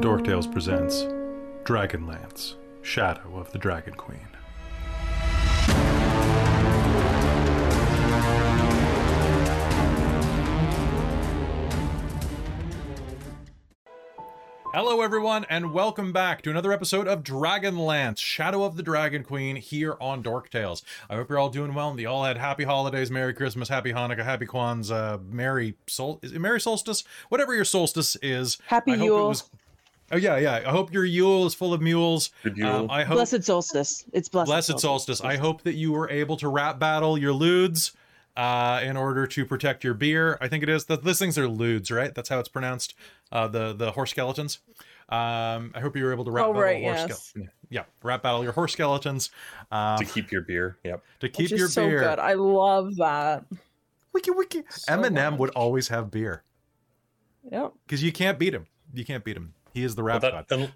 Dorktales presents Dragonlance Shadow of the Dragon Queen. Hello, everyone, and welcome back to another episode of Dragonlance Shadow of the Dragon Queen here on Dork Tales. I hope you're all doing well and you all had happy holidays, Merry Christmas, Happy Hanukkah, Happy Kwanzaa, Merry Sol is it Merry Solstice? Whatever your solstice is. Happy I hope it Yule. was- Oh yeah, yeah. I hope your Yule is full of mules. Um, I hope Blessed solstice. It's blessed, blessed solstice. I hope that you were able to rap battle your ludes uh, in order to protect your beer. I think it is. Th- Those things are ludes, right? That's how it's pronounced. Uh, the the horse skeletons. Um, I hope you were able to rap Oh, battle right, horse yes. skele- Yeah, rap battle your horse skeletons uh, to keep your beer. Yep. to keep Which is your so beer. good. I love that. Wiki wiki. So Eminem would always have beer Yep. because you can't beat him. You can't beat him. He is the rap Well, that, um,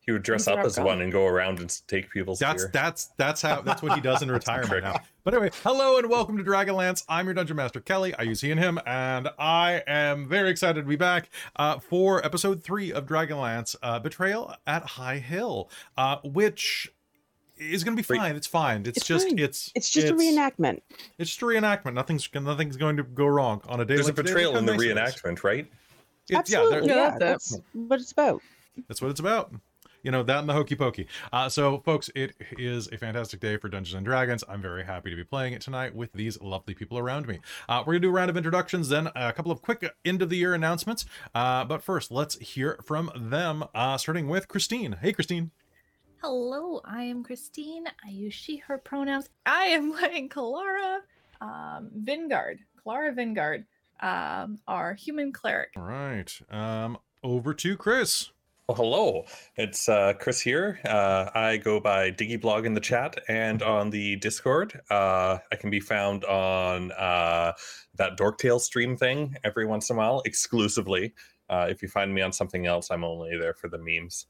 he would dress He's up as god. one and go around and take people's That's beer. that's that's how that's what he does in retirement trick. now. But anyway, hello and welcome to Dragonlance. I'm your dungeon master Kelly. I use he and him, and I am very excited to be back uh, for episode three of Dragonlance: uh, Betrayal at High Hill, uh, which is going to be Wait. fine. It's fine. It's, It's just fine. it's It's just a reenactment. It's just a reenactment. Nothing's nothing's going to go wrong on a day. There's a like today. betrayal Look in the nice it is. reenactment, right? It's- yeah, Absolutely. there- Yeah, Yeah, that's- that's what it's about. That's what it's about. You know, that and the hokey pokey. Uh, so, folks, it is a fantastic day for Dungeons and Dragons. I'm very happy to be playing it tonight with these lovely people around me. Uh, we're going to do a round of introductions, then a couple of quick end of the year announcements. Uh, but first, let's hear from them, uh, starting with Christine. Hey, Christine. Hello, I am Christine. I use she, her pronouns. I am playing Kalara um, Vingard. Kalara Vingard, um, our human cleric. All right. Um, over to Chris. Well, hello. It's uh, Chris here. Uh, I go by DiggyBlog in the chat and on the Discord. Uh, I can be found on uh, that Dorktail stream thing every once in a while, exclusively. Uh, if you find me on something else, I'm only there for the memes.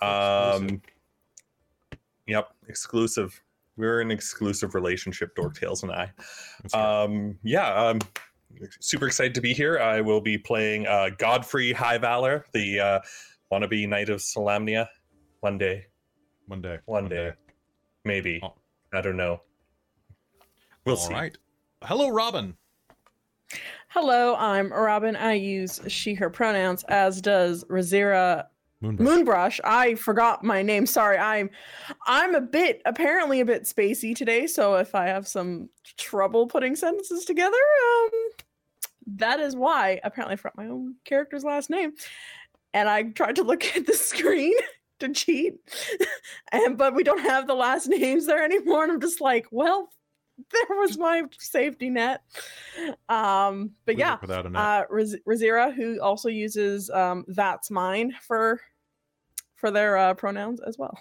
Um, yep, exclusive. We're in an exclusive relationship, Dorktales and I. Um, yeah, um, super excited to be here. I will be playing uh, Godfrey High Valor, the uh, wannabe Knight of Solamnia. One day, one day. one day, maybe. Oh. I don't know. We'll All see. right. Hello, Robin. Hello, I'm Robin. I use she, her pronouns, as does Razira Moonbrush. Moonbrush. I forgot my name. Sorry. I'm I'm a bit apparently a bit spacey today, so if I have some trouble putting sentences together, um that is why. Apparently I forgot my own character's last name. And I tried to look at the screen to cheat. and but we don't have the last names there anymore. And I'm just like, well, there was my safety net. Um, but yeah, Without a net. uh, who also uses um, "that's mine" for for their uh, pronouns as well.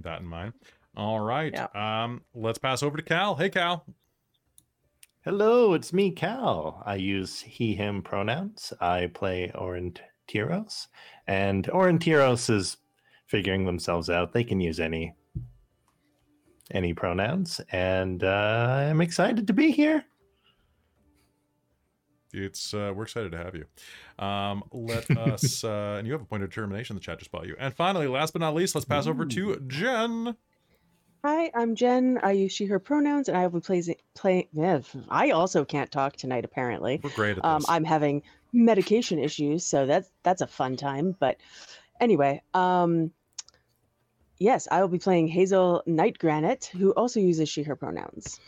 that in mind. All right. Yeah. Um, let's pass over to Cal. Hey, Cal. Hello, it's me, Cal. I use he, him pronouns. I play Orintiros, and Orintiros is figuring themselves out. They can use any any pronouns, and uh, I'm excited to be here. It's uh, we're excited to have you. Um, let us uh, and you have a point of determination. The chat just bought you. And finally, last but not least, let's pass over to Jen. Hi, I'm Jen. I use she, her pronouns, and I will be play, play, I also can't talk tonight, apparently. We're great at Um, this. I'm having medication issues, so that's that's a fun time. But anyway, um, yes, I will be playing Hazel Night Granite, who also uses she, her pronouns.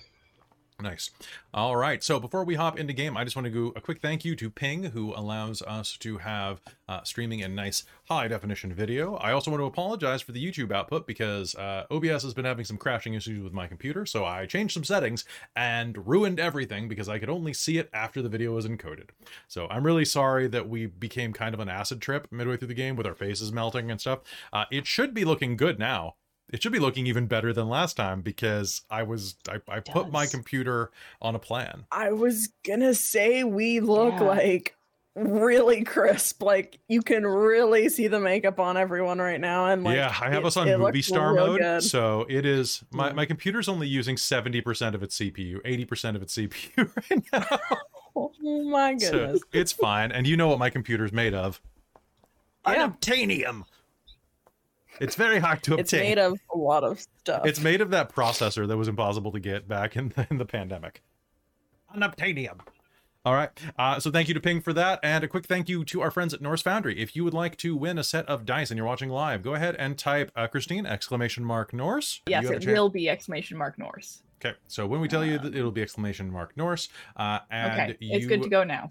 Nice. All right. So before we hop into game, I just want to go a quick thank you to Ping, who allows us to have uh, streaming in nice high definition video. I also want to apologize for the YouTube output because uh, OBS has been having some crashing issues with my computer. So I changed some settings and ruined everything because I could only see it after the video was encoded. So I'm really sorry that we became kind of an acid trip midway through the game with our faces melting and stuff. Uh, it should be looking good now it should be looking even better than last time because I was I, I put my computer on a plan. I was gonna say we look Yeah. like really crisp. Like you can really see the makeup on everyone right now. And like, yeah, I have it- us on movie star mode, good. so it is my my computer's only using seventy percent of its CPU, eighty percent of its CPU right now. Oh my so goodness. it's fine, and you know what my computer's made of. Yeah. Unobtainium. It's very hard to obtain. It's made of a lot of stuff. It's made of that processor that was impossible to get back in the, in the pandemic. Unobtainium. All right. Uh, so thank you to Ping for that, and a quick thank you to our friends at Norse Foundry. If you would like to win a set of dice and you're watching live, go ahead and type uh, Christine exclamation mark Norse. Yes, You have a it will be exclamation mark Norse. Okay. So when we tell you that it'll be exclamation mark Norse, uh, and Okay, you it's good to go now.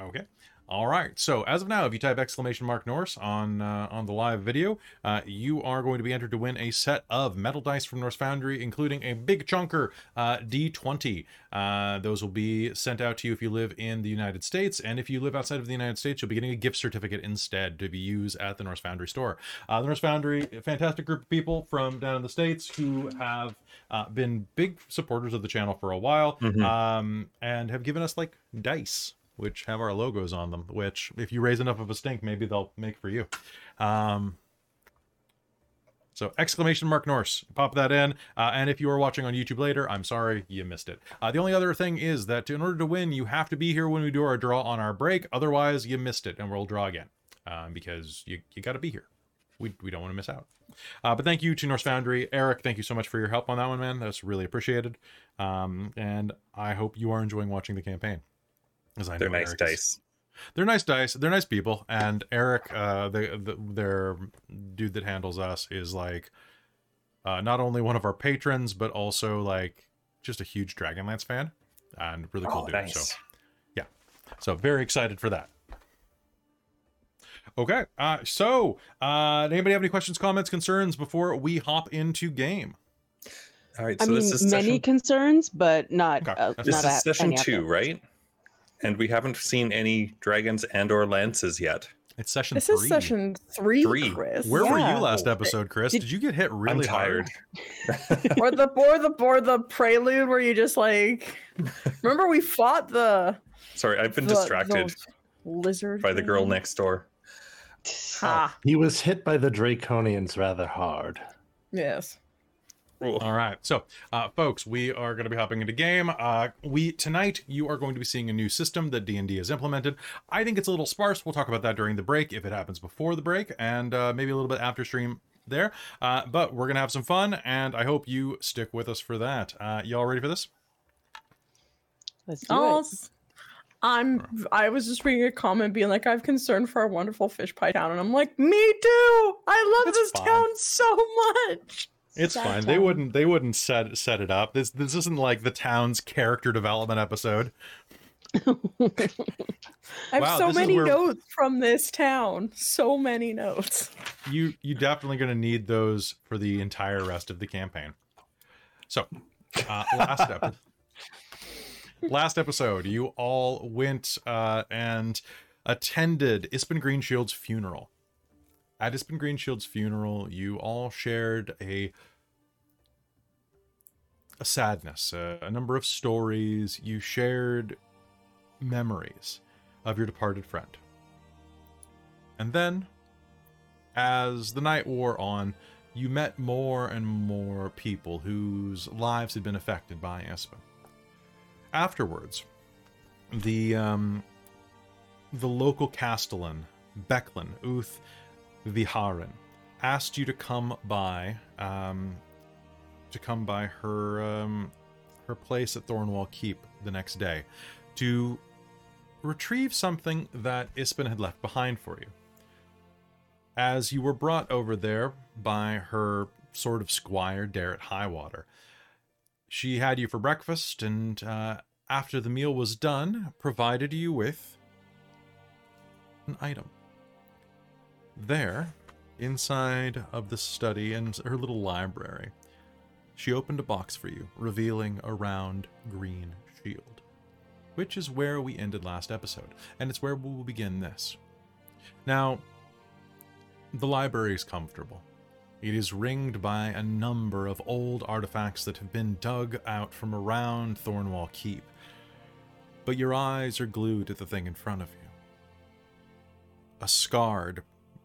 Okay. All right. So as of now, if you type exclamation mark Norse on uh, on the live video, uh, you are going to be entered to win a set of metal dice from Norse Foundry, including a big chunker uh, D20. Uh, those will be sent out to you if you live in the United States, and if you live outside of the United States, you'll be getting a gift certificate instead to be used at the Norse Foundry store. Uh, the Norse Foundry, a fantastic group of people from down in the states who have uh, been big supporters of the channel for a while, Mhm. um, and have given us like dice which have our logos on them, which if you raise enough of a stink, maybe they'll make for you. Um, so exclamation mark Norse, pop that in. Uh, and if you are watching on YouTube later, I'm sorry you missed it. Uh, the only other thing is that in order to win, you have to be here when we do our draw on our break. Otherwise, you missed it, and we'll draw again um, because you you got to be here. We we don't want to miss out. Uh, but thank you to Norse Foundry, Eric. Thank you so much for your help on that one, man. That's really appreciated. Um, and I hope you are enjoying watching the campaign. As I They're know nice Eric is. dice. They're nice dice. They're nice people. And Eric, uh, the, the their dude that handles us is like uh, not only one of our patrons, but also like just a huge Dragonlance fan and really cool Oh, dude. nice. So yeah, so very excited for that. Okay, uh, so uh, anybody have any questions, comments, concerns before we hop into game? All right, I so mean, this is many session, concerns, but not Okay. uh, This this not is a- session two, epic. right? And we haven't seen any dragons and or lances yet. It's session this three. is session three, Three. Chris. Where were you last episode, Chris? Did- Did you get hit really I'm tired. hard? or the or the or the prelude where you just like remember we fought the Sorry, I've been the- distracted those lizard by the girl thing? next door. Ha. He was hit by the Draconians rather hard. Yes. Ooh. All right, so uh, folks, we are going to be hopping into game. Uh, we tonight you are going to be seeing a new system that D and D has implemented. I think it's a little sparse. We'll talk about that during the break if it happens before the break, and uh, maybe a little bit after stream there. Uh, but we're gonna have some fun, and I hope you stick with us for that. Uh, y'all ready for this? Let's do Oh, it. I'm. I was just reading a comment being like, "I have concern for our wonderful fish pie town," and I'm like, "Me too. I love It's this fine. town so much." It's fine. They wouldn't. They wouldn't set set it up. This this isn't like the town's character development episode. I have Wow, so many where- notes from this town. So many notes. you you definitely going to need those for the entire rest of the campaign. So, uh, last episode, last episode, you all went uh, and attended Ispin Greenshield's funeral. At Ispin Greenshield's funeral, you all shared a a sadness, a, a number of stories. You shared memories of your departed friend. And then as the night wore on, you met more and more people whose lives had been affected by Ispin. Afterwards, the um, the local castellan, Becklin Uth Viharin, asked you to come by um, to come by her um, her place at Thornwall Keep the next day to retrieve something that Ispin had left behind for you as you were brought over there by her sort of squire, Darrett Highwater. She had you for breakfast, and uh, after the meal was done, provided you with an item. There, inside of the study and her little library, she opened a box for you, revealing a round green shield, which is where we ended last episode, and it's where we will begin this. Now, the library is comfortable. It is ringed by a number of old artifacts that have been dug out from around Thornwall Keep. But your eyes are glued to the thing in front of you. A scarred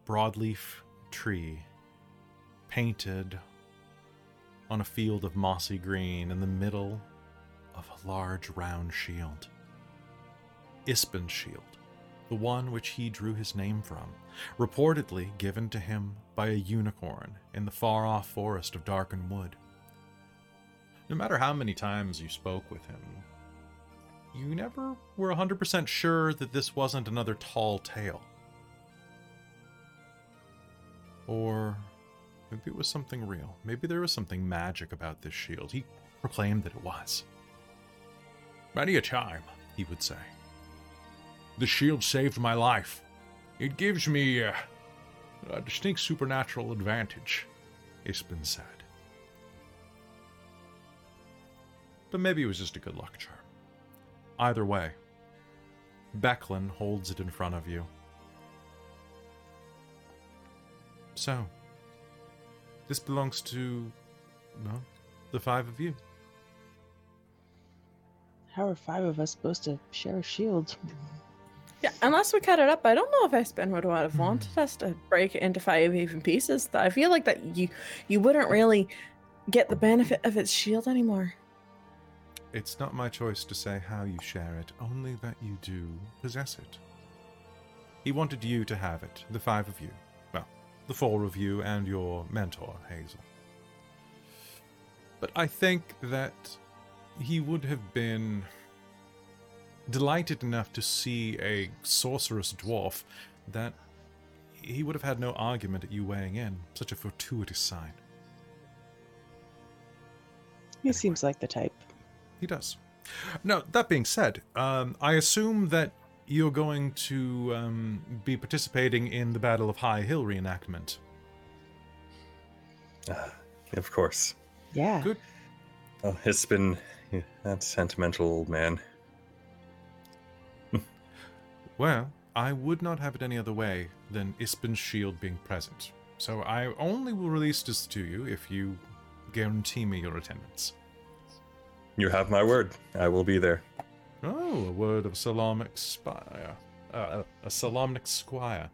broadleaf tree, painted on a field of mossy green in the middle of a large round shield. Ispin's shield the one which he drew his name from, reportedly given to him by a unicorn in the far off forest of Darken Wood. No matter how many times you spoke with him, you never were 100% sure that this wasn't another tall tale. Or maybe it was something real. Maybe there was something magic about this shield. He proclaimed that it was. Many a time, he would say. The shield saved my life. It gives me uh, a distinct supernatural advantage, Ispin said. But maybe it was just a good luck charm. Either way, Becklin holds it in front of you. So, this belongs to, well, the five of you. How are five of us supposed to share a shield? Yeah, unless we cut it up, I don't know if Ispin would have wanted hmm. us to break it into five even pieces. I feel like that you you wouldn't really get the benefit of its shield anymore. It's not my choice to say how you share it, only that you do possess it. He wanted you to have it, the five of you. The four of you and your mentor, Hazel. But I think that he would have been delighted enough to see a sorceress dwarf that he would have had no argument at you weighing in. Such a fortuitous sign. He seems like the type. He does. Now, that being said, um, I assume that you're going to um, be participating in the Battle of High Hill reenactment. Of course. Yeah. Good. Oh, it's been that sentimental old man. Well, I would not have it any other way than Ispin's shield being present. So I only will release this to you if you guarantee me your attendance. You have my word. I will be there. Oh, a word of Solamnic spire. Uh, a Solamnic squire.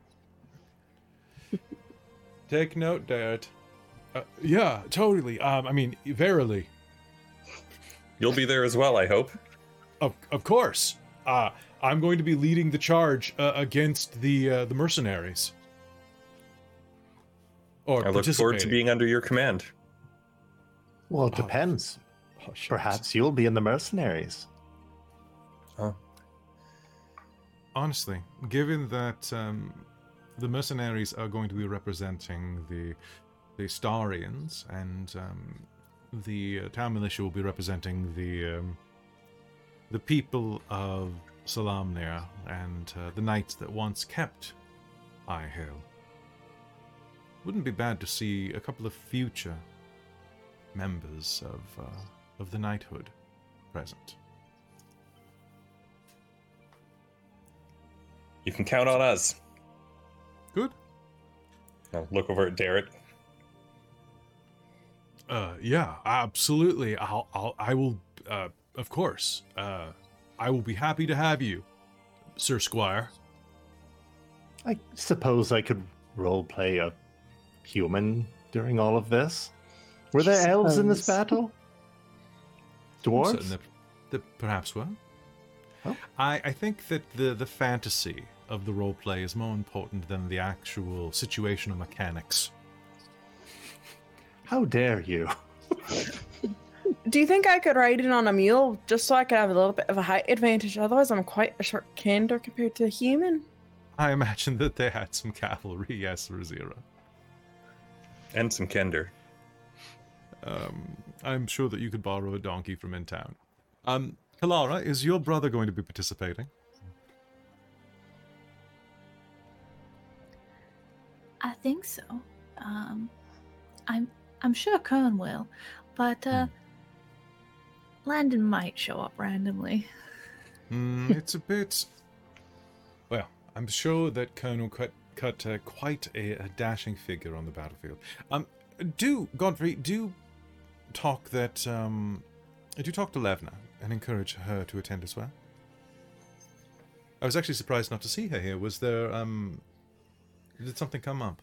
Take note, Dad. Uh, yeah, totally. Um, I mean, verily. You'll be there as well, I hope. Of, of course. Uh, I'm going to be leading the charge uh, against the uh, the mercenaries. Or I look forward to being under your command. Well, it Oh, depends. Oh, shucks. Perhaps you'll be in the mercenaries. Honestly, given that um, the mercenaries are going to be representing the the Starians and um, the uh, town militia will be representing the um, the people of Solamnia and uh, the knights that once kept High. Wouldn't be bad to see a couple of future members of uh, of the knighthood present. You can count on us. Good. I'll look over at Darrett. Uh, yeah, absolutely. I'll, I'll, I will, uh, of course. Uh, I will be happy to have you, Sir Squire. I suppose I could roleplay a human during all of this. Were there elves in this battle? Dwarves? that, that perhaps well. Oh. I, I think that the the fantasy of the role play is more important than the actual situational mechanics. How dare you? Do you think I could ride in on a mule just so I could have a little bit of a height advantage? Otherwise, I'm quite a short kender compared to a human. I imagine that they had some cavalry, yes, Razira. And some Kender. Um, I'm sure that you could borrow a donkey from in town. Um, Kalara, is your brother going to be participating? I think so. Um, I'm I'm sure Kern will, but uh, Landon might show up randomly. Mm, it's a bit. Well, I'm sure that Colonel cut cut uh, quite a, a dashing figure on the battlefield. Um, do Godfrey do talk that um, do talk to Levna and encourage her to attend as well. I was actually surprised not to see her here. Was there um, did something come up?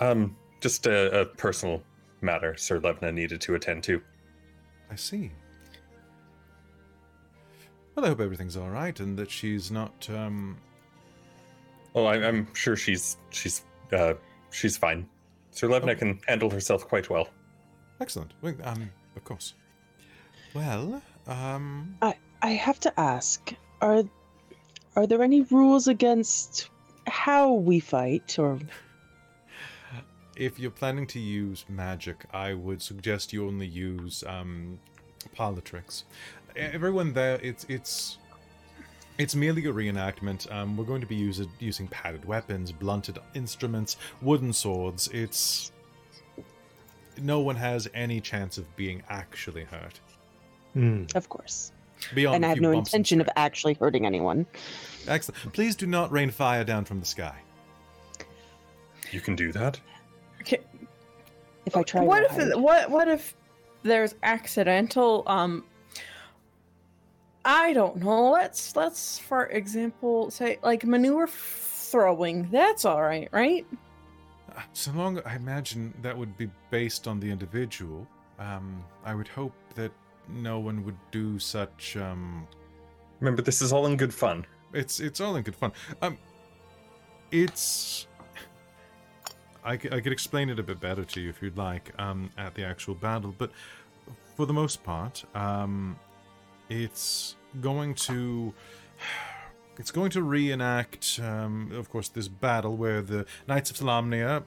Um, just a, a personal matter Sir Levna needed to attend to. I see. Well, I hope everything's all right and that she's not um, Oh, I, I'm sure she's she's uh, she's fine. Sir Levna can handle herself quite well. Excellent. Well, Um, of course. Well, um, I I have to ask: are are there any rules against how we fight, or if you're planning to use magic, I would suggest you only use um, Politrix. Everyone there, it's it's it's merely a reenactment. Um, we're going to be using using padded weapons, blunted instruments, wooden swords. It's no one has any chance of being actually hurt. Hmm. of course? Beyond and I have no intention of actually hurting anyone. Excellent. Please do not rain fire down from the sky. You can do that. Okay, If I try, what if hide. what what if there's accidental um I don't know. Let's let's for example say like manure throwing. That's all right, right? Uh, So long, I imagine that would be based on the individual. Um, I would hope that no one would do such. Um, Remember, this is all in good fun. it's it's all in good fun. Um, it's. I, c- I could explain it a bit better to you if you'd like um, at the actual battle, but for the most part, um, it's going to it's going to reenact, um, of course, this battle where the Knights of Solamnia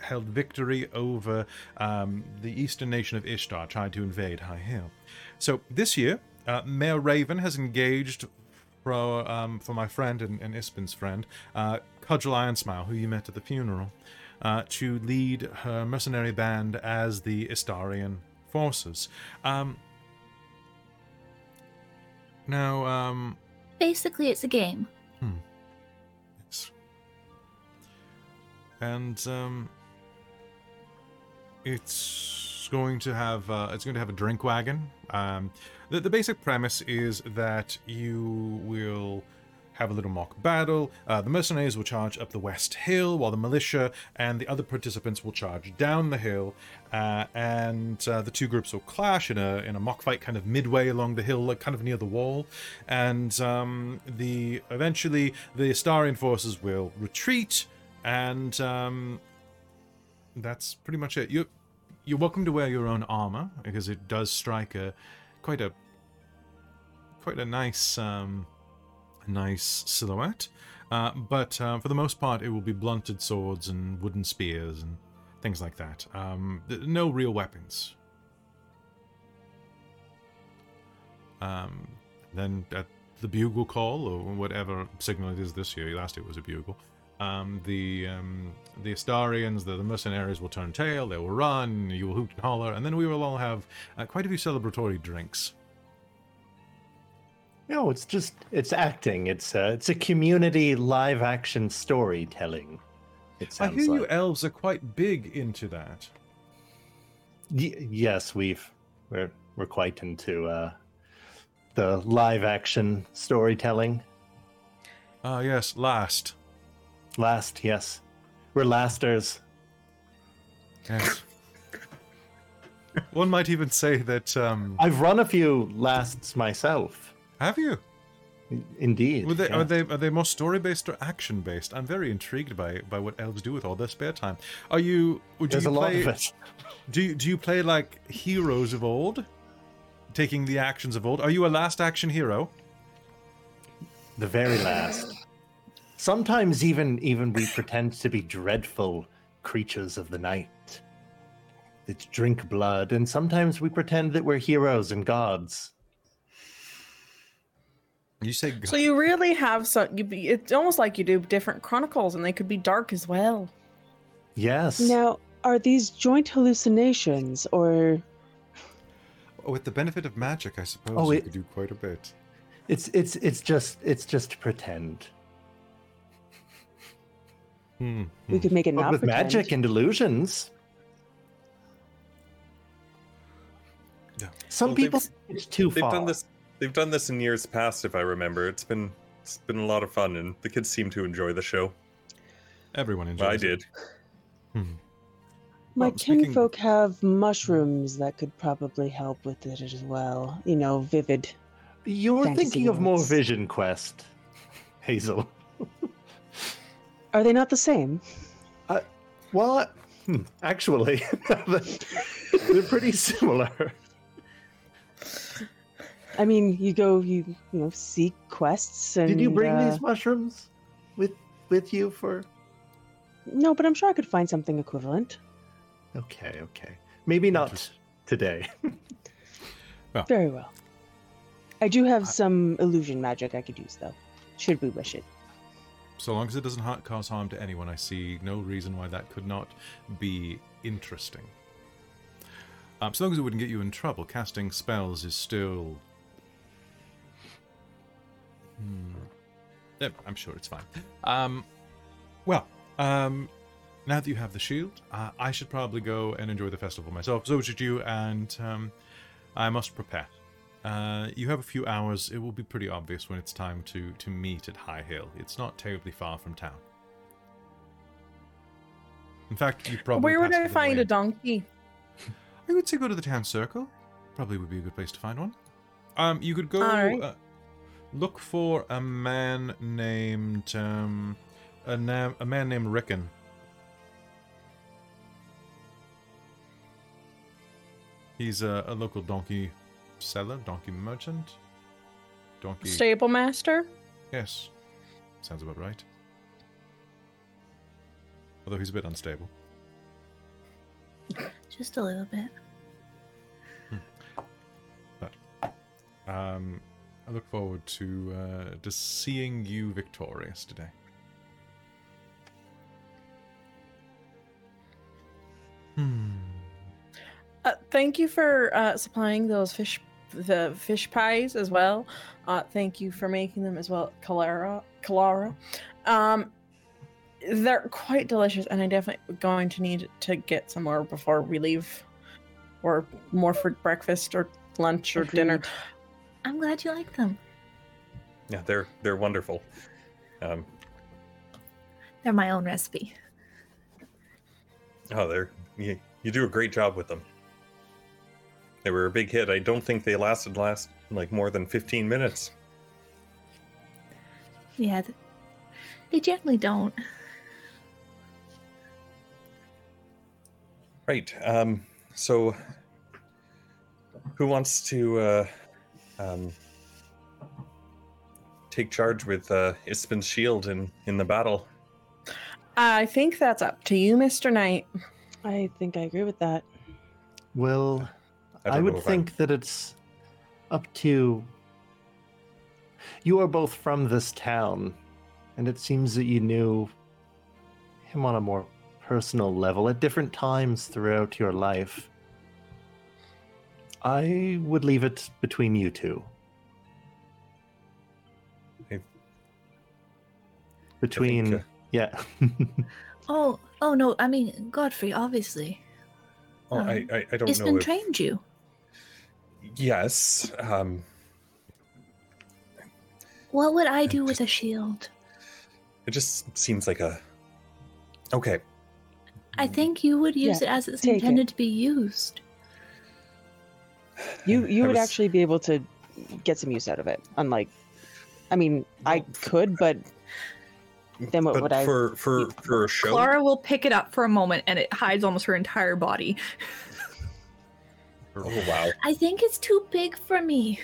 held victory over um, the eastern nation of Istar, tried to invade High Hill. So this year, uh, Mayor Raven has engaged for, um, for my friend and, and Ispin's friend, uh, Cudgel Ironsmile, who you met at the funeral, uh, to lead her mercenary band as the Istarian forces. Um, now, um, Basically, it's a game. Yes. And um, it's going to have uh, it's going to have a drink wagon. Um, the, the basic premise is that you will have a little mock battle. Uh, the mercenaries will charge up the west hill, while the militia and the other participants will charge down the hill. Uh, and uh, the two groups will clash in a in a mock fight, kind of midway along the hill, like kind of near the wall. And um, the eventually the Istarian forces will retreat, and um, that's pretty much it. You you're welcome to wear your own armor because it does strike a quite a quite a nice um, nice silhouette. Uh, but uh, for the most part, it will be blunted swords and wooden spears and things like that. Um, no real weapons. Um, then at the bugle call or whatever signal it is this year, last year it was a bugle. Um, the um, the Istarians, the, the mercenaries will turn tail, they will run, you will hoot and holler, and then we will all have uh, quite a few celebratory drinks. No, it's just it's acting. It's a, it's a community live action storytelling. It I sounds hear you elves are quite big into that. Y- yes, we've we're we're quite into uh, the live action storytelling. Ah, yes, last. Last, yes, we're lasters. Yes. One might even say that. Um, I've run a few lasts myself. have you? Indeed. They, yeah. Are they are they more story based or action based? I'm very intrigued by by what elves do with all their spare time. Are you? Would There's you a lot of it. Do you, do you play like heroes of old, taking the actions of old? Are you a last action hero? The very last. Sometimes even even we pretend to be dreadful creatures of the night that drink blood, and sometimes we pretend that we're heroes and gods. You say So you really have some. You be, it's almost like you do different chronicles, and they could be dark as well. Yes. Now, are these joint hallucinations, or oh, with the benefit of magic, I suppose Oh, you could do quite a bit. It's it's it's just it's just pretend. Hmm. we could make it But not with pretend? magic and illusions. Yeah. Some Well, people think it's too They've far. done this. They've done this in years past, if I remember. It's been it's been a lot of fun, and the kids seem to enjoy the show. Everyone enjoys. I it. did. Hmm. My Well, speaking- kinfolk have mushrooms that could probably help with it as well. You know, vivid. You're thinking of more. Vision Quest, Hazel. Are they not the same? Well, uh, hmm, actually, they're pretty similar. I mean, you go, you you know, seek quests and. Did you bring uh, these mushrooms with with you for? No, but I'm sure I could find something equivalent. Okay, okay. Maybe not Interest- today. Very well. I do have some illusion magic I could use, though, should we wish it. So long as it doesn't ha- cause harm to anyone, I see no reason why that could not be interesting. Um, so long as it wouldn't get you in trouble, casting spells is still. Hmm. Yeah, I'm sure it's fine. Um, well, um, now that you have the shield, uh, I should probably go and enjoy the festival myself. So should you, and um, I must prepare. Uh, you have a few hours. It will be pretty obvious when it's time to to meet at High Hill. It's not terribly far from town. In fact, you probably. Where would I it on the find way a donkey? I would say go to the town circle. Probably would be a good place to find one. Um, you could go Alright. uh, look for a man named um, a, na- a man named Rickon. He's a, a local donkey seller, donkey merchant, donkey. Stable master? Yes, sounds about right. Although he's a bit unstable. Just a little bit. Um, I look forward to uh, to seeing you victorious today. Hmm. Uh, thank you for uh, supplying those fish, the fish pies as well. Uh, thank you for making them as well, Kalara. Kalara. Um, they're quite delicious, and I'm definitely going to need to get some more before we leave, or more for breakfast or lunch or dinner. I'm glad you like them. Yeah, they're they're wonderful. Um, They're my own recipe. oh, they're you, you do a great job with them. They were a big hit. I don't think they lasted last like more than 15 minutes. Yeah, th- they generally don't. Right. Um, so, who wants to uh, um, take charge with uh, Ispin's shield in in the battle? I think that's up to you, Mr. Knight. I think I agree with that. Well, I I, would if I'm- think that it's up to. You are both from this town, and it seems that you knew him on a more personal level at different times throughout your life. I would leave it between you two. I- Between, uh, yeah. Oh, oh no! I mean, Godfrey, obviously. Oh, I, Um, I I don't It's know. been If, trained you. Yes. Um, What would I do with a shield? it just seems like a. Okay. I think you would use Yeah, it as it's take it. intended to be used. You you I would was- actually be able to get some use out of it. Unlike, I mean, I could, but then what but would I? for for for a show? Kalara will pick it up for a moment and it hides almost her entire body. Oh wow! I think it's too big for me.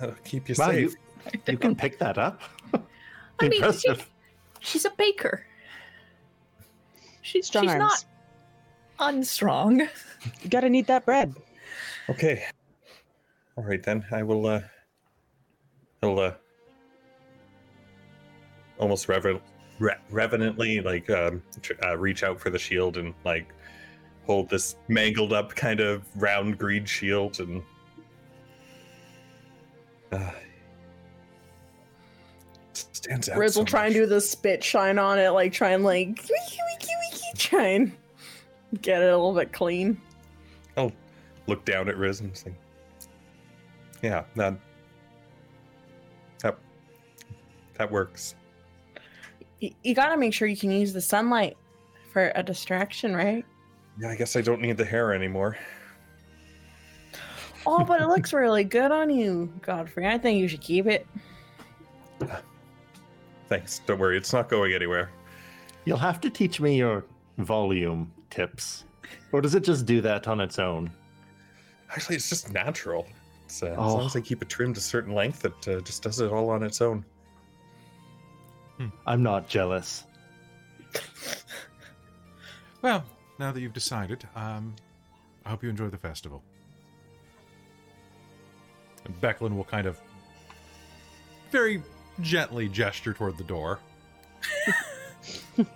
Uh, keep you Wow, safe. you, you can pick that up. I mean, she- She's a baker. She's, Strong she's arms. not unstrong. You gotta need that bread. Okay. All right then. I will. uh I'll uh almost rever- re- reverently like um tr- uh, reach out for the shield and like hold this mangled up kind of round green shield and. Uh, stands out. Riz will so try and do the spit shine on it, like try and like wiki wiki wiki try and get it a little bit clean. Oh, look down at Riz and say, "Yeah, that that that works." You, you gotta make sure you can use the sunlight for a distraction, right? Yeah, I guess I don't need the hair anymore. Oh, but it looks really good on you, Godfrey. I think you should keep it. thanks. Don't worry, it's not going anywhere. You'll have to teach me your volume tips. Or does it just do that on its own? Actually, it's just natural. It's, uh, As Oh. long as I keep it trimmed a certain length, it uh, just does it all on its own. I'm not jealous. Well, now that you've decided, um, I hope you enjoy the festival. And Becklin will kind of very gently gesture toward the door.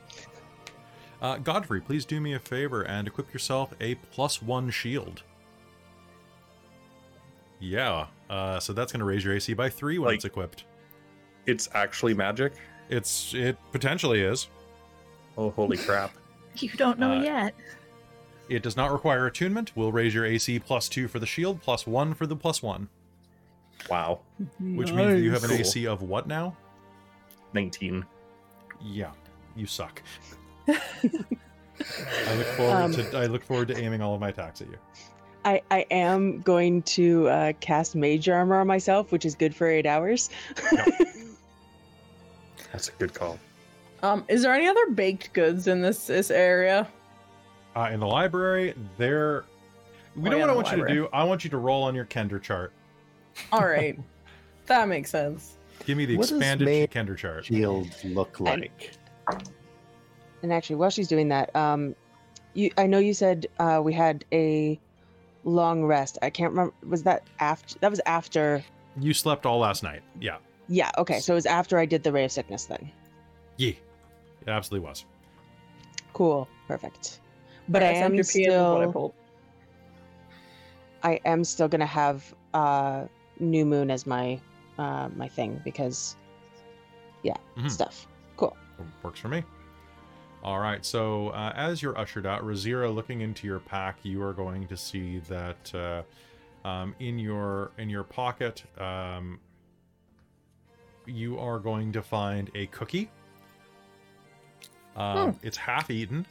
uh, Godfrey, please do me a favor and equip yourself a plus one shield. Yeah, uh, so that's going to raise your AC by three when Like- it's equipped. It's actually magic. It's it potentially is. Oh, holy crap! You don't know Uh, yet. It does not require attunement. We'll raise your AC plus two for the shield, plus one for the plus one. Wow, Which means you have an AC of what now? nineteen. Yeah, you suck. I look forward Um, to I look forward to aiming all of my attacks at you. I, I am going to uh, cast mage armor on myself, which is good for eight hours. That's a good call. Um, is there any other baked goods in this this area? Uh, in the library, there. We Oh, know yeah, what I the want you to do. I want you to roll on your Kender chart. All right, that makes sense. Give me the What does expanded Kender chart. Shield look like. And actually, while she's doing that, um, you I know you said uh, we had a long rest. I can't remember. Was that after? That was after. You slept all last night. Yeah. Yeah. Okay. So it was after I did the ray of sickness. thing. Yeah. It absolutely was. Cool. Perfect. But I Alright, am 70 PM is what I still. pulled. I am still gonna have uh, new moon as my uh, my thing because, yeah, Mhm. stuff. Cool. Works for me. All right. So uh, as you're ushered out, Razira, looking into your pack, you are going to see that uh, um, in your in your pocket, um, you are going to find a cookie. Um, It's half eaten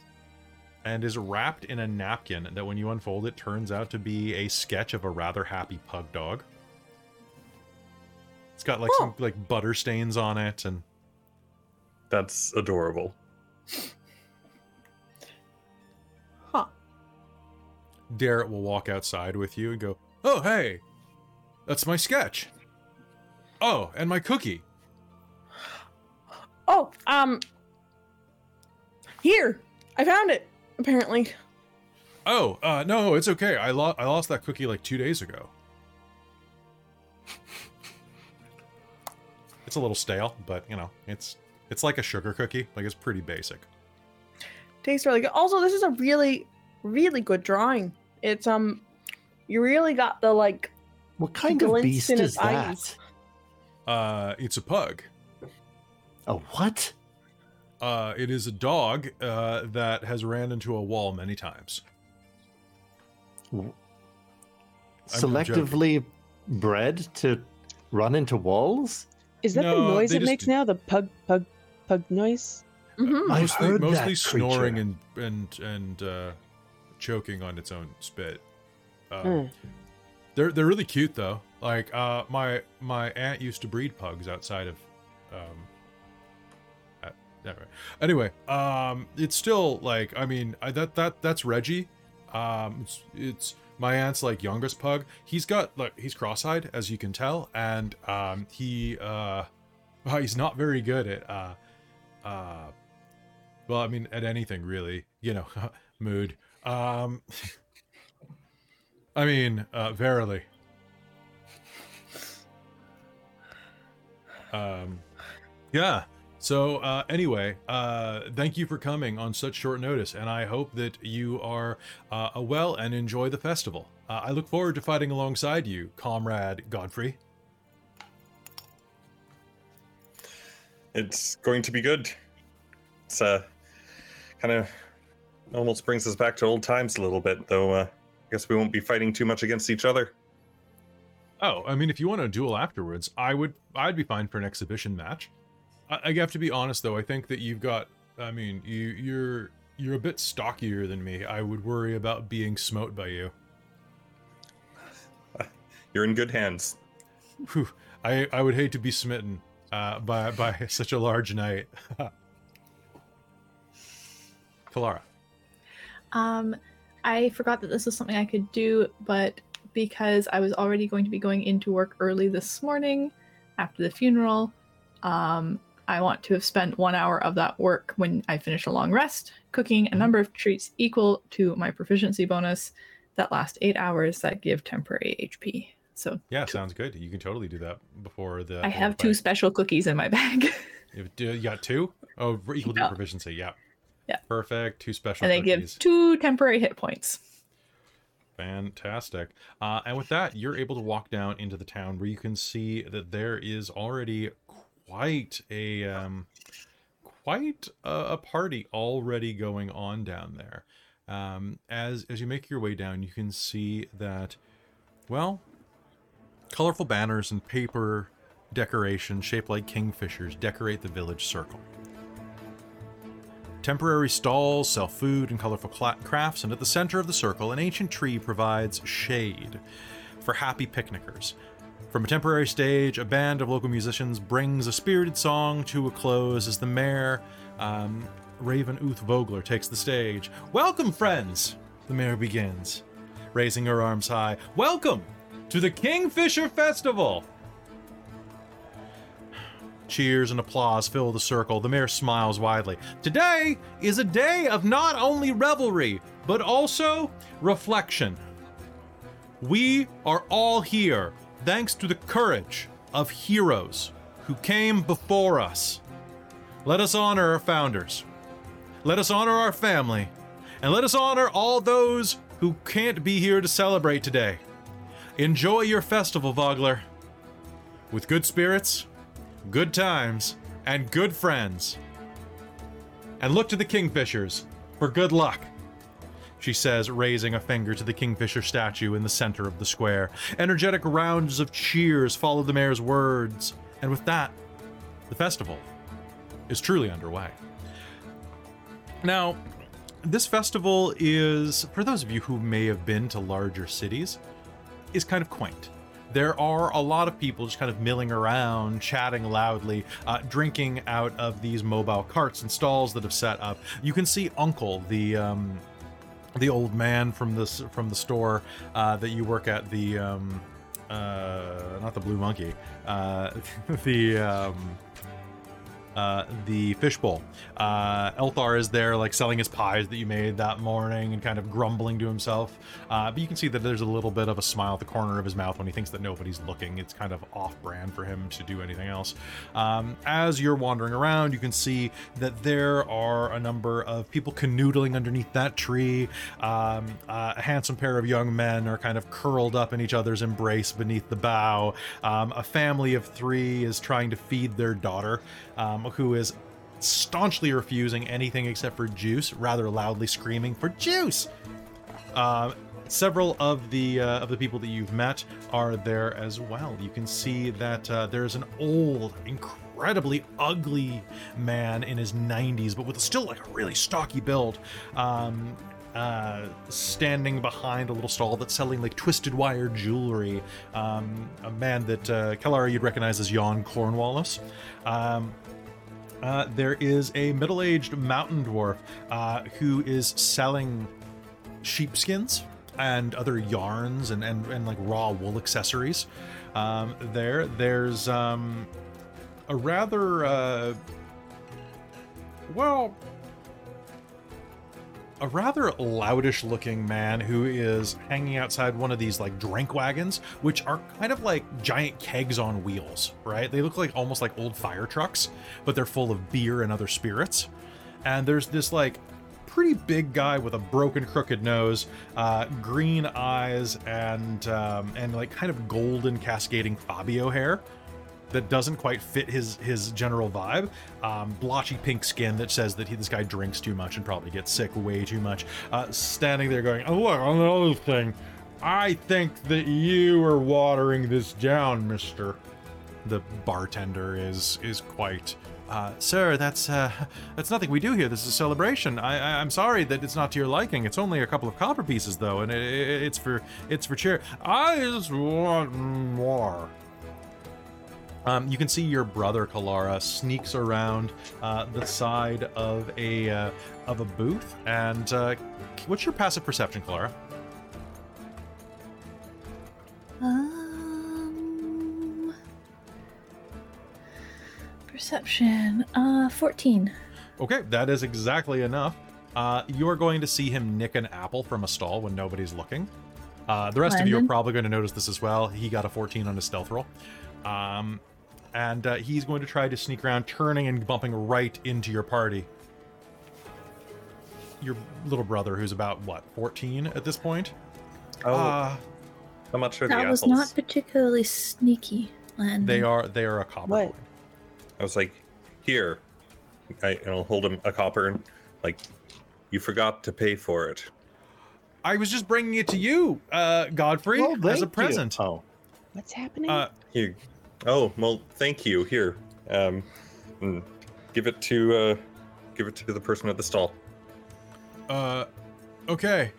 and is wrapped in a napkin that, when you unfold it, turns out to be a sketch of a rather happy pug dog. It's got like some like butter stains on it and That's adorable. Huh. Darrett will walk outside with you and go, Oh, hey, that's my sketch. Oh, and my cookie. Oh, um, here, I found it. Apparently, Oh, uh, no, it's okay. I, lo- I lost that cookie like two days ago. it's a little stale, but you know, it's it's like a sugar cookie. Like it's pretty basic. tastes really good. Also, this is a really, really good drawing. It's um, you really got the like What kind of glints beast in is that? eyes. Uh, it's a pug. A what? Uh, it is a dog uh, that has ran into a wall many times. I'm. Selectively bred to run into walls? Is that No, the noise it just- makes now? The pug pug pug noise? Mhm. I've mostly, heard mostly that snoring creature. and and and uh, choking on its own spit. Hmm. They're they're really cute though. Like uh, my my aunt used to breed pugs outside of. Um, uh, anyway, anyway, um, it's still like I mean I, that that that's Reggie. Um, it's, it's my aunt's like youngest pug. He's got like he's cross-eyed as you can tell, and um, he uh, well, he's not very good at uh, uh, well, I mean at anything really. You know, mood. Um, I mean, uh, verily. Um, yeah. So uh, anyway, uh, thank you for coming on such short notice, and I hope that you are uh, well and enjoy the festival. Uh, I look forward to fighting alongside you, comrade Godfrey. It's going to be good. It's uh, kind of almost brings us back to old times a little bit, though. Uh, I guess we won't be fighting too much against each other. Oh, I mean, if you want to duel afterwards, I would. I'd be fine for an exhibition match. I, I have to be honest, though. I think that you've got. I mean, you you're you're a bit stockier than me. I would worry about being smote by you. You're in good hands. Whew, I I would hate to be smitten. uh, by by such a large knight. Kalara. Um, I forgot that this was something I could do, but because I was already going to be going into work early this morning after the funeral, um, I want to have spent one hour of that work when I finish a long rest, cooking a number of treats equal to my proficiency bonus that last eight hours that give temporary HP. So Yeah, sounds good. You can totally do that before the. I have two special cookies in my bag. You you got two? Oh, equal to Yeah. proficiency. Yeah. Yeah. Perfect. Two special and they cookies. give two temporary hit points. Fantastic. Uh, and with that, you're able to walk down into the town where you can see that there is already quite a um, quite a, a party already going on down there. Um, as as you make your way down, you can see that, well, colorful banners and paper decorations shaped like kingfishers decorate the village circle. Temporary stalls sell food and colorful crafts, and at the center of the circle, an ancient tree provides shade for happy picnickers. From a temporary stage, a band of local musicians brings a spirited song to a close as the mayor, um, Raven Uth Vogler, takes the stage. Welcome, friends! The mayor begins, raising her arms high. Welcome to the Kingfisher Festival! Cheers and applause fill the circle. The mayor smiles widely. Today is a day of not only revelry, but also reflection. We are all here thanks to the courage of heroes who came before us. Let us honor our founders. Let us honor our family. And let us honor all those who can't be here to celebrate today. Enjoy your festival, Vogler. With good spirits, good times, and good friends. And look to the Kingfishers for good luck, she says, raising a finger to the Kingfisher statue in the center of the square. Energetic rounds of cheers follow the mayor's words, and with that, the festival is truly underway. Now, this festival is, for those of you who may have been to larger cities, is kind of quaint. There are a lot of people just kind of milling around, chatting loudly, uh, drinking out of these mobile carts and stalls that have set up. You can see Uncle, the um, the old man from this from the store uh, that you work at, the um, uh, not the Blue Monkey, uh, the um, uh, the fishbowl. Uh, Elthar is there, like selling his pies that you made that morning and kind of grumbling to himself. Uh, but you can see that there's a little bit of a smile at the corner of his mouth when he thinks that nobody's looking. It's kind of off brand for him to do anything else. Um, as you're wandering around, you can see that there are a number of people canoodling underneath that tree. Um, uh, a handsome pair of young men are kind of curled up in each other's embrace beneath the bough. Um, a family of three is trying to feed their daughter, um, who is staunchly refusing anything except for juice, rather loudly screaming for juice. Uh, several of the uh, of the people that you've met are there as well. You can see that uh, there's an old, incredibly ugly man in his 90s, but with still like a really stocky build. Um, uh, standing behind a little stall that's selling like twisted wire jewelry. Um, a man that uh, Kalara you'd recognize as Jan Cornwallis. Um, uh, there is a middle-aged mountain dwarf uh, who is selling sheepskins and other yarns and, and, and like raw wool accessories. Um, there, there's um, a rather uh, well, a rather loudish looking man who is hanging outside one of these like drink wagons, which are kind of like giant kegs on wheels, right? They look like almost like old fire trucks, but they're full of beer and other spirits. And there's this like pretty big guy with a broken, crooked nose, uh, green eyes, and um, and like kind of golden cascading Fabio hair that doesn't quite fit his his general vibe. Um, blotchy pink skin that says that he, this guy drinks too much and probably gets sick way too much. Uh, standing there going, "Oh look, another thing. I think that you are watering this down, Mister." The bartender is is quite. Uh, sir, that's uh, that's nothing we do here. This is a celebration. I, I I'm sorry that it's not to your liking. It's only a couple of copper pieces though, and it, it, it's for it's for cheer. I just want more. Um, you can see your brother Kalara sneaks around uh, the side of a uh, of a booth. And uh, what's your passive perception, Kalara? Um, perception. Uh, 14. Okay, that is exactly enough. Uh, you're going to see him nick an apple from a stall when nobody's looking. Uh, the rest of you are probably going to notice this as well. He got a 14 on his stealth roll. Um, and uh, he's going to try to sneak around, turning and bumping right into your party. Your little brother, who's about, what, 14 at this point? Oh, Uh, how much are the That was apples? not particularly sneaky, Landon. they are they are a copper What? coin. I was like, here. I, I'll hold him a copper and like, you forgot to pay for it. I was just bringing it to you, uh, Godfrey, Oh, as thank a you. present. Oh, What's happening? Uh, Here. Oh, well, thank you. Here. Um, mm, give it to, uh, give it to the person at the stall. Uh, okay.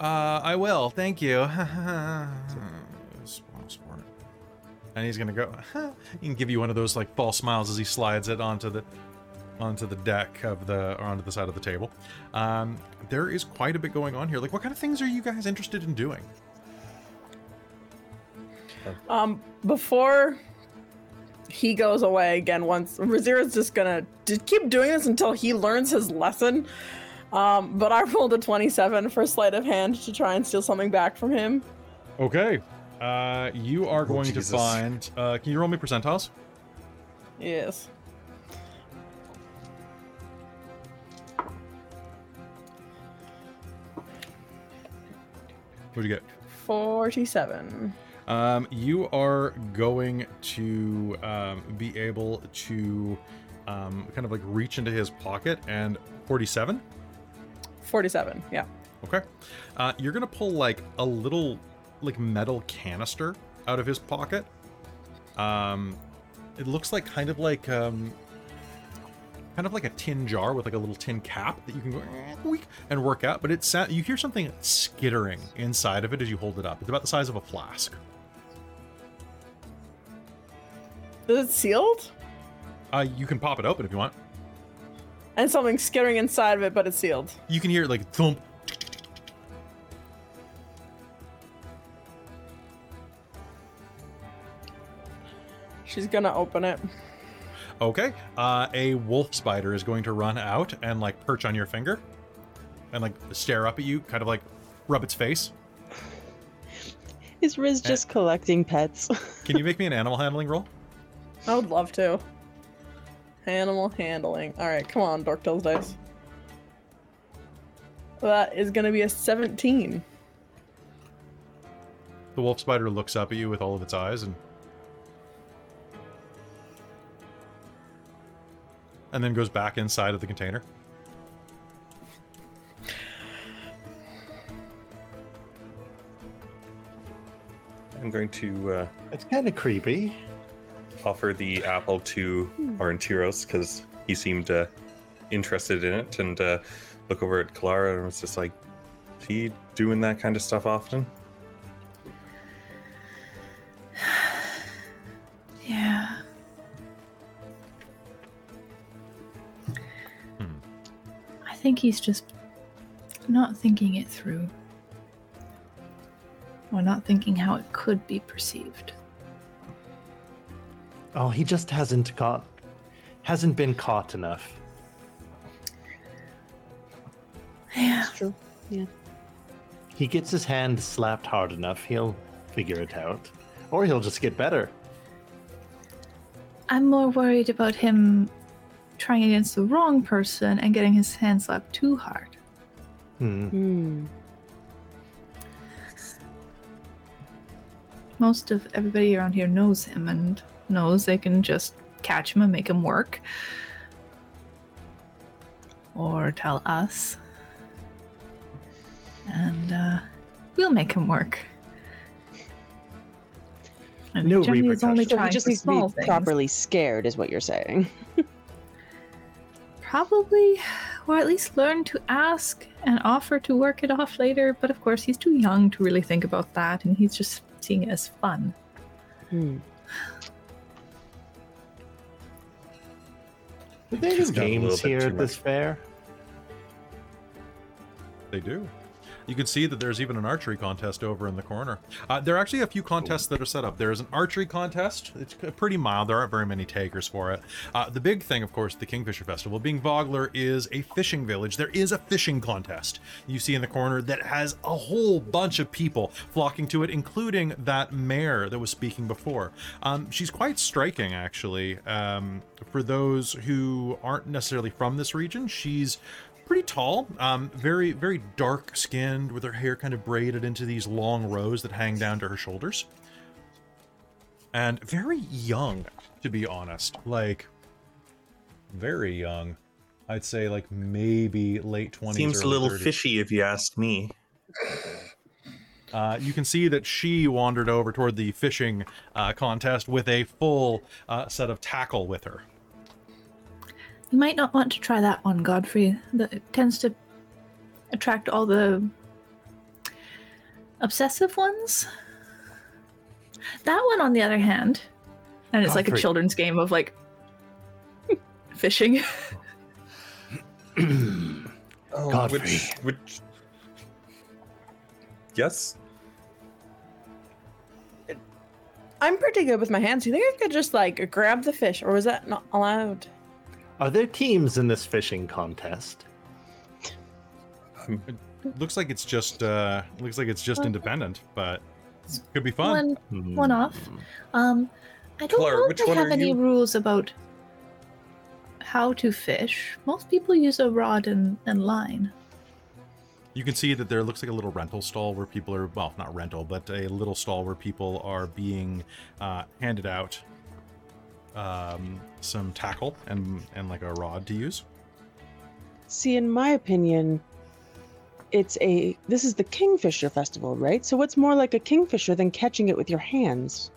Uh, I will. Thank you. And he's gonna go. he can give you one of those like false smiles as he slides it onto the onto the deck of the or onto the side of the table. Um, there is quite a bit going on here. Like, what kind of things are you guys interested in doing? Um, before he goes away again, once Razira's just gonna d- keep doing this until he learns his lesson. Um, but I rolled a 27 for sleight of hand to try and steal something back from him. Okay. Uh, you are going to find. Uh, can you roll me percentiles? Yes. What'd you get? 47. Um, you are going to um, be able to um, kind of like reach into his pocket and 47. 47, yeah. Okay. Uh, you're going to pull like a little like metal canister out of his pocket. Um, it looks like kind of like um, kind of like a tin jar with like a little tin cap that you can go "Eh, weak," and work out. But it's you hear something skittering inside of it as you hold it up. It's about the size of a flask. Is it sealed? Uh, you can pop it open if you want. And something skittering inside of it, but it's sealed. You can hear it like thump. She's gonna open it. Okay. Uh, a wolf spider is going to run out and like perch on your finger, and like stare up at you, kind of like rub its face. Is Riz just collecting pets? Can you make me an animal handling roll? I would love to. Animal handling. Alright, come on, Dorktail's dice. That is gonna be a 17. The wolf spider looks up at you with all of its eyes and and then goes back inside of the container. I'm going to uh, it's kind of creepy. Offer the apple to Orontiros because he seemed uh, interested in it and uh, look over at Clara and was just like, is he doing that kind of stuff often? Yeah. Hmm. I think he's just not thinking it through. Or not thinking how it could be perceived. Oh, he just hasn't got, hasn't been caught enough. Yeah. That's true. Yeah. He gets his hand slapped hard enough, he'll figure it out, or he'll just get better. I'm more worried about him trying against the wrong person and getting his hand slapped too hard. Hmm. Hmm. Most of everybody around here knows him and knows they can just catch him and make him work. Or tell us. And uh, we'll make him work. And No Jenny is only repercussions. So he just needs to be small things. properly scared, is what you're saying. Probably, or at least learn to ask and offer to work it off later. But of course, he's too young to really think about that, and he's just seeing it as fun. Hmm. Are there any Just got a little games here at this fair? They do. You can see that there's even an archery contest over in the corner. Uh, there are actually a few contests that are set up. There's an archery contest. It's pretty mild. There aren't very many takers for it. Uh, the big thing, of course, the Kingfisher Festival, being Vogler is a fishing village. There is a fishing contest you see in the corner that has a whole bunch of people flocking to it, including that mayor that was speaking before. Um, she's quite striking, actually. Um, for those who aren't necessarily from this region, she's pretty tall, um, very very dark skinned, with her hair kind of braided into these long rows that hang down to her shoulders, and very young, to be honest. Like very young, I'd say like maybe late twenties. Seems a little fishy if you ask me. Uh, you can see that she wandered over toward the fishing uh, contest with a full uh, set of tackle with her. You might not want to try that one, Godfrey. That it tends to attract all the obsessive ones. That one, on the other hand, and it's like a children's game of like fishing. Oh, Godfrey. which, which... Yes? I'm pretty good with my hands. You think I could just like grab the fish, or was that not allowed? Are there teams in this fishing contest? Um, Looks like it's just uh, looks like it's just independent, but it could be fun. One, one off. Um, I don't Clara, know which if they have any you? rules about how to fish. Most people use a rod and, and line. You can see that there looks like a little rental stall where people are, well, not rental, but a little stall where people are being uh, handed out um, some tackle and, and like a rod to use. See, in my opinion, it's a this is the Kingfisher Festival, right? So what's more like a kingfisher than catching it with your hands?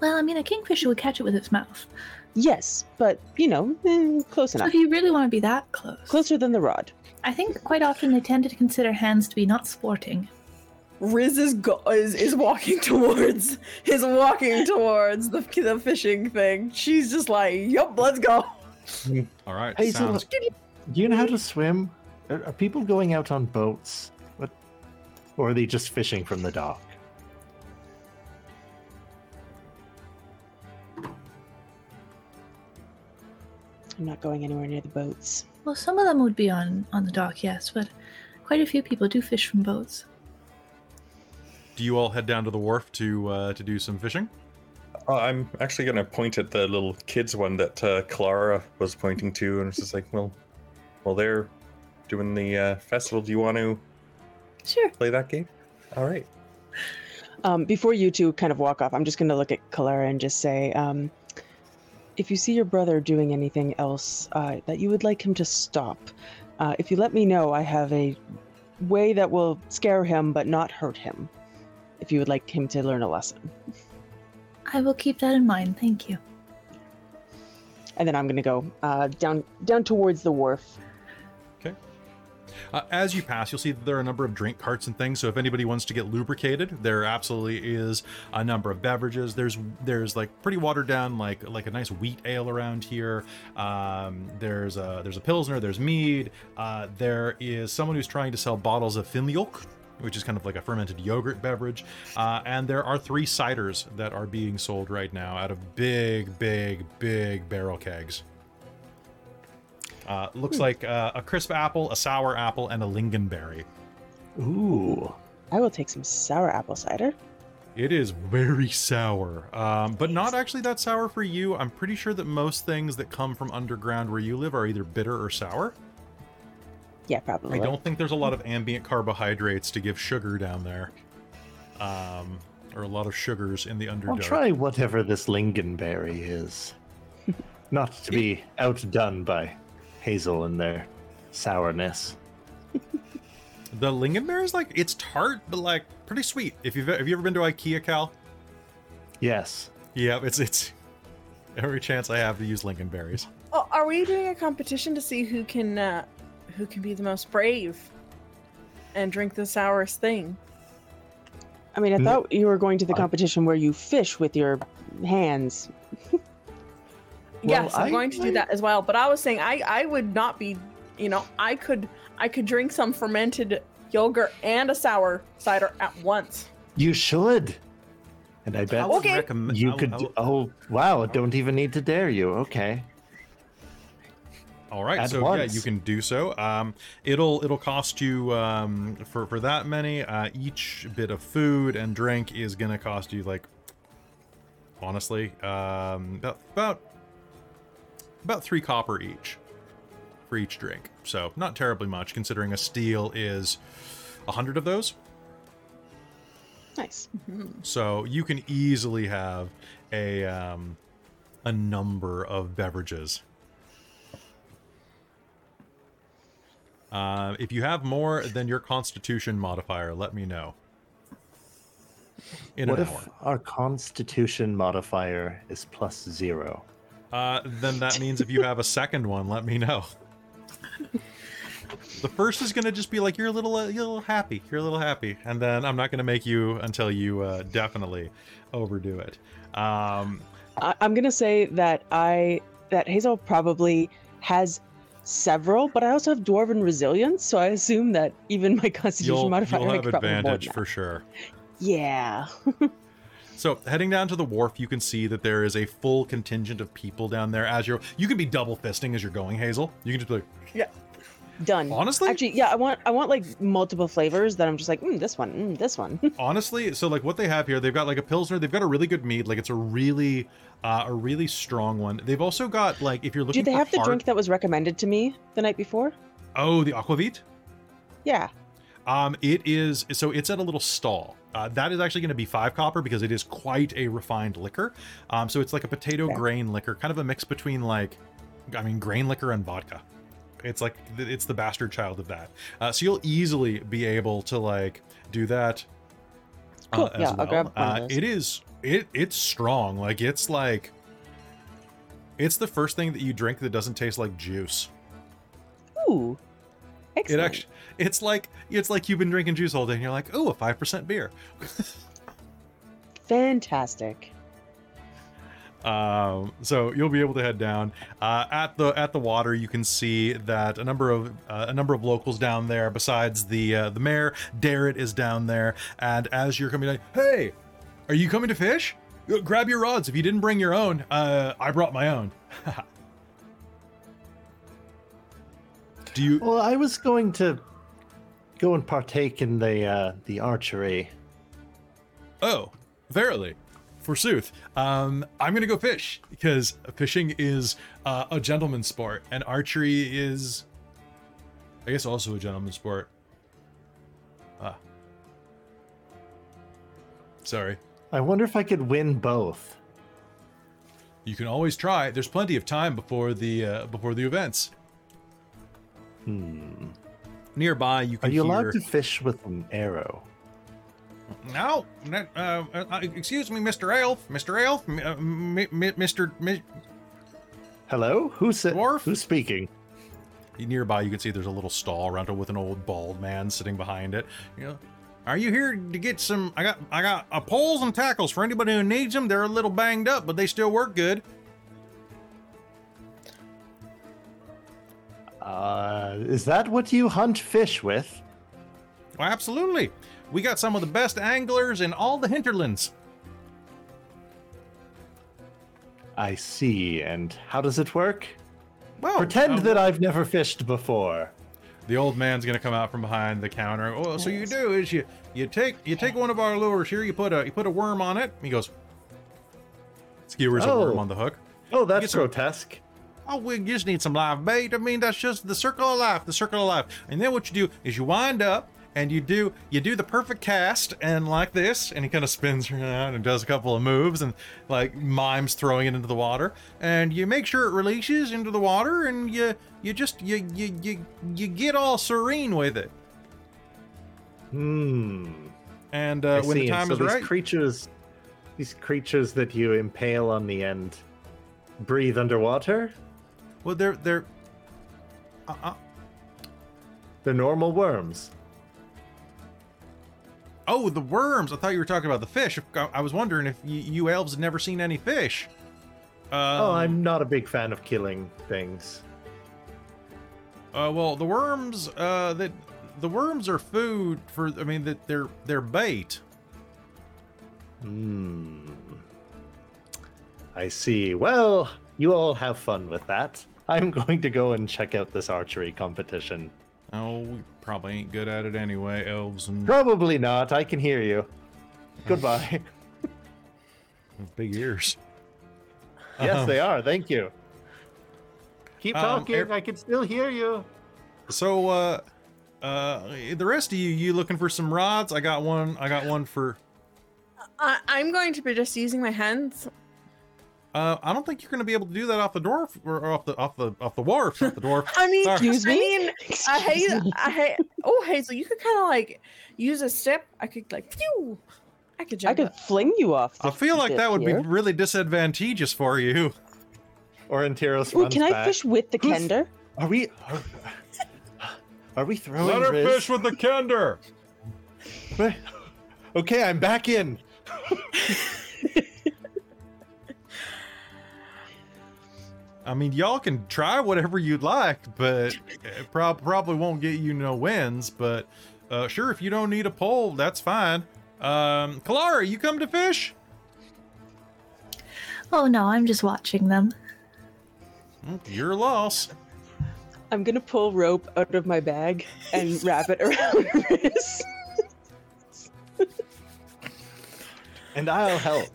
Well, I mean, a kingfisher would catch it with its mouth. Yes, but you know, eh, close So enough. if you really want to be that close, Closer than the rod. I think quite often they tend to consider hands to be not sporting. Riz is go- is, is walking towards is walking towards the the fishing thing. She's just like, "Yup, let's go." All right. Hey, so do you know how to swim? Are, are people going out on boats? What, or are they just fishing from the dock? I'm not going anywhere near the boats. Well, some of them would be on on the dock, yes, but quite a few people do fish from boats. Do you all head down to the wharf to uh, to do some fishing? oh, I'm actually going to point at the little kids one that uh, Clara was pointing to, and it's just like, well, well, they're doing the uh, festival. Do you want to Sure. play that game? All right. Um, before you two kind of walk off, I'm just going to look at Clara and just say, um, if you see your brother doing anything else uh, that you would like him to stop, uh, if you let me know, I have a way that will scare him but not hurt him. If you would like him to learn a lesson, I will keep that in mind. Thank you. and then I'm going to go uh, down down towards the wharf. Uh, as you pass, you'll see that there are a number of drink carts and things. So if anybody wants to get lubricated, there absolutely is a number of beverages. There's there's like pretty watered down, like like a nice wheat ale around here. Um, there's a there's a pilsner. There's mead. Uh, there is someone who's trying to sell bottles of Fimjolk, which is kind of like a fermented yogurt beverage. Uh, and there are three ciders that are being sold right now out of big, big, big barrel kegs. Uh, looks like uh, a crisp apple, a sour apple, and a lingonberry. Ooh. I will take some sour apple cider. It is very sour, um, but not actually that sour for you. I'm pretty sure that most things that come from underground where you live are either bitter or sour. Yeah, probably. I don't think there's a lot of ambient carbohydrates to give sugar down there, um, or a lot of sugars in the I'll try whatever this lingonberry is. Not to be outdone by Hazel and their sourness. The lingonberry is like it's tart, but like pretty sweet. If you've have you ever been to IKEA, Cal? Yes. Yeah, it's it's every chance I have to use lingonberries. Oh, are we doing a competition to see who can uh, who can be the most brave and drink the sourest thing? I mean, I thought you were going to the competition where you fish with your hands. yes, I'm I- going to do that as well. But I was saying I I would not be, you know, I could I could drink some fermented yogurt and a sour cider at once. You should. And I bet Okay. recommend- you could. I oh, wow. Don't even need to dare you. Okay. All right, At so once. yeah, you can do so. Um, it'll it'll cost you um, for for that many. Uh, each bit of food and drink is gonna cost you like, honestly, um, about about about three copper each for each drink. So not terribly much, considering a steel is a hundred of those. Nice. So you can easily have a um, a number of beverages. Uh, if you have more than your Constitution modifier, let me know. In what if hour. our Constitution modifier is plus zero? Uh, then that means if you have a second one, let me know. The first is gonna just be like you're a little, uh, you're a little happy, you're a little happy, and then I'm not gonna make you until you uh, definitely overdo it. Um, I, I'm gonna say that I that Hazel probably has several, but I also have dwarven resilience, so I assume that even my Constitution you'll, modifier you'll have could probably more than advantage for sure. Yeah. So heading down to the wharf, you can see that there is a full contingent of people down there. As you're, you can be double fisting as you're going, Hazel. You can just be like, Done. Honestly? Actually, yeah, I want I want like multiple flavors that I'm just like, mm, this one, mm, this one. honestly. So like what they have here, they've got like a pilsner. They've got a really good mead. Like it's a really, uh, a really strong one. They've also got like if you're looking Did they have the hard- drink that was recommended to me the night before? Oh, the aquavit. Yeah. Um, it is so it's at a little stall. Uh, that is actually going to be five copper because it is quite a refined liquor. Um, so it's like a potato grain liquor, kind of a mix between like, I mean, grain liquor and vodka. It's like it's the bastard child of that. Uh, so you'll easily be able to like do that. uh, Cool. as Yeah, I'll grab Uh, it is it it's strong. Like it's like it's the first thing that you drink that doesn't taste like juice. Ooh. Excellent. It actually, it's like it's like you've been drinking juice all day, and you're like, oh, a five percent beer. Fantastic. Um, so you'll be able to head down uh, at the at the water. You can see that a number of uh, a number of locals down there. Besides the uh, the mayor, Darrett is down there. And as you're coming, like, hey, are you coming to fish? Uh, Grab your rods. If you didn't bring your own, uh, I brought my own. Do you? Well, I was going to go and partake in the uh, the archery. Oh, verily, forsooth. Um, I'm gonna go fish because fishing is uh, a gentleman's sport, and archery is, I guess, also a gentleman's sport. Ah, sorry. I wonder if I could win both. You can always try. There's plenty of time before the uh, before the events. Hmm. Nearby, you can. Are you hear. allowed to fish with an arrow? No, uh, uh, excuse me, Mr. Elf, Mr. Elf, m- uh, m- m- Mr. Mi- Hello? Who's sa- Dwarf? Who's speaking? nearby you can see there's a little stall around it with an old bald man sitting behind it you know are you here to get some i got i got uh, poles and tackles for anybody who needs them they're a little banged up but they still work good Uh, is that what you hunt fish with? well, absolutely we got some of the best anglers in all the hinterlands I see. And how does it work? well Pretend um, that I've never fished before. the old man's gonna come out from behind the counter oh so you do is you you take you take one of our lures here you put a you put a worm on it he goes skewers a Oh. worm on the hook Oh, that's some- grotesque. Oh, we just need some live bait. I mean, that's just the circle of life, the circle of life. And then what you do is you wind up and you do you do the perfect cast and like this, and he kind of spins around and does a couple of moves and like mimes throwing it into the water. And you make sure it releases into the water, and you you just you you you you get all serene with it. Hmm. And uh, when the time so is these right, creatures, these creatures that you impale on the end, breathe underwater. well, they're they're. Uh, uh, They're normal worms. Oh, the worms! I thought you were talking about the fish. I I was wondering if you, you elves had never seen any fish. oh, Um, I'm not a big fan of killing things. Uh, well, the worms, uh, that the worms are food for. I mean, that they're they're bait. Hmm. I see. Well, you all have fun with that. I'm going to go and check out this archery competition. Oh, probably ain't good at it anyway, elves and Probably not. I can hear you. Goodbye. big ears. yes, Um, they are. Thank you. Keep Um, talking. er- I can still hear you. So, uh, uh, the rest of you, you looking for some rods? I got one. I got one for. I, I'm going to be just using my hands. Uh, I don't think you're going to be able to do that off the dwarf or off the off the off the wharf. Not the dwarf. I mean, Sorry. Excuse I me? mean, I hate, me. I hate. Oh, Hazel, you could kind of like use a step. I could like, phew. I could jump I could up. fling you off. I feel like that would here. be really disadvantageous for you. Or Antiros Ooh, can I back. fish with the Who's- kender? Are we? Are, are we throwing? Let her Riz? fish with the kender. Okay, I'm back in. I mean, y'all can try whatever you'd like, but it prob- probably won't get you no wins. But uh, sure, if you don't need a pole, that's fine. Um, Kalara, you come to fish? Oh no, I'm just watching them. Your loss. I'm gonna pull rope out of my bag and wrap it around Riz. And I'll help.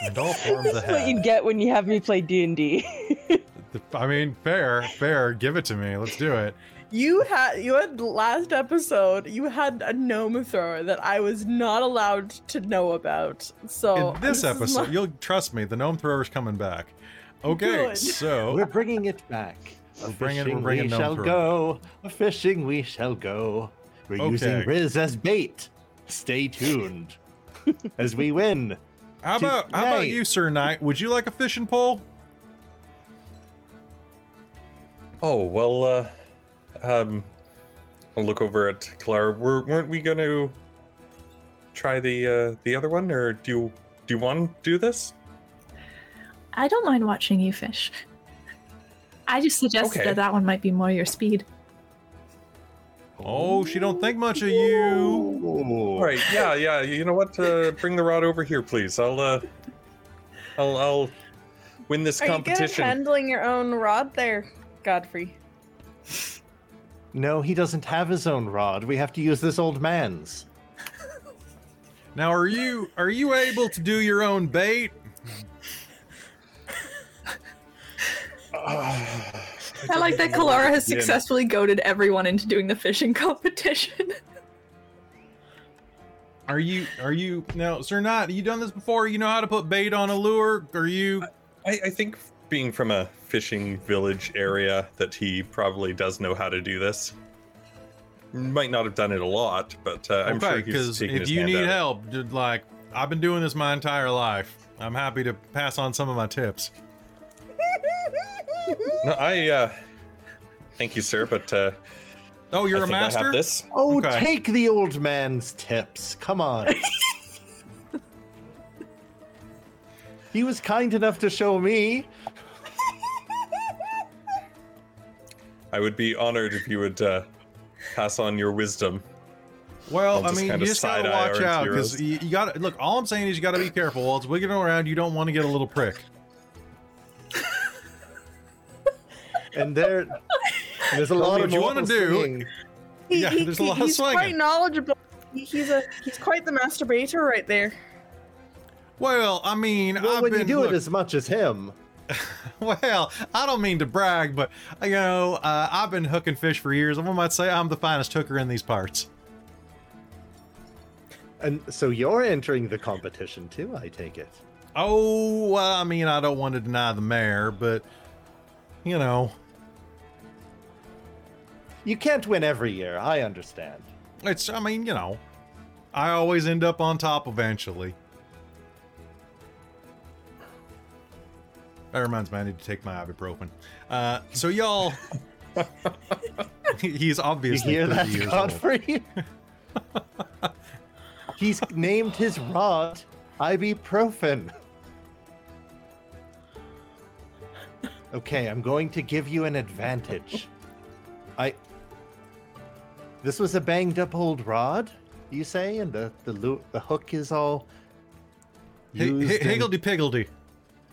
And all forms This is what you ahead. get when you have me play D and D. I mean, fair, fair. Give it to me. Let's do it. You had you had last episode. You had a gnome thrower that I was not allowed to know about. So In this is episode, my- you'll trust me. The gnome thrower's coming back. Okay, Good. so We're bringing it back. We're bringing- we're fishing bringing we gnome shall through. go. A fishing we shall go. We're using Riz as bait. Stay tuned as we win. How about how about you, Sir Knight? Would you like a fishing pole? Oh well, uh, um, I'll look over at Clara. Were, weren't we going to try the uh, the other one, or do you do you want to do this? I don't mind watching you fish. I just suggested Okay. that that one might be more your speed. Oh, she don't think much of you. All right, yeah, yeah. You know what? Uh, bring the rod over here, please. I'll uh, I'll I'll win this Are you good at handling your own rod there, Godfrey? No, he doesn't have his own rod. We have to use this old man's. Now, are you are you able to do your own bait? I like that Kalara has Yeah. successfully goaded everyone into doing the fishing competition. Are you are you now, Sir Not You done this before? You know how to put bait on a lure? Are you? I, I think being from a fishing village area, that he probably does know how to do this. Might not have done it a lot, but uh, I'm sure he's because taking if his you hand need at it. help, just like I've been doing this my entire life, I'm happy to pass on some of my tips. No, I uh, thank you, sir, but uh, Oh, you're I a think I master. have this. Oh, Okay. take the old man's tips. Come on. he was kind enough to show me. I would be honored if you would uh, pass on your wisdom. Well, I'll I just mean, you kinda just gotta side-eye watch our out because heroes. you, you got to look. All I'm saying is you got to be careful. While it's wiggling around, you don't want to get a little prick. And there, there's a lot me of what you wanna do. swinging. He, Yeah, he- there's a he- lot of he's quite knowledgeable. He- He's a he's quite the masturbator right there. Well, I mean, Well, I've when been you do look, it as much as him, well. I don't mean to brag, but you know, uh, I've been hooking fish for years. I might say I'm the finest hooker in these parts. and so you're entering the competition too. I take it. Oh, well, I mean, I don't want to deny the mayor, but you know, You can't win every year. I understand. it's. I mean, you know, I always end up on top eventually. That reminds me, I need to take my ibuprofen. Uh, so y'all, he's You obviously hear 30 that, years old. Godfrey? He's named his rod ibuprofen. Okay, I'm going to give you an advantage. I. This was a banged up old rod, you say, and the the lu- the hook is all Hey, used. hey, in- higgledy piggledy.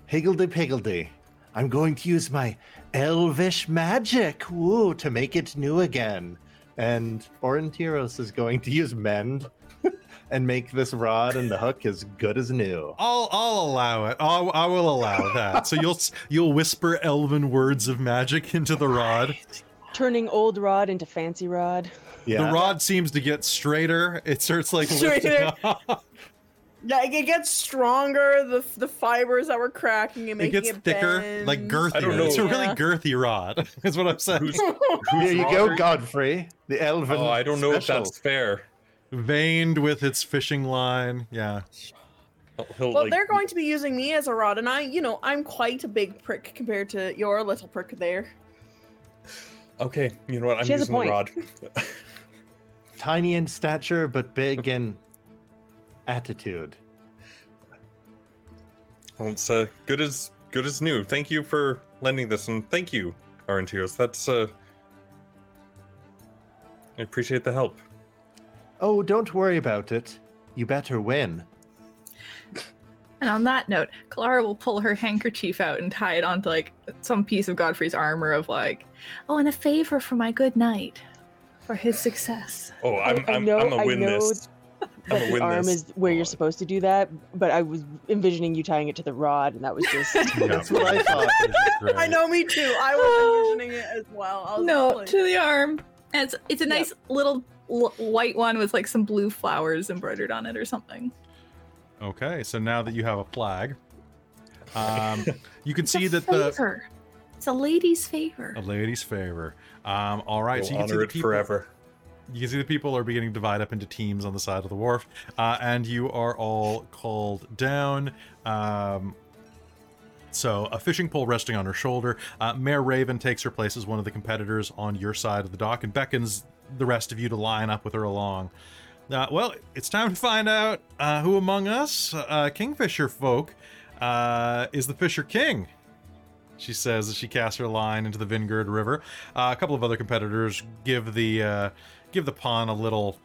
Higgledy piggledy. I'm going to use my elvish magic, woo, to make it new again. And Orintiros is going to use mend and make this rod and the hook as good as new. I'll I'll allow it. I'll, I will allow that. So you'll you'll whisper elven words of magic into the rod. Turning old rod into fancy rod. Yeah. The rod seems to get straighter. It starts like Straighter. up. Yeah, it gets stronger. The the fibers that were cracking and It gets it thicker, bend. like girthy. It's a know. really girthy rod. Is what I'm saying. Who's, Here who's you Rod go, Godfrey. The oh, elven. Oh, I don't know special. if that's fair. Veined with its fishing line. Yeah. He'll- he'll, Well, like- they're going to be using me as a rod, and I, you know, I'm quite a big prick compared to your little prick there. Okay, you know what? I'm She has a using the rod. Tiny in stature but big in attitude. Well, it's uh, good as good as new. Thank you for lending this, and thank you, Arentios. That's uh, I appreciate the help. Oh, don't worry about it. You better win. And on that note, Clara will pull her handkerchief out and tie it onto like some piece of Godfrey's armor of like, oh, and a favor for my good knight for his success. Oh, I'm I I'm, know- I'm gonna I win know this. I'm That the win arm this. is where you're Oh, supposed to do that, but I was envisioning you tying it to the rod, and that was just. That's what I thought. I know, me too. I was envisioning it as well. No, like, to the arm. And it's it's a Yep. nice little l- white one with like some blue flowers embroidered on it or something. Okay. So now that you have a flag, um, you can It's see a that the. It's a lady's favor. a lady's favor. Um, all right. We'll so you can see the people, forever. You can see the people are beginning to divide up into teams on the side of the wharf, uh, and you are all called down. Um, so, a fishing pole resting on her shoulder. Uh, Mayor Raven takes her place as one of the competitors on your side of the dock and beckons the rest of you to line up with her along. Uh, well, it's time to find out uh, who among us, uh, Kingfisher folk, uh, is the Fisher King she says as she casts her line into the Vingaard River. Uh, a couple of other competitors give the uh, give the pawn a little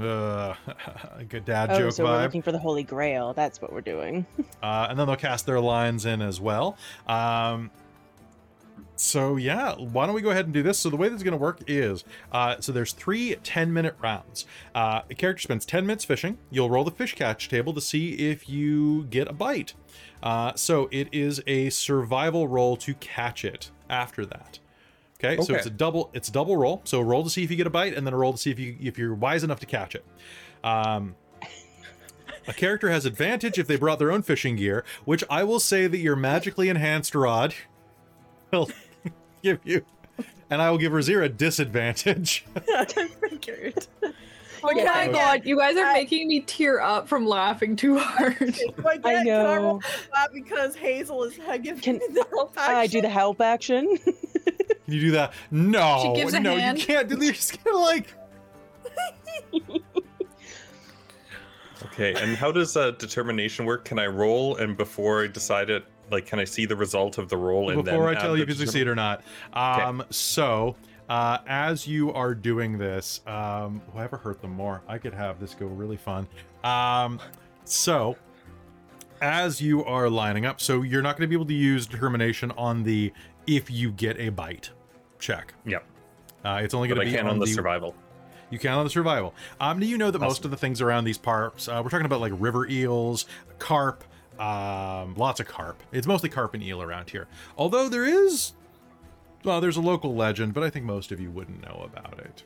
uh, good dad oh, joke so we're looking for the Holy Grail. That's what we're doing. uh, and then they'll cast their lines in as well. Um, so yeah, why don't we go ahead and do this? So the way this is going to work is, uh, so there's three 10 minute rounds. Uh, a character spends 10 minutes fishing. You'll roll the fish catch table to see if you get a bite. Uh, so it is a survival roll to catch it after that. Okay, so it's a double it's a double roll. So roll to see if you get a bite, and then a roll to see if you if you're wise enough to catch it. Um, a character has advantage if they brought their own fishing gear, which I will say that your magically enhanced rod will give you, and I will give Razira a disadvantage. I figured. Oh Yeah, my yeah. god, you guys are I- making me tear up from laughing too hard. Do I, get, Can I roll know. because Hazel is giving Can me the help I do the help action. Can you do that? No, She gives a no, hand. you can't do. You're just gonna like. Okay, and how does uh, determination work? Can I roll and before I decide it, like, can I see the result of the roll and before I tell you if you succeed or not. Um, so uh, as you are doing this, um, whoever hurt them more, I could have this go really fun. Um, so as you are lining up, so you're not going to be able to use determination on the if you get a bite check. Yep, Uh, it's only going to be can on on the the survival. you can on the survival. Um, do you know that most of the things around these parks, uh, we're talking about like river eels, carp, um, lots of carp. It's mostly carp and eel around here. Although there is, well, there's a local legend, but I think most of you wouldn't know about it.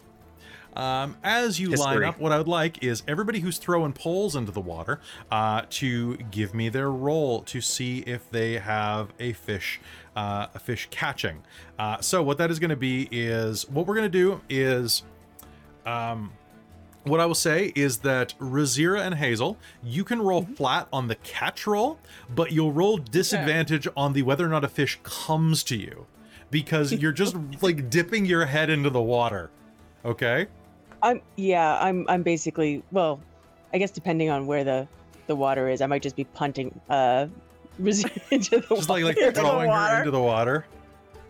Um, as you line up, what I would like is everybody who's throwing poles into the water uh, to give me their roll to see if they have a fish, uh, a fish catching. Uh, so what that is going to be is what we're going to do is um, what I will say is that Razira and Hazel, you can roll flat on the catch roll, but you'll roll disadvantage on the whether or not a fish comes to you because you're just like dipping your head into the water. Okay? I'm yeah. I'm I'm basically well, I guess depending on where the the water is, I might just be punting uh into the water Just like like throwing her into the water.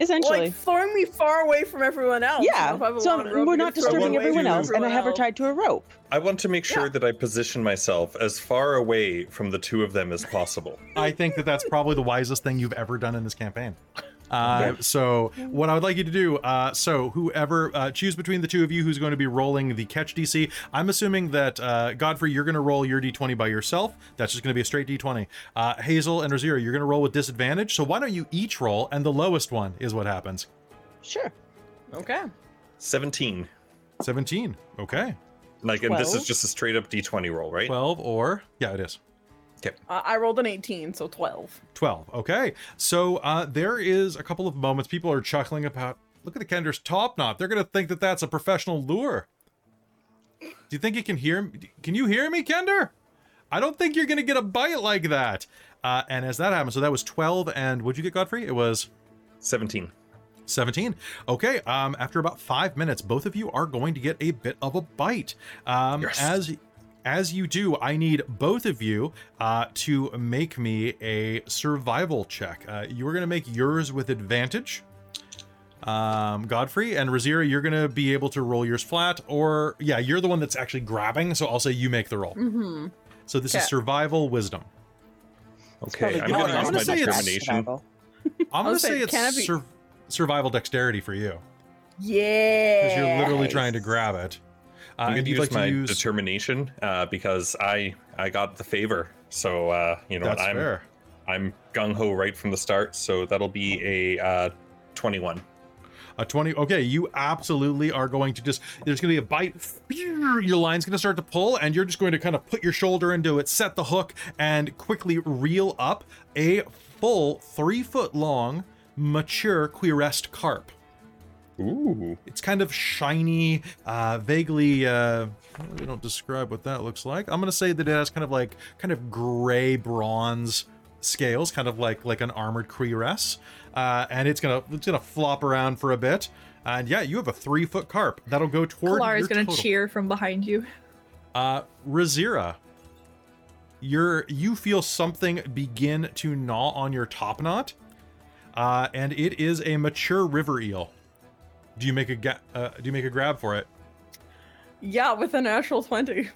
Essentially. Like throwing me far away from everyone else. yeah. if I have a So we're not can throw me disturbing everyone from else, and I have her tied to a rope. I want to make sure Yeah. that I position myself as far away from the two of them as possible. I think that that's probably the wisest thing you've ever done in this campaign. Uh, so what I would like you to do, uh, so whoever uh, choose between the two of you who's going to be rolling the catch DC. I'm assuming that uh, Godfrey, you're going to roll your D20 by yourself. That's just going to be a straight D20. Uh, Hazel and Razira, you're going to roll with disadvantage. So why don't you each roll, and the lowest one is what happens. Sure. Okay. 17. 17. Okay. Like, and this is just a straight up d20 roll, right? 12 or yeah, it is. Uh, I rolled an 18, so 12. 12. Okay. So uh, there is a couple of moments people are chuckling about. Look at the Kender's top knot. They're going to think that that's a professional lure. Do you think you can hear me? Can you hear me, Kender? I don't think you're going to get a bite like that. Uh, and as that happens, so that was 12. And what'd you get, Godfrey? It was 17. 17. Okay, um, after about five minutes, both of you are going to get a bit of a bite. Um, Yes. As as you do, I need both of you uh, to make me a survival check. Uh, you are going to make yours with advantage. Um, Godfrey and Razira, you're going to be able to roll yours flat, or yeah, you're the one that's actually grabbing. So I'll say you make the roll. Mm-hmm. So this is survival wisdom. Okay, I'm probably going I'm to gonna use my say it's- determination. I'm going to say it's be- sur- survival dexterity for you Yeah. because you're literally trying to grab it. Uh, I'm gonna use like my to use determination uh, because I I got the favor. So uh, you know That's I'm fair. I'm gung ho right from the start. So that'll be a uh, 21. A 20. Okay, you absolutely are going to just, there's going to be a bite. Your line's going to start to pull, and you're just going to kind of put your shoulder into it, set the hook, and quickly reel up a full three foot long, mature cuirassed carp. Ooh. It's kind of shiny, uh, vaguely. Uh, we don't describe what that looks like. I'm gonna say that it has kind of like kind of gray bronze scales, kind of like like an armored cuirass, uh, and it's gonna it's gonna flop around for a bit. And yeah, you have a three foot carp that'll go toward. Kalar is gonna total. cheer from behind you. Uh, Razira, you're you feel something begin to gnaw on your top knot, uh, and it is a mature river eel. Do you make a ga- uh, do you make a grab for it? Yeah, with a natural 20.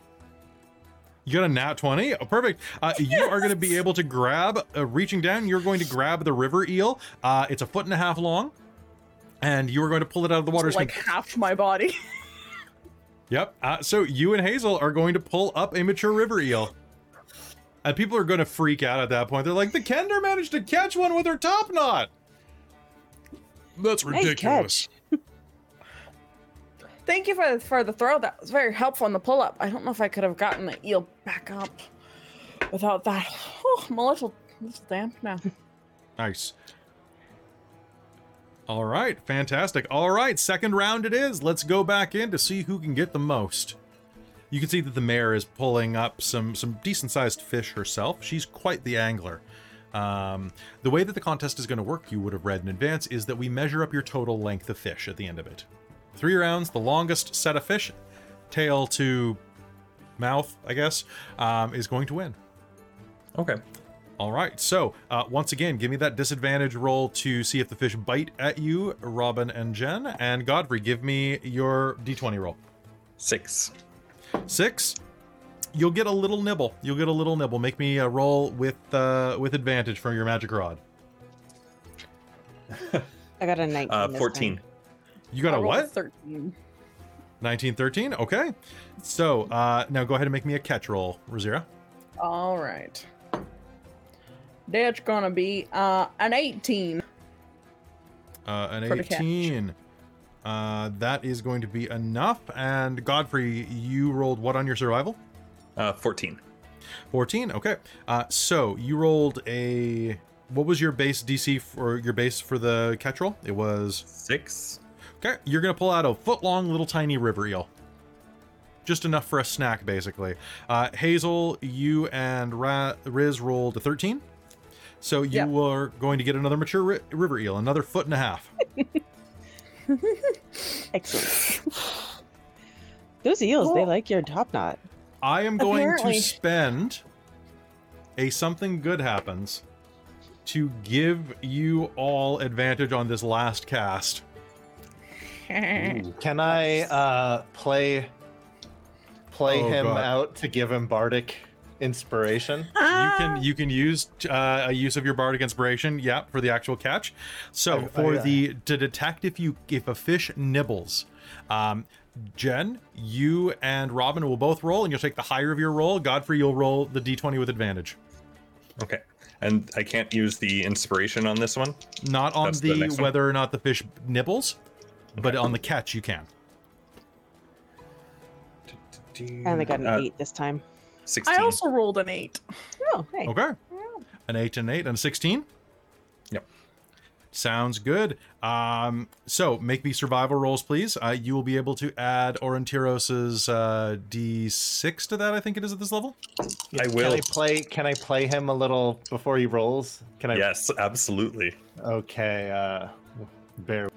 You got a nat 20? Oh, perfect. Uh, You are going to be able to grab, uh, reaching down, you're going to grab the river eel. Uh, it's a foot and a half long, and you are going to pull it out of the water. It's like gonna- half my body. Yep. Uh, so you and Hazel are going to pull up a mature river eel. And people are going to freak out at that point. They're like, the Kender managed to catch one with her top knot. That's Nice ridiculous. Thank you for, for the throw. That was very helpful in the pull up. I don't know if I could have gotten the eel back up without that. Oh, my little, little damp now. Nice. All right, fantastic. All right, second round it is. Let's go back in to see who can get the most. You can see that the mayor is pulling up some some decent sized fish herself. She's quite the angler. Um, the way that the contest is going to work, you would have read in advance, is that we measure up your total length of fish at the end of it. Three rounds, the longest set of fish, tail to mouth, I guess, um, is going to win. Okay. All right. So uh, once again, give me that disadvantage roll to see if the fish bite at you, Robin and Jen, and Godfrey. Give me your d20 roll. Six. Six. You'll get a little nibble. You'll get a little nibble. Make me a roll with uh, with advantage from your magic rod. I got a 19. Uh, this 14. time. You got I a rolled what? 13. 1913. Okay. So uh, now go ahead and make me a catch roll, Razira. All right. That's gonna be uh an 18. Uh, an For the catch. 18. Uh, that is going to be enough. And Godfrey, you rolled what on your survival? Uh, 14. 14 okay uh so you rolled a what was your base dc for your base for the catch roll it was Six. Okay you're gonna pull out a foot long little tiny river eel just enough for a snack basically uh hazel you and Ra- riz rolled a 13 so you Yeah. are going to get another mature ri- river eel another foot and a half Excellent. Those eels, they like your top knot. I am going Apparently. to spend a something good happens to give you all advantage on this last cast. Ooh, Can I uh, play play Oh, him God. out to give him bardic inspiration? You can you can use uh, a use of your bardic inspiration, yeah, for the actual catch. So I- for I, uh, the to detect if you if a fish nibbles, um, Jen, you and Robin will both roll, and you'll take the higher of your roll. Godfrey, you'll roll the d20 with advantage. Okay. And I can't use the inspiration on this one. Not on That's the the, next one? whether or not the fish nibbles, but on the catch you can. And I got an Uh, eight this time. 16. I also rolled an eight. Oh, hey. Okay. An eight and eight and a sixteen. Yep. Sounds good. Um, so make me survival rolls, please. Uh, you will be able to add Orontiros's uh, d6 to that. I think it is at this level. I will. Can. I play? Can I play him a little before he rolls? Can I? Yes, absolutely. Okay. Uh, bear.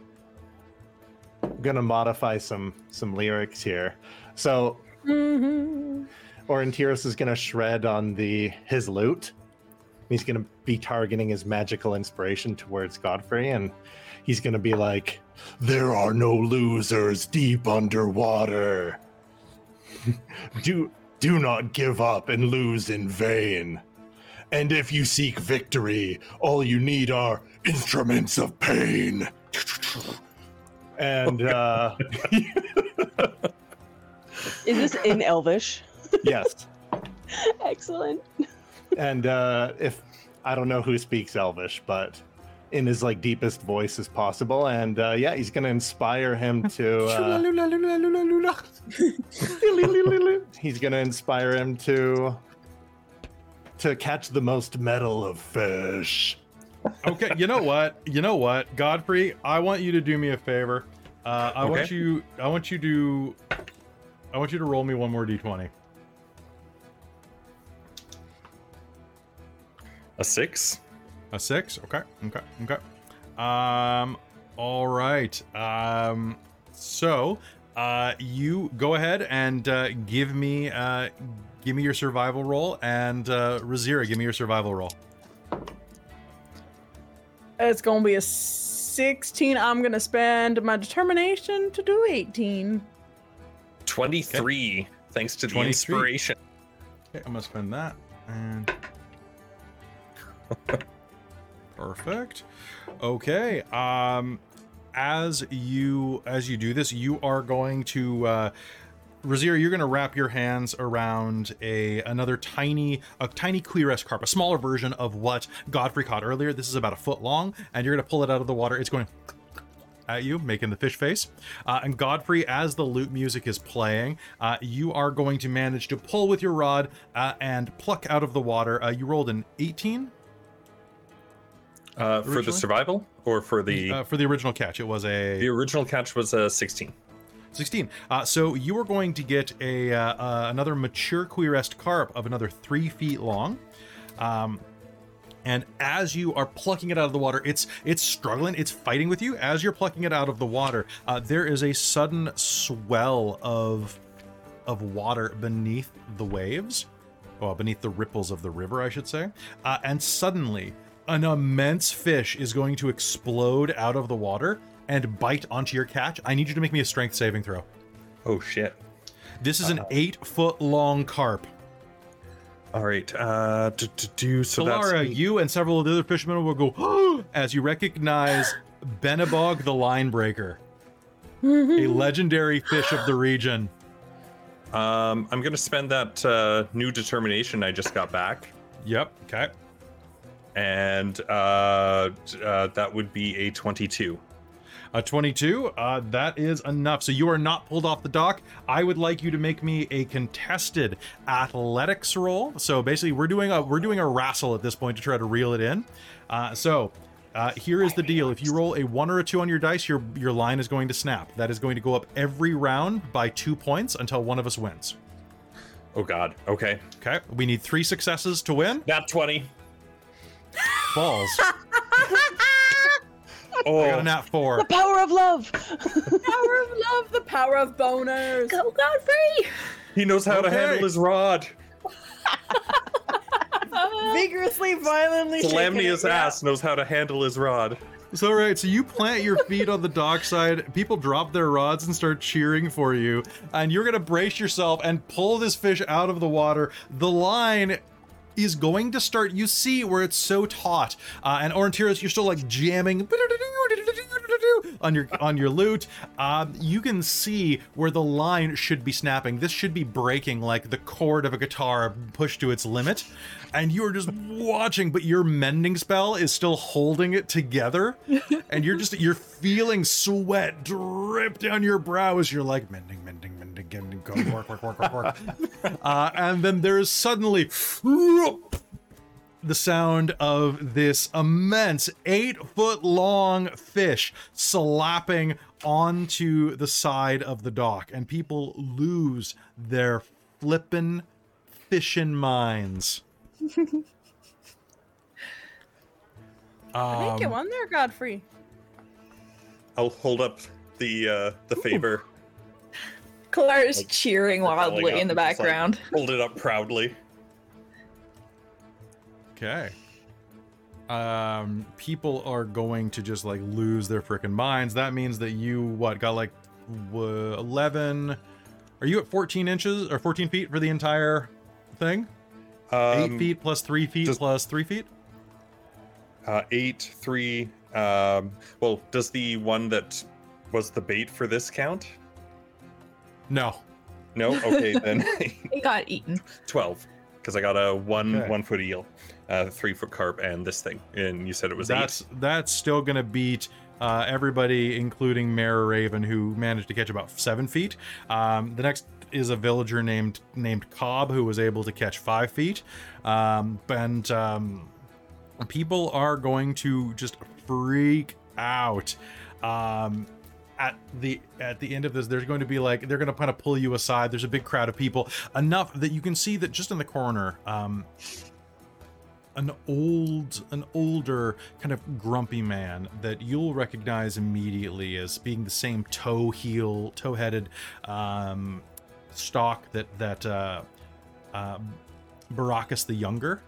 I'm gonna modify some some lyrics here. So Mm-hmm. Is gonna shred on the his lute. He's gonna be targeting his magical inspiration towards Godfrey, and he's gonna be like, "There are no losers deep underwater. do do not give up and lose in vain. And if you seek victory, all you need are instruments of pain." And uh, Is this in Elvish? yes, Excellent. and uh, if I don't know who speaks Elvish, but in his like deepest voice as possible, and uh, yeah, he's gonna inspire him to. Uh, he's gonna inspire him to to catch the most metal of fish. Okay. you know what? You know what, Godfrey? I want you to do me a favor. Uh, I want Okay. you. I want you to. I want you to roll me one more d20. A six? A six. Okay. Okay. Okay. Um. All right. Um. So, uh, you go ahead and uh, give me uh, give me your survival roll, and uh, Razira, give me your survival roll. It's gonna be a 16. I'm gonna spend my determination to do 18. 23, thanks to the 23. inspiration. Okay, I'm gonna spend that and perfect. Okay. Um, as you as you do this, you are going to uh, Razir, you're going to wrap your hands around a another tiny a tiny cuirassed carp, a smaller version of what Godfrey caught earlier. This is about a foot long, and you're going to pull it out of the water. It's going at you, making the fish face. Uh, and Godfrey, as the lute music is playing, uh, you are going to manage to pull with your rod uh, and pluck out of the water. Uh, you rolled an 18 Uh, for the survival or for the uh, for the original catch. It was a the original catch was a 16. 16. Uh, so you are going to get a uh, uh, another mature cuirassed carp of another three feet long. Um, and as you are plucking it out of the water, it's it's struggling, it's fighting with you. As you're plucking it out of the water, uh, there is a sudden swell of of water beneath the waves, well, beneath the ripples of the river, I should say. Uh, and suddenly, an immense fish is going to explode out of the water and bite onto your catch. I need you to make me a strength saving throw. Oh shit. This is an eight foot long carp. All right. Uh, to, to do so Solara, that's you and several of the other fishermen will go as you recognize Benabog the Line Breaker, a legendary fish of the region. um, I'm gonna spend that uh, new determination I just got back, Yep. Okay. and uh, uh, that would be a 22. A 22. Uh, that is enough. So you are not pulled off the dock. I would like you to make me a contested athletics roll. So basically, we're doing a we're doing a wrestle at this point to try to reel it in. Uh, so. Uh, here is the deal: if you roll a one or a two on your dice, your your line is going to snap. That is going to go up every round by two points until one of us wins. Oh god. Okay. Okay, we need three successes to win. That 20. Balls. I got oh. a Oh, nat four. The power of love. Power of love, the power of boners. Go Godfrey! he knows how to handle his rod. vigorously, violently. shaking Calamity it, his yeah. ass knows how to handle his rod. So right, so you plant your feet on the dockside, people drop their rods and start cheering for you, and you're gonna brace yourself and pull this fish out of the water. The line is going to start. You see where it's so taut, uh, and Orontiros, you're still like jamming on your on your lute. Um, you can see where the line should be snapping. This should be breaking like the chord of a guitar pushed to its limit, and you are just watching. But your mending spell is still holding it together, and you're just you're feeling sweat drip down your brow as you're like mending, mending, mending, mending, go work, work, work, work, work. uh, and then there is suddenly the sound of this immense eight foot long fish slapping onto the side of the dock, and people lose their flippin' fishing minds. I didn't get Um, one there, Godfrey. I'll hold up the uh, the favor, Claire's Like, cheering wildly in the just like- background. hold it up proudly. Okay. Um, people are going to just like lose their freaking minds. That means that you what got like w- eleven? Are you at fourteen inches or fourteen feet for the entire thing? Eight Um, feet plus three feet just- plus three feet. Uh, eight, three. Um, well, does the one that was the bait for this count? No. No. Okay, then He got eaten. twelve. Because I got a one Okay. one foot eel, uh, three foot carp, and this thing. And you said it was that's eight. that's still gonna beat uh, everybody, including Mare Raven, who managed to catch about seven feet. Um, the next is a villager named named Cobb, who was able to catch five feet. Um, and um, people are going to just freak out. Um, at the at the end of this there's going to be like they're going to kind of pull you aside. There's a big crowd of people. Enough that you can see that just in the corner um an old an older kind of grumpy man that you'll recognize immediately as being the same toe heel toe headed um stock that that uh uh Baracus the younger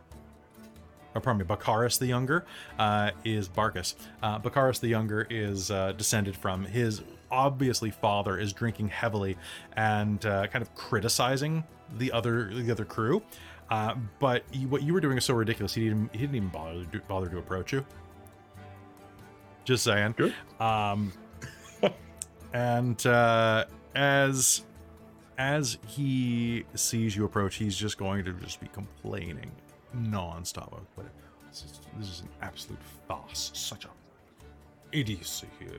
or pardon me, Baccharis the Younger uh, is Barcus. Uh, Baccharis the Younger is uh, descended from his obviously father is drinking heavily and uh, kind of criticizing the other the other crew. Uh, but you, what you were doing is so ridiculous. He didn't he didn't even bother to, bother to approach you. Just saying. Good. Um, and uh, as as he sees you approach, he's just going to just be complaining non-stop what this is, this is an absolute farce. Such a idiocy here.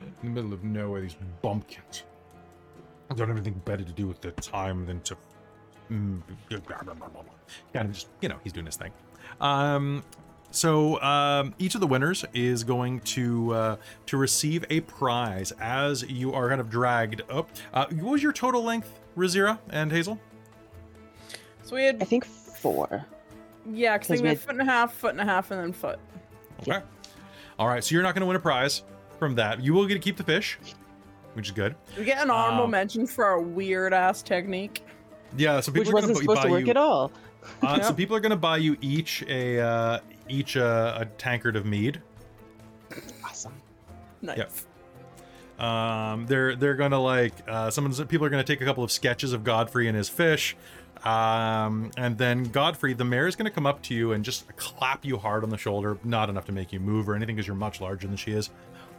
In the middle of nowhere, these bumpkins I don't have anything better to do with their time than to mm, kind of just you know he's doing his thing. Um, so um, each of the winners is going to uh, to receive a prize as you are kind of dragged up. Uh, what was your total length, Razira and Hazel? So we had I think four. yeah, because Because we we had had- foot and a half, foot and a half, and then foot. Okay. All right. So you're not going to win a prize from that. You will get to keep the fish, which is good. We get an honorable Um, mention for our weird ass technique. Yeah. So Which people are going wasn't supposed to work you. at all. Uh, So people are going to buy you each a uh, each uh, a tankard of mead. Awesome. Nice. Yep. Um, they're they're gonna like uh, someone's people are gonna take a couple of sketches of Godfrey and his fish, um, and then Godfrey, the mayor, is gonna come up to you and just clap you hard on the shoulder, not enough to make you move or anything because you're much larger than she is.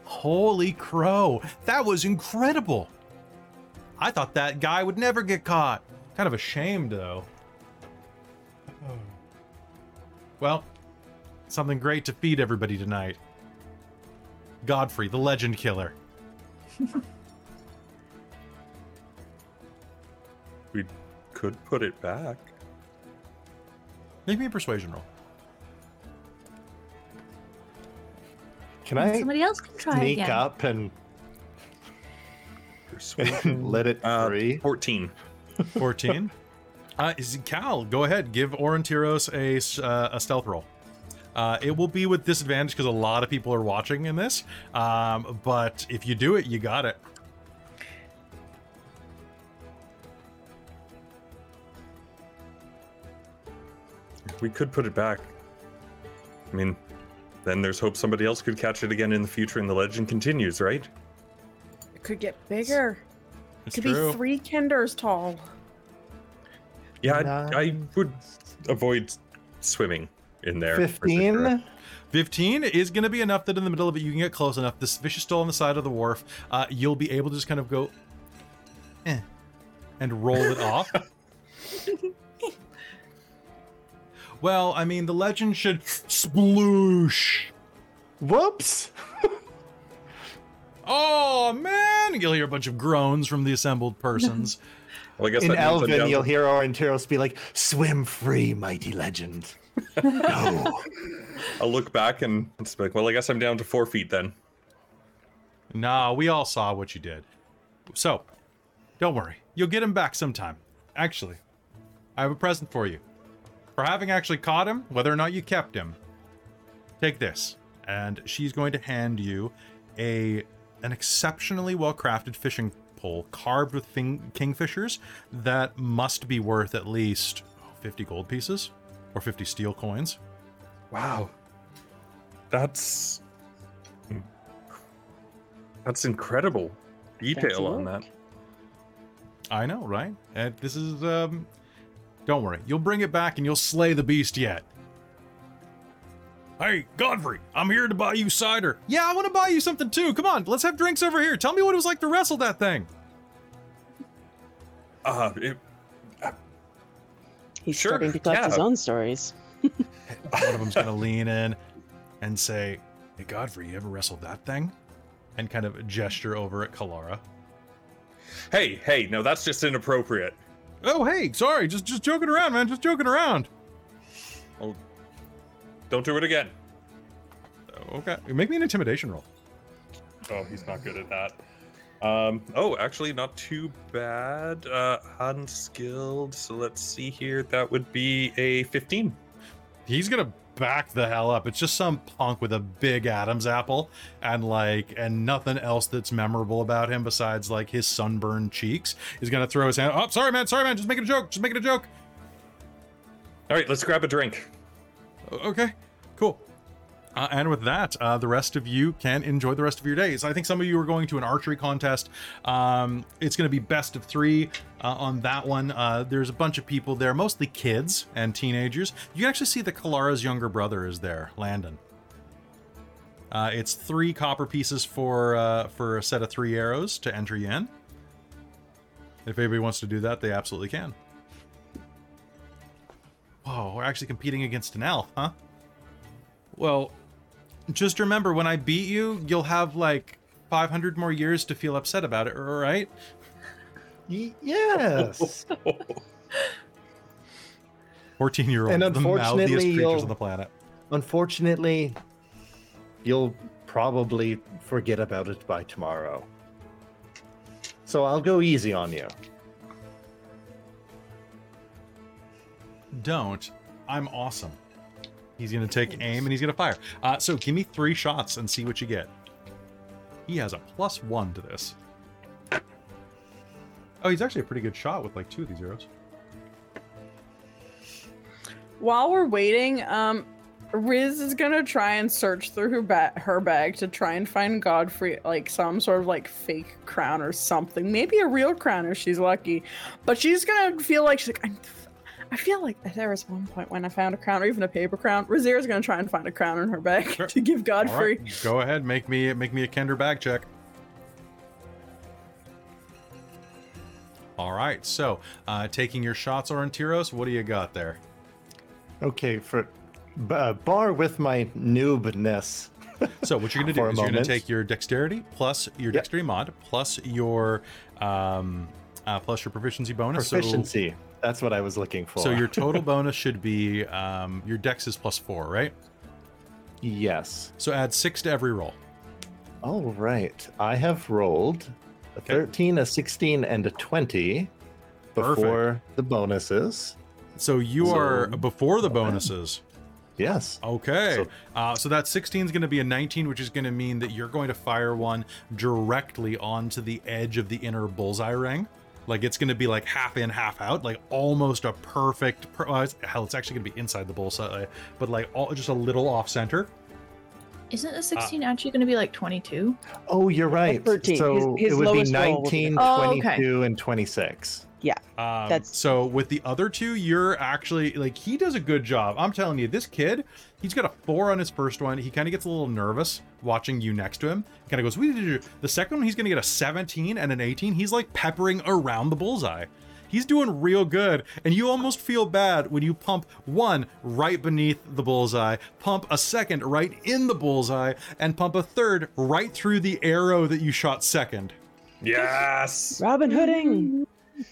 Holy crow, that was incredible! I thought that guy would never get caught. Kind of ashamed though. Well, something great to feed everybody tonight. Godfrey, the legend killer. We could put it back. Make me a persuasion roll. Can I Somebody else can try sneak again. up and Persuasion. let it Uh, free? 14. 14. uh, is Cal, go ahead. Give Orontiros a, s- uh, a stealth roll. Uh, it will be with disadvantage because a lot of people are watching in this. Um, but if you do it, you got it. We could put it back. I mean, then there's hope somebody else could catch it again in the future and the legend continues, right? It could get bigger. It's it could true. be three kenders tall. Yeah, I, I would avoid swimming in there. Fifteen. 15 is going to be enough that in the middle of it you can get close enough. This fish is still on the side of the wharf. Uh, you'll be able to just kind of go, eh, and roll it off. well, I mean, the legend should sploosh. Whoops. Oh man! You'll hear a bunch of groans from the assembled persons. Well, I guess In that Elven, you'll hear our Orontiros be like, "Swim free, mighty legend." no. I'll look back and it's like, well, I guess I'm down to four feet then. nah, we all saw what you did. So, don't worry. You'll get him back sometime. Actually, I have a present for you. For having actually caught him, whether or not you kept him, take this. And she's going to hand you a an exceptionally well crafted fishing pole carved with fin- kingfishers that must be worth at least oh, 50 gold pieces or 50 steel coins. Wow. That's that's incredible detail on that. I know, right? And this is um don't worry. You'll bring it back and you'll slay the beast yet. Hey, Godfrey, I'm here to buy you cider. Yeah, I want to buy you something too. Come on, let's have drinks over here. Tell me what it was like to wrestle that thing. Uh, it, He's Sure, starting to collect his own stories. One of them's gonna lean in and say, Hey Godfrey, you ever wrestled that thing? And kind of gesture over at Kalara. hey, hey, no, that's just inappropriate. Oh hey, sorry, just just joking around, man. Just joking around. Oh, don't do it again. Okay. Make me an intimidation roll. Oh, he's not good at that. Um, oh, actually, not too bad. Uh, unskilled. So let's see here. That would be a 15. he's gonna back the hell up. It's just some punk with a big Adam's apple and like and nothing else that's memorable about him besides like his sunburned cheeks. He's gonna throw his hand. Oh, sorry, man. Sorry, man. Just making a joke. Just making a joke. All right, let's grab a drink. Okay, cool. Uh, and with that, uh, the rest of you can enjoy the rest of your days. I think some of you are going to an archery contest. Um, it's going to be best of three uh, on that one. Uh, there's a bunch of people there, mostly kids and teenagers. You can actually see that Kalara's younger brother is there, Landon. Uh, it's three copper pieces for uh, for a set of three arrows to enter you in. If anybody wants to do that, they absolutely can. Whoa, we're actually competing against an elf, huh? Well, just remember when I beat you, you'll have like 500 more years to feel upset about it, right? Y- yes. 14 year old, And the unfortunately, mouthiest creatures on the planet. Unfortunately, you'll probably forget about it by tomorrow. So I'll go easy on you. Don't. I'm awesome. He's gonna take aim and he's gonna fire. Uh, so give me three shots and see what you get. He has a plus one to this. Oh, he's actually a pretty good shot with like two of these arrows. While we're waiting, um, Riz is gonna try and search through her ba- her bag to try and find Godfrey like some sort of like fake crown or something. Maybe a real crown if she's lucky. But she's gonna feel like she's like I'm, I feel like there was one point when I found a crown or even a paper crown. Razira's gonna try and find a crown in her bag Sure. to give Godfrey. right, go ahead, make me make me a Kender bag check. All right, so uh, taking your shots, Orontiros, what do you got there? Okay, for uh, bar with my noobness. So what you're gonna do For a is you're gonna take your dexterity plus your Yep. dexterity mod plus your um, uh, plus your proficiency bonus. So- Proficiency. That's what I was looking for. So, your total bonus should be um, your dex is plus four, right? yes. So add six to every roll. All right. I have rolled a Okay. 13, a 16, and a 20 before the bonuses. So you So- are before the bonuses. Yes. Okay. So- uh, so that 16 is going to be a 19, which is going to mean that you're going to fire one directly onto the edge of the inner bullseye ring, Like it's going to be like half in, half out, like almost a perfect. Per- well, it's- hell, it's actually going to be inside the bullseye, but like all just a little off center. Isn't the 16 actually going to be like 22? Oh, you're right. 13. So His- his it would be lowest roll would be 19, Oh, okay. 22, and 26. Um, That's- so with the other two, you're actually like he does a good job. I'm telling you, this kid, he's got a four on his first one. He kind of gets a little nervous watching you next to him. Kind of goes, "What did you? The second one, he's gonna get a 17 and an 18. He's like peppering around the bullseye. He's doing real good, and you almost feel bad when you pump one right beneath the bullseye, pump a second right in the bullseye, and pump a third right through the arrow that you shot second. Yes. Robin Hooding.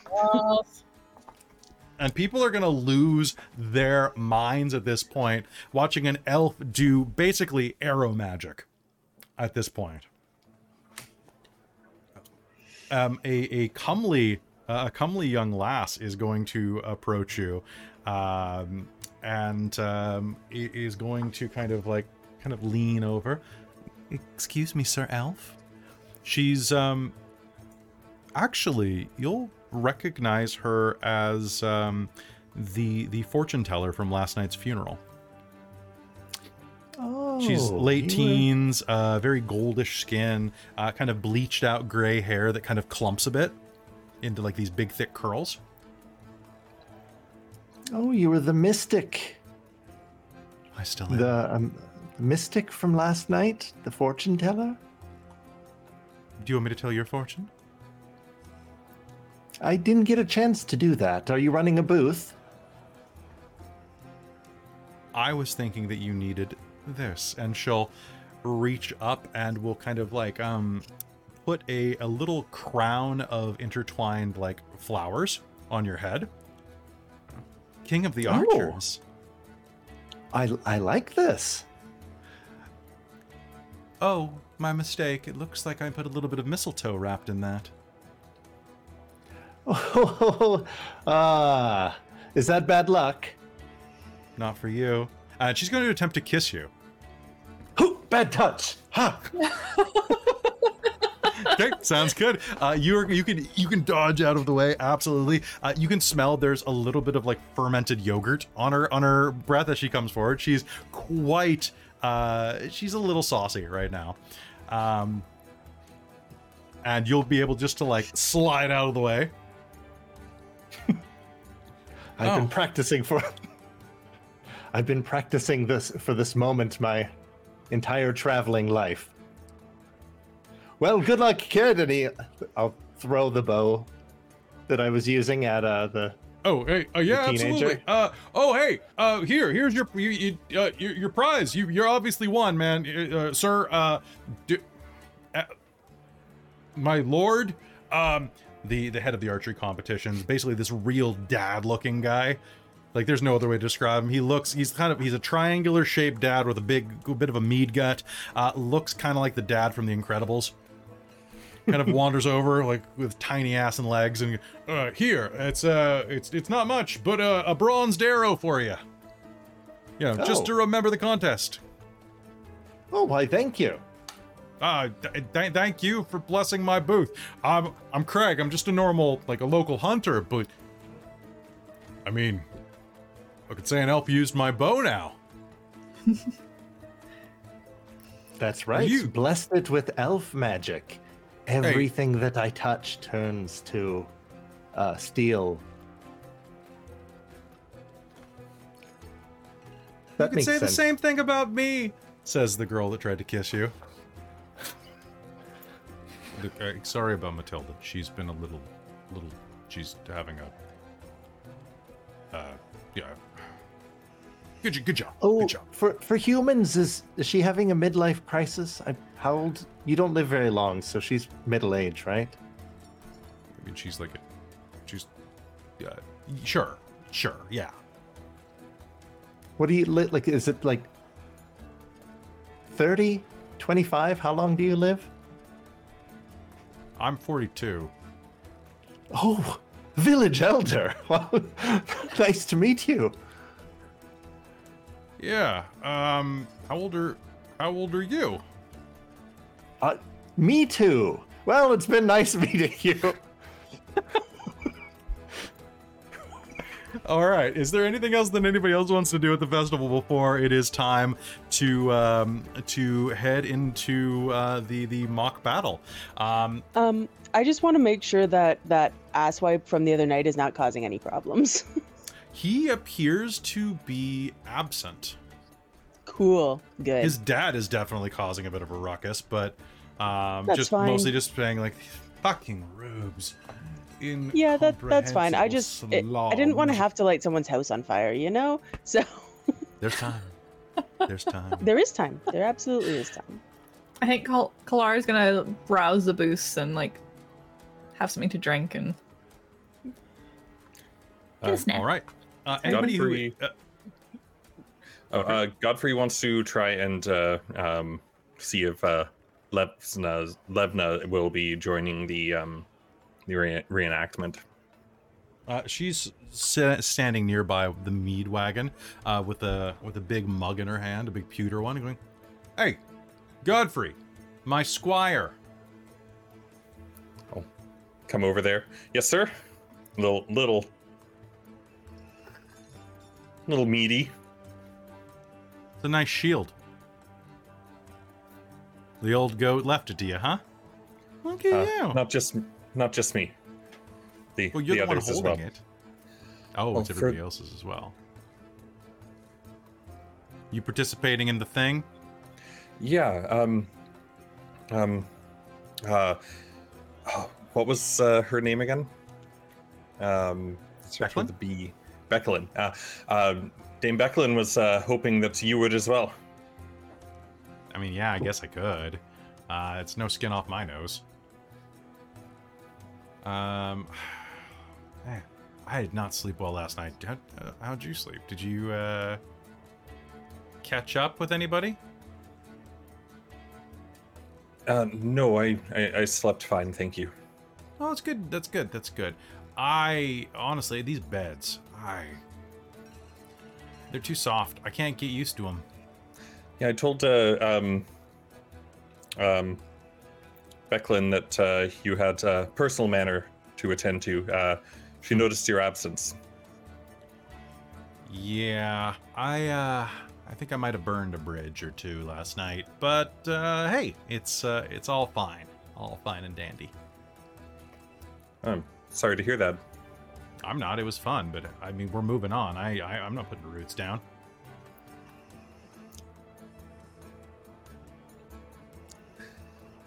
and people are going to lose their minds at this point watching an elf do basically arrow magic at this point. Um, a, a comely uh, a comely young lass is going to approach you um, and um, is going to kind of like kind of lean over. Excuse me sir elf? She's um actually you'll recognize her as um, the the fortune teller from last night's funeral. Oh, She's late you were- teens, uh, very goldish skin, uh, kind of bleached out gray hair that kind of clumps a bit into like these big thick curls. Oh, you were the mystic. I still am. The um, mystic from last night? The fortune teller? Do you want me to tell your fortune? I didn't get a chance to do that. Are you running a booth? I was thinking that you needed this, and she'll reach up and will kind of like um put a a little crown of intertwined like flowers on your head. King of the Oh. Archers. I, I like this. Oh, my mistake. It looks like I put a little bit of mistletoe wrapped in that. Oh, ah, is that bad luck? Not for you. And she's going to attempt to kiss you. Hoo, bad touch. Ha! okay, sounds good. Uh, you're you can you can dodge out of the way. Absolutely. Uh, you can smell there's a little bit of like fermented yogurt on her on her breath as she comes forward. She's quite uh, she's a little saucy right now. Um, and you'll be able just to like slide out of the way. I've Oh. been practicing for. I've been practicing this for this moment my entire traveling life. Well, good luck, kid. And he, I'll throw the bow that I was using at uh, the. Oh, hey, uh, yeah, absolutely. Uh, oh, hey, uh, here, here's your you, you, uh, your, your prize. You, you're obviously won, man, uh, uh, sir. Uh, do, uh, my lord, um, the the head of the archery competitions, basically this real dad-looking guy. Like, there's no other way to describe him. He looks, he's kind of, he's a triangular shaped dad with a big, a bit of a mead gut. Uh, looks kind of like the dad from The Incredibles kind of wanders over like with tiny ass and legs and uh here it's uh it's it's not much but uh, a bronzed arrow for you you know just Oh. to remember the contest Oh, why? Thank you. Uh th- th- thank you for blessing my booth i'm i'm craig i'm just a normal like a local hunter but i mean i could say an elf used my bow now That's right. you- Blessed it with elf magic. Everything that I touch turns to uh, steel. That you could say the same thing about me says the girl that tried to kiss you Look, uh, sorry about matilda she's been a little little she's having a uh yeah good, good job Oh, good job for for humans, is is she having a midlife crisis? I, how old? You don't live very long, so she's middle age, right? i mean she's like a, she's yeah sure sure yeah What do you li- like? Is it like 30, 25? How long do you live? I'm 42 Oh, village elder. Well, nice to meet you. yeah um how old are how old are you Uh, me too. Well, it's been nice meeting you. All right. Is there anything else that anybody else wants to do at the festival before it is time to um, to head into uh, the the mock battle? Um, Um, I just want to make sure that that asswipe from the other night is not causing any problems. he appears to be absent. cool. Good. His dad is definitely causing a bit of a ruckus, but um, That's just fine. mostly just saying like fucking rubes. Yeah, that that's fine. I just it, I didn't want to have to light someone's house on fire, you know. So There's time. There's time. there is time. There absolutely is time. I think Kal- Kalar is gonna browse the booths and like have something to drink and get Uh, a snack. All right. Uh, anybody who Godfrey- uh, Oh, uh, Godfrey wants to try and uh, um, see if uh, Levna, Levna will be joining the um, the re- reenactment. Uh, she's sa- standing nearby the mead wagon uh, with a with a big mug in her hand, a big pewter one, going, "Hey, Godfrey, my squire." Oh, come over there. Yes, sir. Little, little, little meaty. It's a nice shield. The old goat left it to you, huh? Look at Uh, you. Not just, not just me. The, well, you're the the, one holding well. it. Oh, Well, it's for- everybody else's as well. You participating in the thing? Yeah. Um. Um. Uh. oh, what was uh, her name again? Um. Starts with Becklin? the B. Becklin. Uh, um, Dame Becklin was uh, hoping that you would as well. I mean, yeah, I guess I could. Uh, it's no skin off my nose. Um, man, I did not sleep well last night. How, uh, how'd you sleep? Did you uh, catch up with anybody? Uh, no, I, I I slept fine, thank you. Oh, that's good. That's good. That's good. I honestly, these beds, I they're too soft. I can't get used to them. Yeah, I told uh, um, um, Becklin that uh, you had a personal matter to attend to. Uh, she noticed your absence. Yeah, I uh I think I might have burned a bridge or two last night, but uh hey, it's uh it's all fine. All fine and dandy. I'm sorry to hear that. I'm not. It was fun, but I mean, we're moving on. I, I I'm not putting roots down.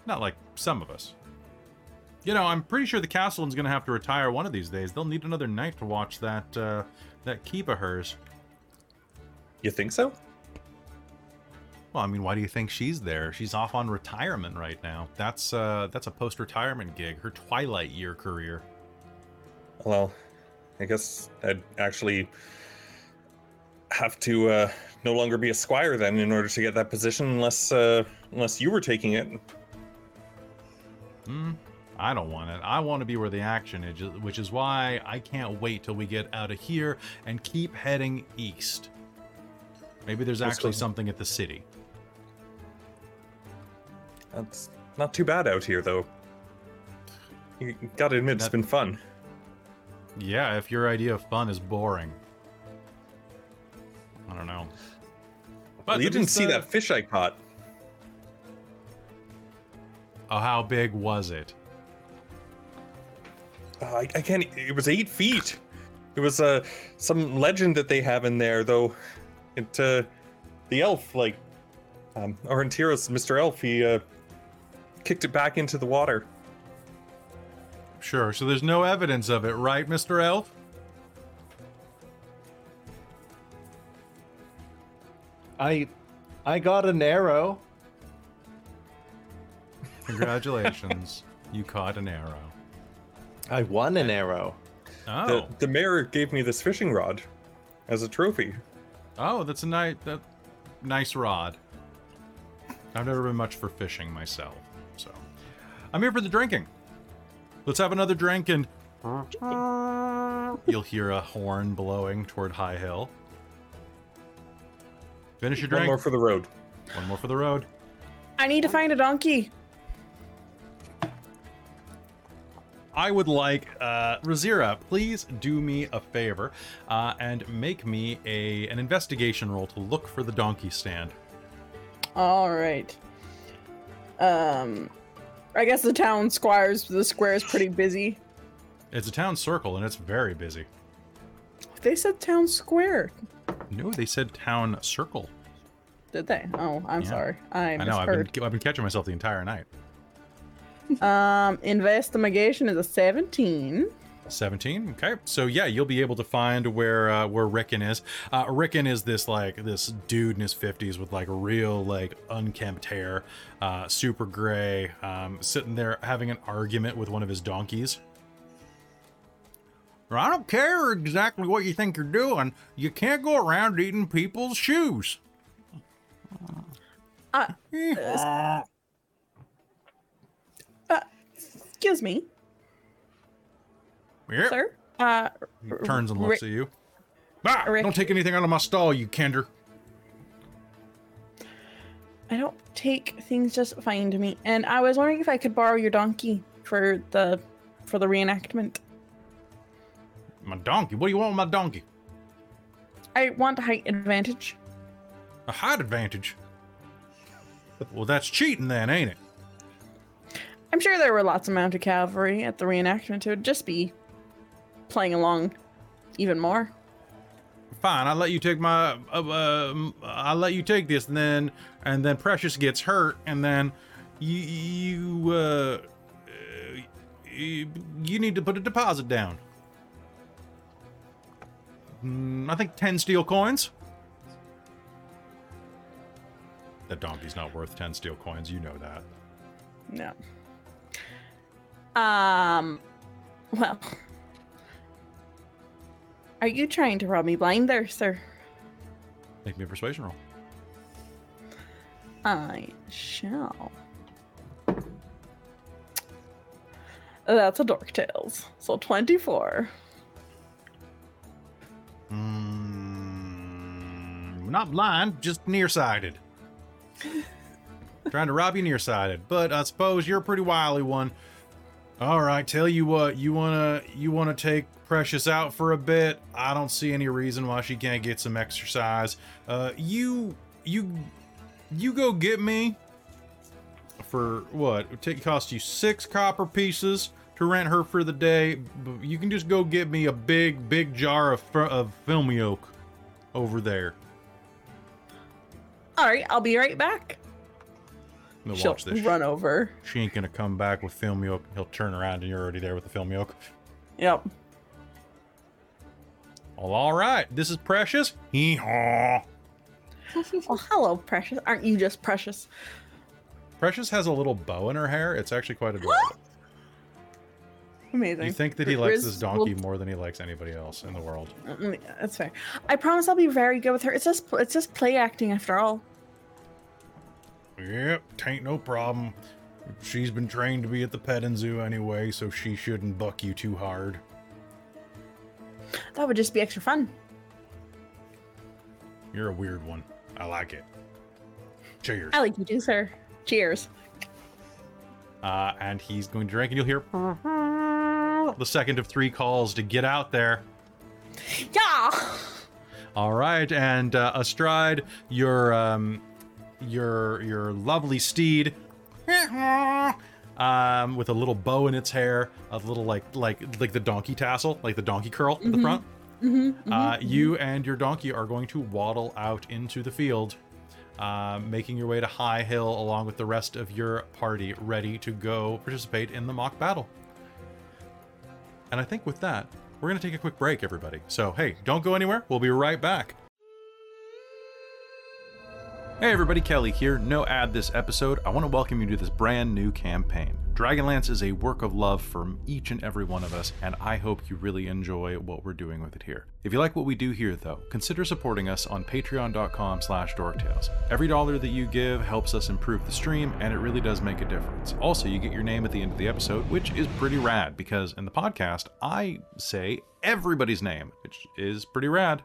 Not like some of us. You know, I'm pretty sure the Castellan's gonna have to retire one of these days. They'll need another knight to watch that uh, that keep of hers. You think so? Well, I mean, why do you think she's there? She's off on retirement right now. That's uh that's a post-retirement gig, her twilight year career. Well, I guess I'd actually have to uh, no longer be a squire then in order to get that position, unless uh, unless you were taking it. Hmm. I don't want it. I want to be where the action is, which is why I can't wait till we get out of here and keep heading east. Maybe there's Let's actually go. something at the city. That's not too bad out here, though. You gotta admit, it's been fun. Yeah, if your idea of fun is boring. I don't know. Well, you didn't see uh, that fish I caught. Oh, how big was it? Uh, I, I can't. It was eight feet. It was uh, some legend that they have in there, though. It uh, the elf, like um, Orontiros, Mr. Elf, he uh, kicked it back into the water. Sure, so there's no evidence of it, right, Mr. Elf? I I got an arrow. Congratulations. you caught an arrow. I won an arrow. Oh. The, the mayor gave me this fishing rod as a trophy. Oh, that's a nice, that, nice rod. I've never been much for fishing myself, so I'm here for the drinking. Let's have another drink, and you'll hear a horn blowing toward High Hill. Finish your drink. One drink. more for the road. One more for the road. I need to find a donkey. I would like uh, Razira, please do me a favor uh, and make me a an investigation roll to look for the donkey stand. All right. Um, I guess the town squires the square is pretty busy. It's a town circle and it's very busy. They said town square. No, they said town circle. Did they? Oh, I'm Yeah. sorry. I I know. I've been I've been catching myself the entire night. Um, investigation is a 17. 17 okay. So yeah you'll be able to find where uh, where rickon is. Uh rickon is this like this dude in his 50s with like real like unkempt hair uh super gray um sitting there having an argument with one of his donkeys. I don't care exactly what you think you're doing. You can't go around eating people's shoes. Uh, Eh. Excuse me, Yep. sir. Uh, He turns and looks Rick- at you ah, Rick- don't take anything out of my stall you kender I don't take things just fine to me, and I was wondering if I could borrow your donkey for the for the reenactment. my donkey what do you want with my donkey I want a height advantage. A height advantage? Well, that's cheating then, ain't it? I'm sure there were lots of mounted cavalry at the reenactment. It would just be playing along even more. Fine, I'll let you take my. Uh, um, I'll let you take this, and then and then Precious gets hurt, and then you you uh, uh, you, you need to put a deposit down. Mm, I think ten steel coins. That donkey's not worth ten steel coins. You know that. No. Um. Well. Are you trying to rob me blind there, sir? Make me a persuasion roll. I shall. That's a Dork Tales. So 24. Mm, not blind, just nearsighted. Trying to rob you nearsighted, but I suppose you're a pretty wily one. All right, tell you what, you wanna you wanna take Precious out for a bit. I don't see any reason why she can't get some exercise. Uh, you you you go get me for what? It take cost you six copper pieces to rent her for the day. You can just go get me a big big jar of of film yolk over there. All right, I'll be right back. Now She'll watch this. run over. She ain't gonna come back with film yolk. He'll turn around and you're already there with the film yolk. Yep. Well, all right. This is Precious. Hee-haw. Well, hello, Precious. Aren't you just precious? Precious has a little bow in her hair. It's actually quite adorable. Amazing. You think that he likes Riz this donkey will- more than he likes anybody else in the world. Mm, That's fair. I promise I'll be very good with her. It's just it's just play acting after all. Yep, tain't no problem. She's been trained to be at the petting zoo anyway, so she shouldn't buck you too hard. That would just be extra fun. You're a weird one. I like it. Cheers. I like you too, sir. Cheers. Uh, and he's going to drink, and you'll hear the second of three calls to get out there. Yeah. All right, and uh, astride your um, your your lovely steed, um, with a little bow in its hair, a little like like like the donkey tassel, like the donkey curl at the front. uh, you and your donkey are going to waddle out into the field, uh, making your way to High Hill along with the rest of your party, ready to go participate in the mock battle. And I think with that, we're going to take a quick break, everybody. So, hey, don't go anywhere. We'll be right back. Hey everybody, Kelly here. No ad this episode. I want to welcome you to this brand new campaign. Dragonlance is a work of love from each and every one of us, and I hope you really enjoy what we're doing with it here. If you like what we do here, though, consider supporting us on patreon.com slash dorktales. Every dollar that you give helps us improve the stream, and it really does make a difference. Also, you get your name at the end of the episode, which is pretty rad, because in the podcast, I say everybody's name, which is pretty rad.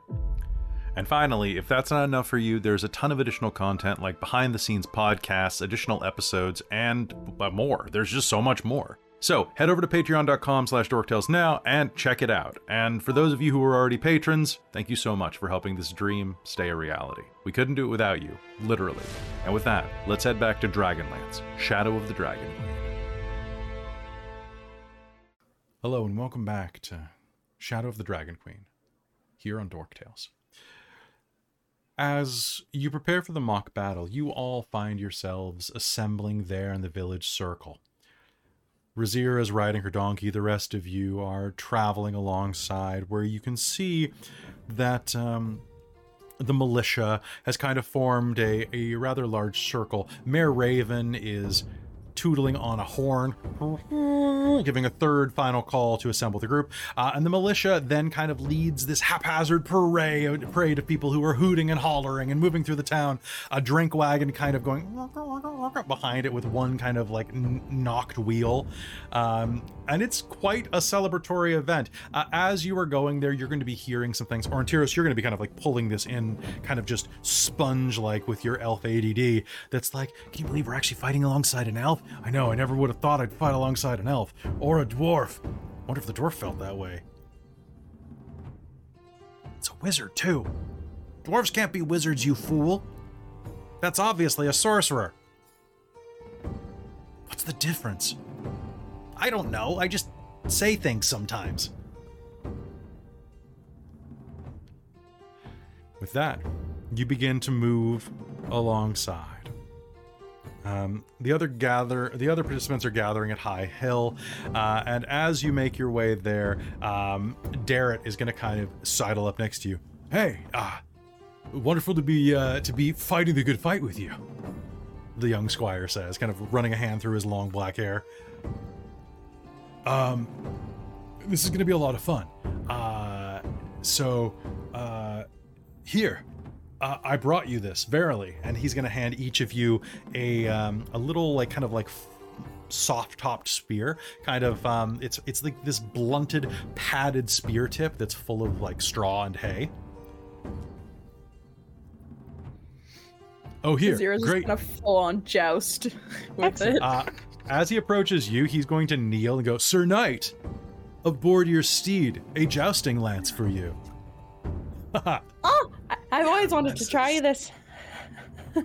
And finally, if that's not enough for you, there's a ton of additional content like behind the scenes podcasts, additional episodes, and more. There's just so much more. So head over to patreon.com slash dorktales now and check it out. And for those of you who are already patrons, thank you so much for helping this dream stay a reality. We couldn't do it without you, literally. And with that, let's head back to Dragonlance, Shadow of the Dragon. Hello and welcome back to Shadow of the Dragon Queen, here on Dork Tales. As you prepare for the mock battle, you all find yourselves assembling there in the village circle. Razira is riding her donkey. The rest of you are traveling alongside, where you can see that um, the militia has kind of formed a, a rather large circle. Mayor Raven is tootling on a horn, giving a third final call to assemble the group. Uh, and the militia then kind of leads this haphazard parade, parade of people who are hooting and hollering and moving through the town. A drink wagon kind of going behind it with one kind of like n- knocked wheel. Um, and it's quite a celebratory event. Uh, as you are going there, you're going to be hearing some things. Orontiros, you're going to be kind of like pulling this in, kind of just sponge like with your elf ADD. That's like, can you believe we're actually fighting alongside an elf? I know, I never would have thought I'd fight alongside an elf or a dwarf. Wonder if the dwarf felt that way. It's a wizard, too. Dwarves can't be wizards, you fool. That's obviously a sorcerer. What's the difference? I don't know. I just say things sometimes. With that, you begin to move alongside. Um, the other gather, the other participants are gathering at High Hill, uh, and as you make your way there, um, Darrett is going to kind of sidle up next to you. Hey, ah, wonderful to be uh, to be fighting the good fight with you. The young squire says, kind of running a hand through his long black hair. Um, this is going to be a lot of fun. Uh, so, uh, here, uh, I brought you this, verily, and he's going to hand each of you a um, a little like kind of like soft topped spear. Kind of um it's it's like this blunted padded spear tip that's full of like straw and hay. Oh here. Zira's great. just gonna full on joust with it. uh, as he approaches you, he's going to kneel and go, Sir Knight, aboard your steed, a jousting lance for you. Oh, I- I've always wanted to try this.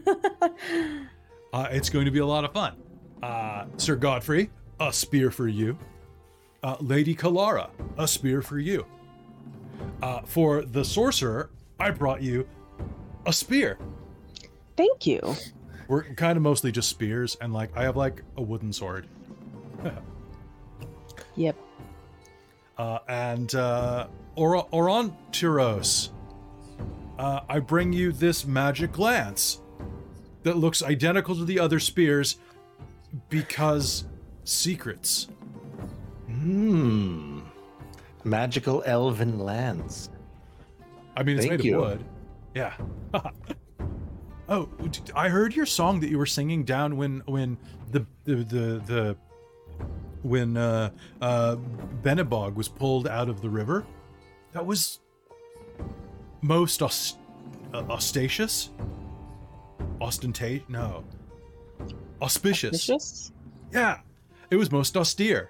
it's going to be a lot of fun. Uh, Sir Godfrey, a spear for you. Uh, Lady Kalara, a spear for you. Uh, for the sorcerer, I brought you a spear. Thank you. We're kind of mostly just spears, and like I have like a wooden sword. Yep. Uh, and uh, or- Oron Tyros, uh, I bring you this magic lance that looks identical to the other spears because secrets. Hmm. Magical elven lance. I mean, it's Thank made you. of wood. Yeah. oh, I heard your song that you were singing down when when the the the, the when uh, uh, Benebog was pulled out of the river. That was most aus- uh, ostatious, ostentate. No, auspicious. Vicious? Yeah, it was most austere.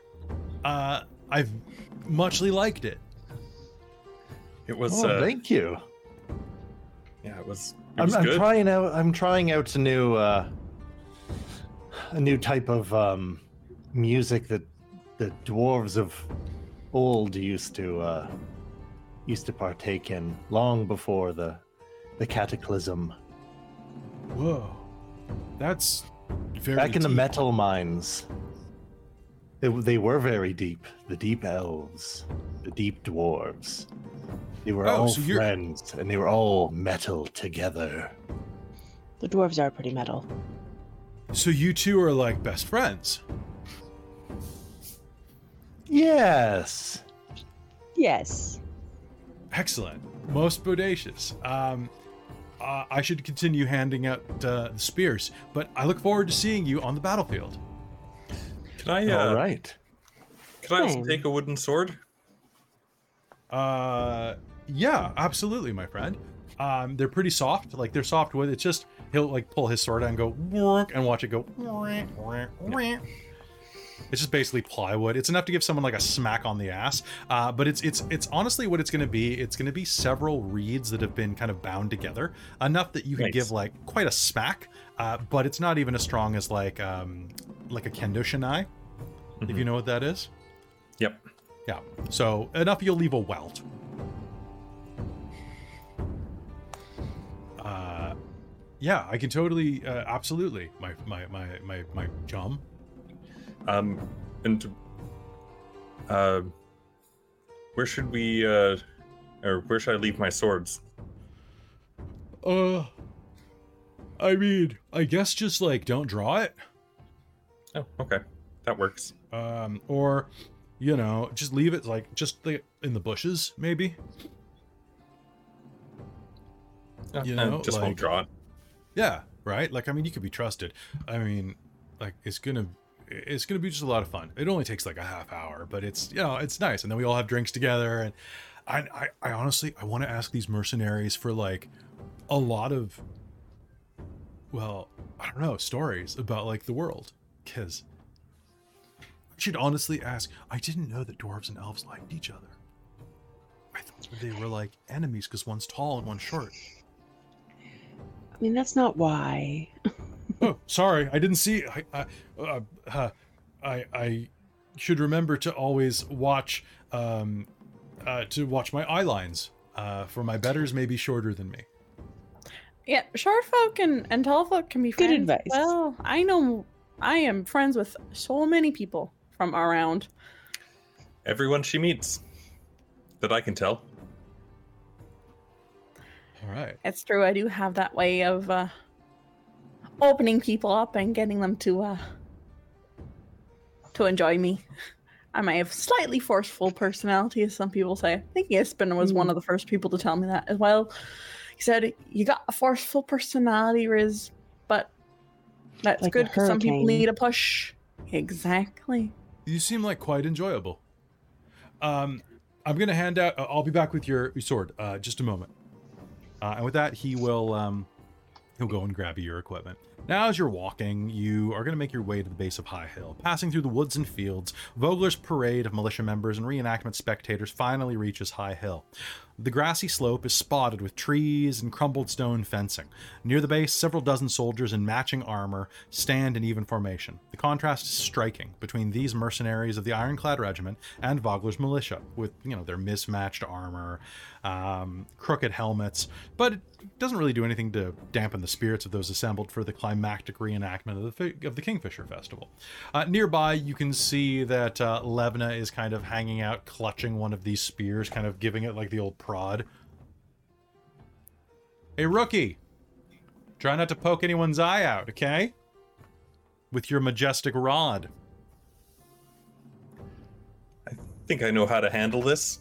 Uh, I've muchly liked it. It was. Oh, uh, thank you. yeah, it was. It I'm, was I'm trying out. I'm trying out a new, uh, a new type of um, music that the dwarves of old used to uh, used to partake in long before the the cataclysm. Whoa, that's very Back in the metal mines, they, they were very deep. The deep elves, the deep dwarves. They were Oh, all so you're- friends, and they were all metal together. The dwarves are pretty metal. So you two are like best friends. Yes. Yes. Excellent. Most bodacious. Um, uh, I should continue handing out uh, the spears, but I look forward to seeing you on the battlefield. Can I? Uh, all right. Can I also take a wooden sword? Uh, yeah, absolutely, my friend. Um, they're pretty soft. Like they're soft wood. It's just he'll like pull his sword out and go "Wonk," and watch it go. "Wonk, wonk, wonk." It's just basically plywood. It's enough to give someone like a smack on the ass. Uh, but it's it's it's honestly what it's going to be. It's going to be several reeds that have been kind of bound together enough that you can Nice. give like quite a smack. Uh, but it's not even as strong as like um, like a kendo shinai, if you know what that is. Yep. Yeah. So enough you'll leave a welt. Uh, yeah, I can totally, uh, absolutely. My my my my my chum. Um, and uh, where should we, uh, or where should I leave my swords? Uh, I mean, I guess just like don't draw it, Oh, okay, that works. um, or you know, just leave it like just like in the bushes, maybe. Uh, You I know, just like- won't draw it. Yeah, right. Like I mean, you could be trusted. I mean, like it's gonna it's gonna be just a lot of fun. It only takes like a half hour, but it's you know it's nice, and then we all have drinks together. And I I, I honestly I want to ask these mercenaries for like a lot of well I don't know stories about like the world because I should honestly ask. I didn't know that dwarves and elves liked each other. I thought they were like enemies because one's tall and one's short. I mean, that's not why. oh, sorry, I didn't see. I, I, uh, uh, I, I should remember to always watch, um, uh, to watch my eye lines. Uh, for my betters may be shorter than me. Yeah, short folk and, and tall folk can be friends. Good advice. Well, I know I am friends with so many people from around. Everyone she meets, that I can tell. All right. It's true, I do have that way of uh, opening people up and getting them to uh, to enjoy me. I might have slightly forceful personality, as some people say. I think Ispin was one of the first people to tell me that as well. He said, "You got a forceful personality, Riz, but that's Like good because some people need a push." Exactly. You seem like quite enjoyable. Um, I'm gonna hand out. Uh, I'll be back with your, your sword. Uh, just a moment. Uh, and with that, he will um, he'll go and grab you your equipment. Now, as you're walking, you are going to make your way to the base of High Hill. Passing through the woods and fields, Vogler's parade of militia members and reenactment spectators finally reaches High Hill. The grassy slope is spotted with trees and crumbled stone fencing. Near the base, several dozen soldiers in matching armor stand in even formation. The contrast is striking between these mercenaries of the Ironclad Regiment and Vogler's militia, with you know their mismatched armor, um, crooked helmets, but it doesn't really do anything to dampen the spirits of those assembled for the climactic reenactment of the of the Kingfisher Festival. Uh, nearby, you can see that uh, Levna is kind of hanging out, clutching one of these spears, kind of giving it like the old prod. Hey, rookie! Try not to poke anyone's eye out, okay? With your majestic rod. I think I know how to handle this.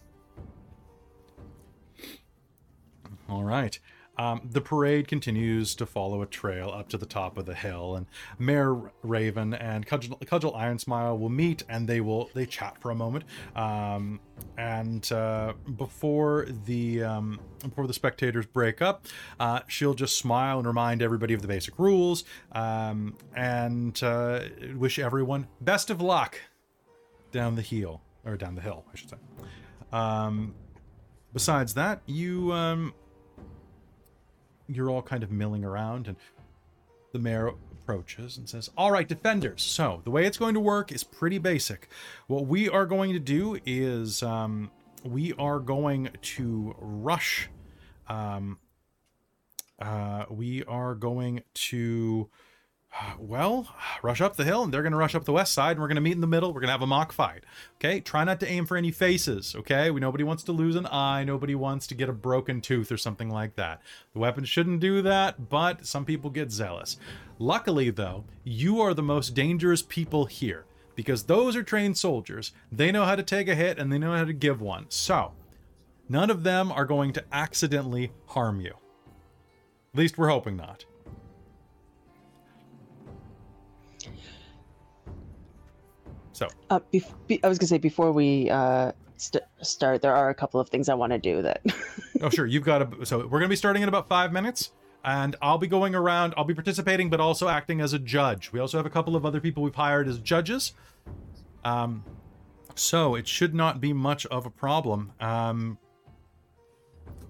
All right. Um, the parade continues to follow a trail up to the top of the hill, and Mayor Raven and Cudgel, Cudgel Ironsmile will meet, and they will they chat for a moment. Um, and uh, before the um, before the spectators break up, uh, she'll just smile and remind everybody of the basic rules, um, and uh, wish everyone best of luck down the hill or down the hill, I should say. Um, besides that, you um, you're all kind of milling around, and the mayor approaches and says, All right, defenders. So, the way it's going to work is pretty basic. What we are going to do is um, we are going to rush. Um, uh, we are going to, well, rush up the hill, and they're going to rush up the west side, and we're going to meet in the middle. We're going to have a mock fight. Okay, try not to aim for any faces. Okay, we nobody wants to lose an eye. Nobody wants to get a broken tooth or something like that. The weapon shouldn't do that, but some people get zealous. Luckily, though, you are the most dangerous people here because those are trained soldiers. They know how to take a hit and they know how to give one. So, none of them are going to accidentally harm you. At least we're hoping not. So, Uh, bef- be- I was gonna say before we uh, st- start, there are a couple of things I want to do that. oh sure, you've got a. So we're gonna be starting in about five minutes. and I'll be going around. I'll be participating, but also acting as a judge. We also have a couple of other people we've hired as judges. Um, so it should not be much of a problem. Um,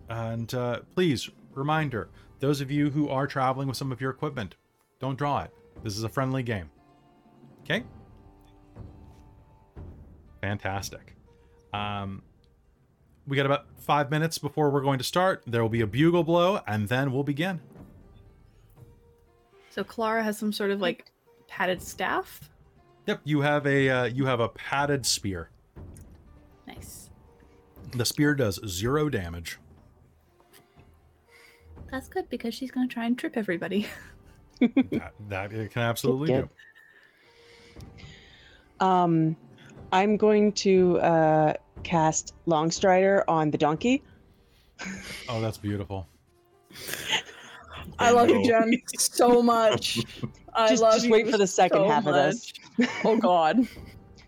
and uh, please, reminder: those of you who are traveling with some of your equipment, don't draw it. This is a friendly game. Okay. Fantastic. Um, we got about five minutes before we're going to start. There will be a bugle blow, and then we'll begin. So Kalara has some sort of like padded staff. Yep, you have a uh, you have a padded spear. Nice. The spear does zero damage. That's good because she's gonna try and trip everybody. that, that it can absolutely Good, do. Um, I'm going to uh, cast Longstrider on the donkey. Oh, that's beautiful. I love you, Jen, so much. I just love just wait you for the second so half of this. Oh God.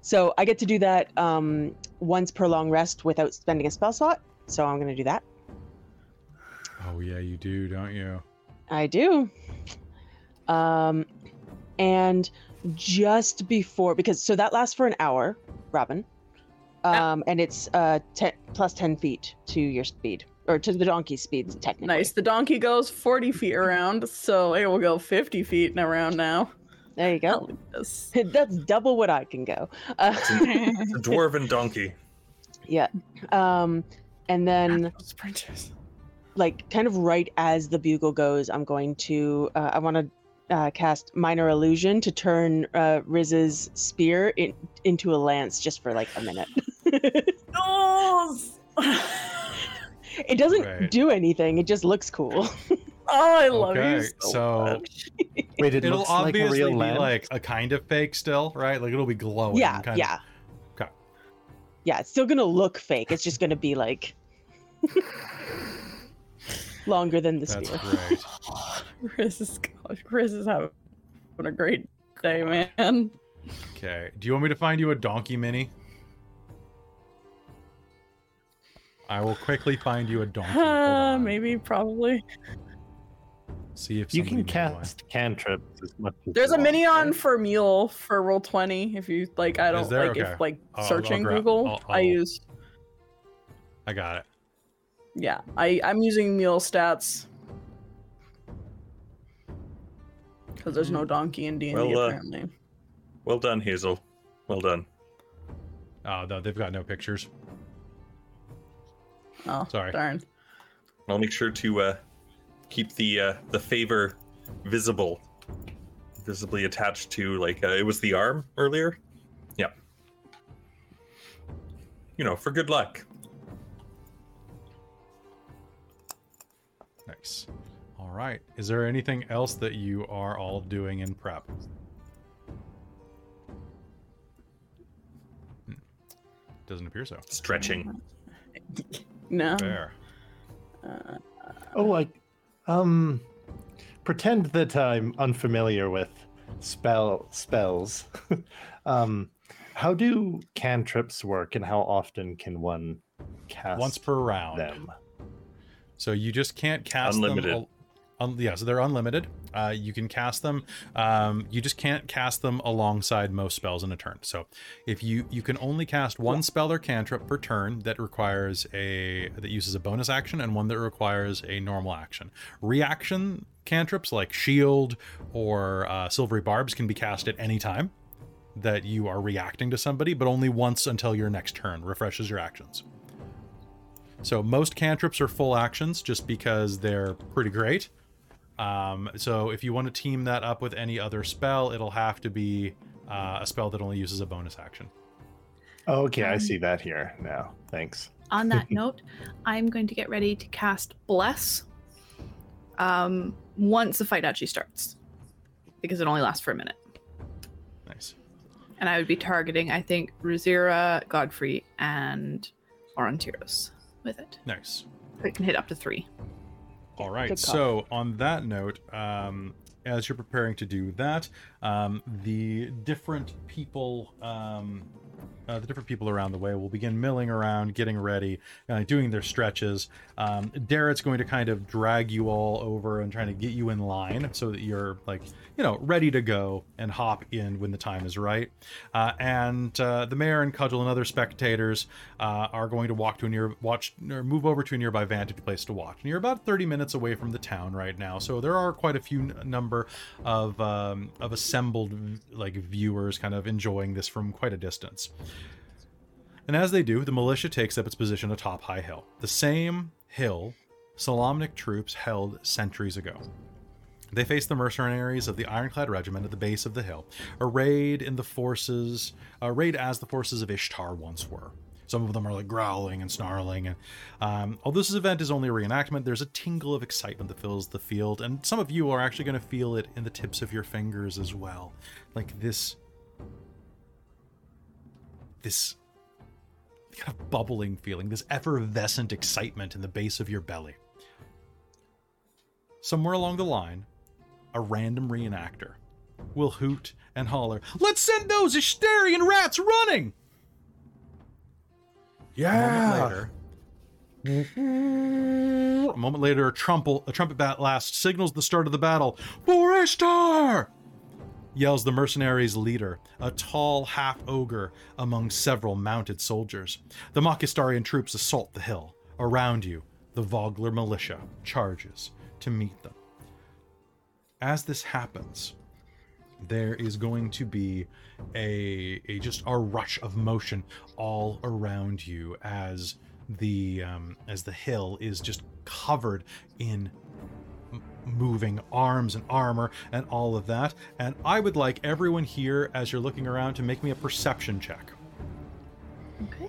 So I get to do that um, once per long rest without spending a spell slot. So I'm going to do that. Oh yeah, you do, don't you? I do. Um, and just before, because so that lasts for an hour, Robin. Um, and it's uh ten, plus ten feet to your speed or to the donkey's speed technically. Nice. The donkey goes 40 feet around, so it will go 50 feet and around now. There you go. like. That's double what I can go. Uh, It's a dwarven donkey. yeah. Um, and then like kind of right as the bugle goes, I'm going to uh, I want to uh, cast minor illusion to turn uh, Riz's spear in, into a lance just for like a minute. It doesn't Right. do anything. It just looks cool. oh, I love Okay, you so, so- much. Wait, it It'll looks like a obviously real be lamp. like a kind of fake still, right? Like it'll be glowing. yeah, kind yeah. Okay. Yeah, it's still gonna look fake. It's just gonna be like longer than the That's spear. great. Chris is Chris is having a great day, man. Okay. Do you want me to find you a donkey mini? I will quickly find you a donkey. Uh, maybe, probably. See if You can knows why. cast cantrips as much as There's a want, mini on right? for mule for Roll20. If you like, I don't like Okay. if like I'll- I'll searching Google. I'll- I I'll- use I got it. Yeah. I I'm using mule stats because there's no donkey in D and D Well, uh, apparently. Well done, Hazel. Well done. Oh, no, they've got no pictures. Oh, sorry. darn. I'll make sure to uh, keep the uh, the favor visible, visibly attached to like uh, it was the arm earlier. Yep. You know, for good luck. Nice. All right. Is there anything else that you are all doing in prep? Hmm. Doesn't appear so. Stretching. No. Fair. Uh, Oh, I um pretend that I'm unfamiliar with spell spells. um how do cantrips work and how often can one cast Once per round. them? So you just can't cast Unlimited. them. al- Un- yeah, so they're unlimited. Uh, you can cast them. Um, you just can't cast them alongside most spells in a turn. So if you you can only cast one spell or cantrip per turn that requires a that uses a bonus action and one that requires a normal action. Reaction cantrips like shield or uh, silvery barbs can be cast at any time that you are reacting to somebody, but only once until your next turn refreshes your actions. So most cantrips are full actions just because they're pretty great. Um, so if you want to team that up with any other spell, it'll have to be uh, a spell that only uses a bonus action. Oh, okay, I Um, see that here now. Thanks. On that note, I'm going to get ready to cast Bless um, once the fight actually starts, because it only lasts for a minute. Nice. And I would be targeting, I think, Razira, Godfrey, and Orontiros with it. Nice. So it can hit up to three. All right. So on that note, um, as you're preparing to do that, um, the different people um, uh, the different people around the way will begin milling around, getting ready, uh, doing their stretches. Um, going to kind of drag you all over and trying to get you in line so that you're like, you know, ready to go and hop in when the time is right. Uh, and uh, the mayor and Cudgel and other spectators uh, are going to walk to a near watch or move over to a nearby vantage place to watch. And you're about 30 minutes away from the town right now, so there are quite a few n- number of um, of assembled like viewers kind of enjoying this from quite a distance. And as they do, the militia takes up its position atop High Hill, the same hill Solamnic troops held centuries ago. They face the mercenaries of the Ironclad Regiment at the base of the hill, arrayed in the forces, arrayed as the forces of Istar once were. Some of them are like growling and snarling. And um, although this event is only a reenactment, there's a tingle of excitement that fills the field, and some of you are actually going to feel it in the tips of your fingers as well, like this, this kind of bubbling feeling, this effervescent excitement in the base of your belly. Somewhere along the line, a random reenactor will hoot and holler, Let's send those Istarian rats running! Yeah. A moment later, a moment later, a trumpet, a trumpet bat blast signals the start of the battle. For Istar! Yells the mercenaries' leader, a tall half ogre among several mounted soldiers. The Makistarian troops assault the hill. Around you, the Vogler militia charges to meet them. As this happens, there is going to be a, a just a rush of motion all around you as the um, as the hill is just covered in moving arms and armor and all of that and i would like everyone here as you're looking around to make me a perception check Okay.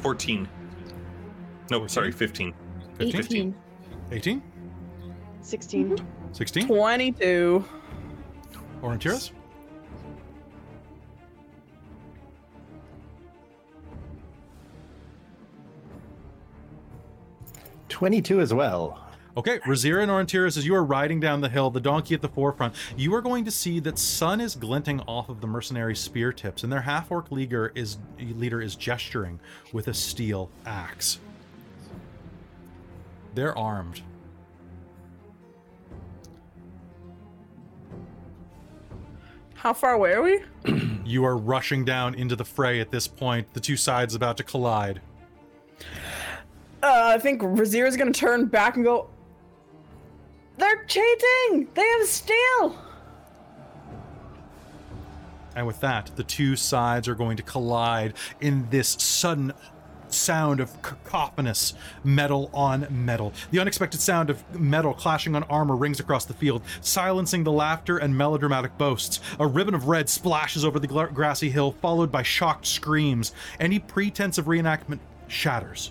Fourteen. No, sorry, fifteen. 15 18. 18 16. 16 22. Orontiros? 22 as well. Okay, Razira and Orontiros, as you are riding down the hill, the donkey at the forefront, you are going to see that sun is glinting off of the mercenary spear tips, and their half-orc leader is leader is gesturing with a steel axe. They're armed. How far away are we? You are rushing down into the fray at this point. The two sides about to collide. Uh, I think Razir is gonna turn back and go. They're cheating! They have steel! And with that, the two sides are going to collide in this sudden sound of cacophonous metal on metal. The unexpected sound of metal clashing on armor rings across the field, silencing the laughter and melodramatic boasts. A ribbon of red splashes over the grassy hill, followed by shocked screams. Any pretense of reenactment shatters.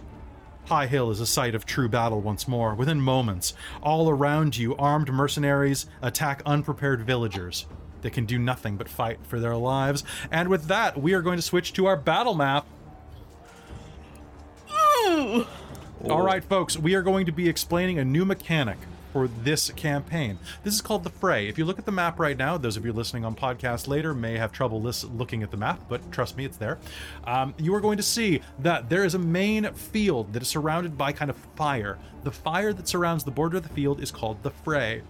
High Hill is a site of true battle once more. Within moments, all around you, armed mercenaries attack unprepared villagers. They can do nothing but fight for their lives. And with that, we are going to switch to our battle map. All right, folks, we are going to be explaining a new mechanic for this campaign. This is called the Fray. If you look at the map right now, those of you listening on podcast later may have trouble looking at the map, but trust me, it's there. Um, you are going to see that there is a main field that is surrounded by kind of fire. The fire that surrounds the border of the field is called the Fray.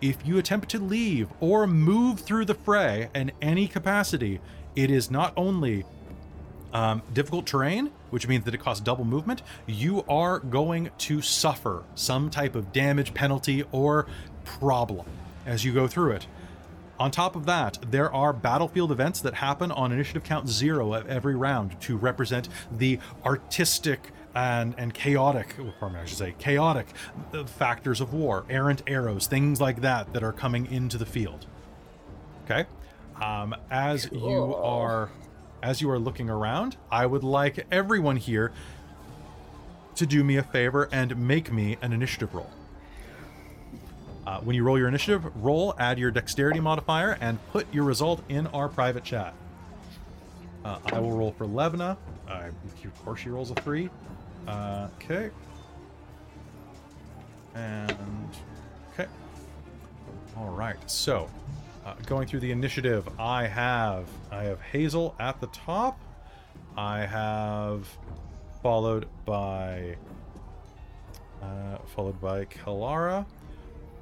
If you attempt to leave or move through the fray in any capacity, it is not only um, difficult terrain, which means that it costs double movement, you are going to suffer some type of damage, penalty, or problem as you go through it. On top of that, there are battlefield events that happen on initiative count zero of every round to represent the artistic and, and chaotic, or I should say, chaotic factors of war, errant arrows, things like that that are coming into the field. Okay, um, as you are as you are looking around, I would like everyone here to do me a favor and make me an initiative roll. Uh, when you roll your initiative, roll, add your dexterity modifier, and put your result in our private chat. Uh, I will roll for Levna. Uh, of course, she rolls a three. Uh, okay. And okay. All right. So, uh, going through the initiative, I have I have Hazel at the top. I have followed by uh, followed by Kalara,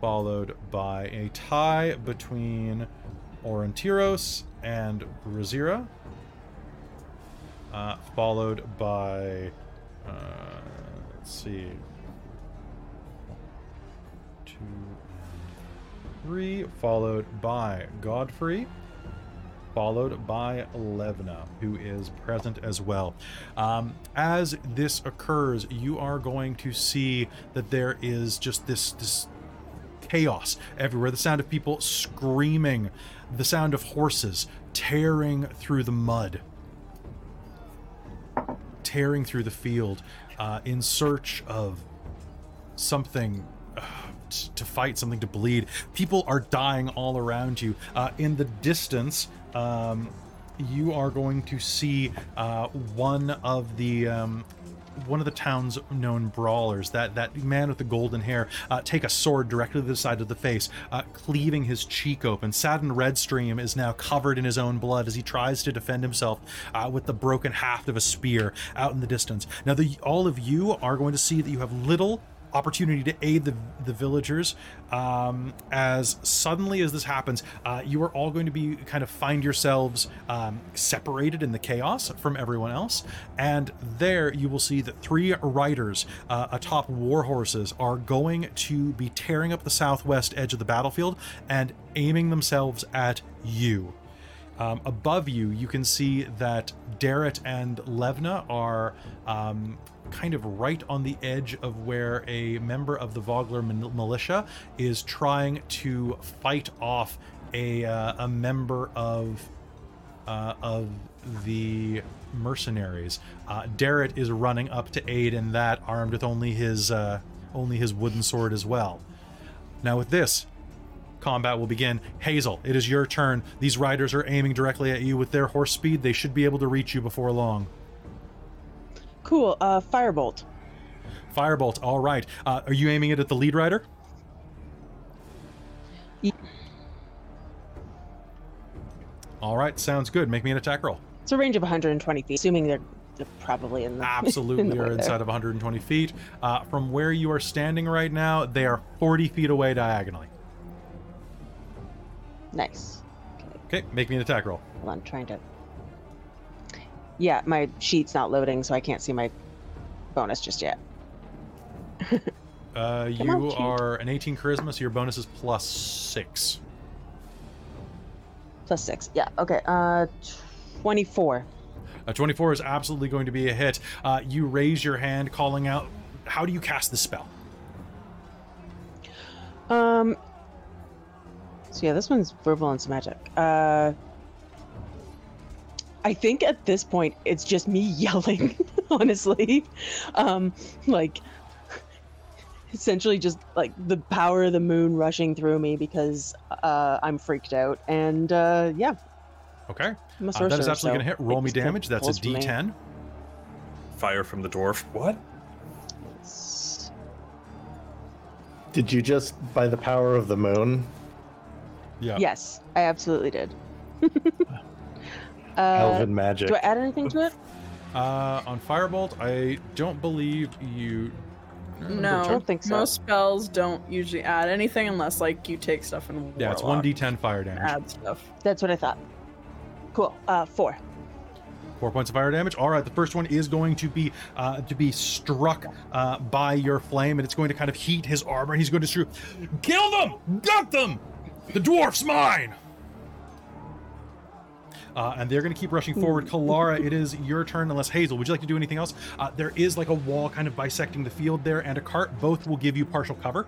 followed by a tie between Orontiros and Razira, uh, followed by uh, let's see, three, followed by Godfrey, followed by Levna, who is present as well. Um, as this occurs, you are going to see that there is just this this chaos everywhere. The sound of people screaming, the sound of horses tearing through the mud, tearing through the field uh, in search of something uh, to fight, something to bleed. People are dying all around you. Uh, in the distance, um, you are going to see uh, one of the um, one of the town's known brawlers, that that man with the golden hair, uh, take a sword directly to the side of the face, uh, cleaving his cheek open. Sadden Redstream is now covered in his own blood as he tries to defend himself uh, with the broken haft of a spear out in the distance. Now, the, all of you are going to see that you have little opportunity to aid the, the villagers. Um, as suddenly as this happens uh, you are all going to be kind of find yourselves um, separated in the chaos from everyone else. And there you will see that three riders uh, atop war horses are going to be tearing up the southwest edge of the battlefield and aiming themselves at you. Um, above you, you can see that Darrett and Levna are um, kind of right on the edge of where a member of the Vogler militia is trying to fight off a, uh, a member of uh, of the mercenaries. Uh, Darrett is running up to aid in that, armed with only his uh, only his wooden sword as well. Now with this, combat will begin. Hazel, it is your turn. These riders are aiming directly at you with their horse speed. They should be able to reach you before long. Cool. Uh, firebolt. Firebolt, all right. Uh, are you aiming it at the lead rider? Ye- All right, sounds good. Make me an attack roll. It's a range of 120 feet, assuming they're, they're probably in the in Absolutely the are there. inside of 120 feet. Uh, from where you are standing right now, they are 40 feet away diagonally. Nice. Okay, make me an attack roll. Hold on, I'm trying to. Yeah, my sheet's not loading, so I can't see my bonus just yet. Uh, you on, are an 18 charisma, so your bonus is plus six. Plus six. Yeah. Okay. Uh, 24. A 24 is absolutely going to be a hit. Uh, you raise your hand, calling out. How do you cast the spell? Um. So yeah, this one's verbal and magic. Uh. I think at this point it's just me yelling, honestly. Um, like essentially just like the power of the moon rushing through me because uh, I'm freaked out. And uh, yeah, Okay. I'm a Uh, that is absolutely so going to hit. Roll me damage. That's a pulls from me. D10. Fire from the dwarf. What? It's- Did you just, by the power of the moon, Yeah. Yes, I absolutely did. uh, elven magic? do I add anything to it? Uh, on Firebolt, I don't believe you. Uh, No, I don't think so. most spells don't usually add anything unless like you take stuff and Yeah, it's 1d10 fire damage. Add stuff. That's what I thought. Cool. Uh, four. Four points of fire damage. All right, the first one is going to be uh, to be struck uh, by your flame, and it's going to kind of heat his armor. And he's going to shoot. Kill them! Gut them! The dwarf's mine! Uh, and they're going to keep rushing forward. Kalara, it is your turn, unless Hazel, would you like to do anything else? Uh, there is like a wall kind of bisecting the field there, and a cart. Both will give you partial cover.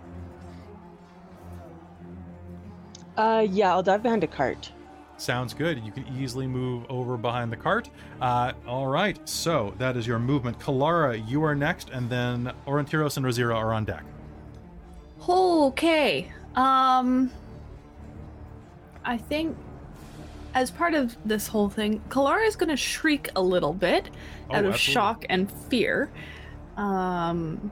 Uh, yeah, I'll dive behind a cart. Sounds good. You can easily move over behind the cart. Uh, all right, so that is your movement. Kalara, you are next, and then Orontiros and Razira are on deck. Okay. Um I think as part of this whole thing, Kalara is going to shriek a little bit Oh, out of absolutely. shock and fear. Um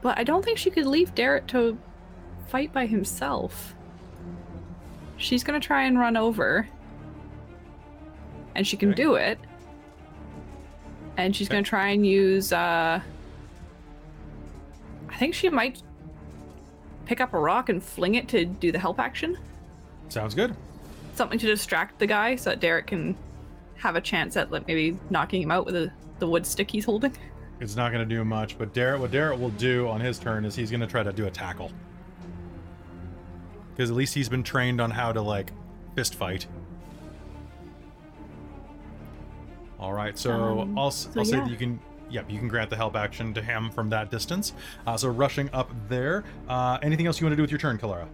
but I don't think she could leave Derek to fight by himself. She's gonna try and run over. And she can Okay. do it. And she's Okay. gonna try and use uh I think she might pick up a rock and fling it to do the help action. Sounds good. Something to distract the guy so that Derek can have a chance at like maybe knocking him out with the, the wood stick he's holding. It's not going to do much, but Derek, what Derek will do on his turn is he's going to try to do a tackle. Because at least he's been trained on how to, like, fist fight. All right, so Um, I'll, s so will say that you can, yep, you can grant the help action to him from that distance. Uh, so rushing up there. Uh, anything else you want to do with your turn, Kalara?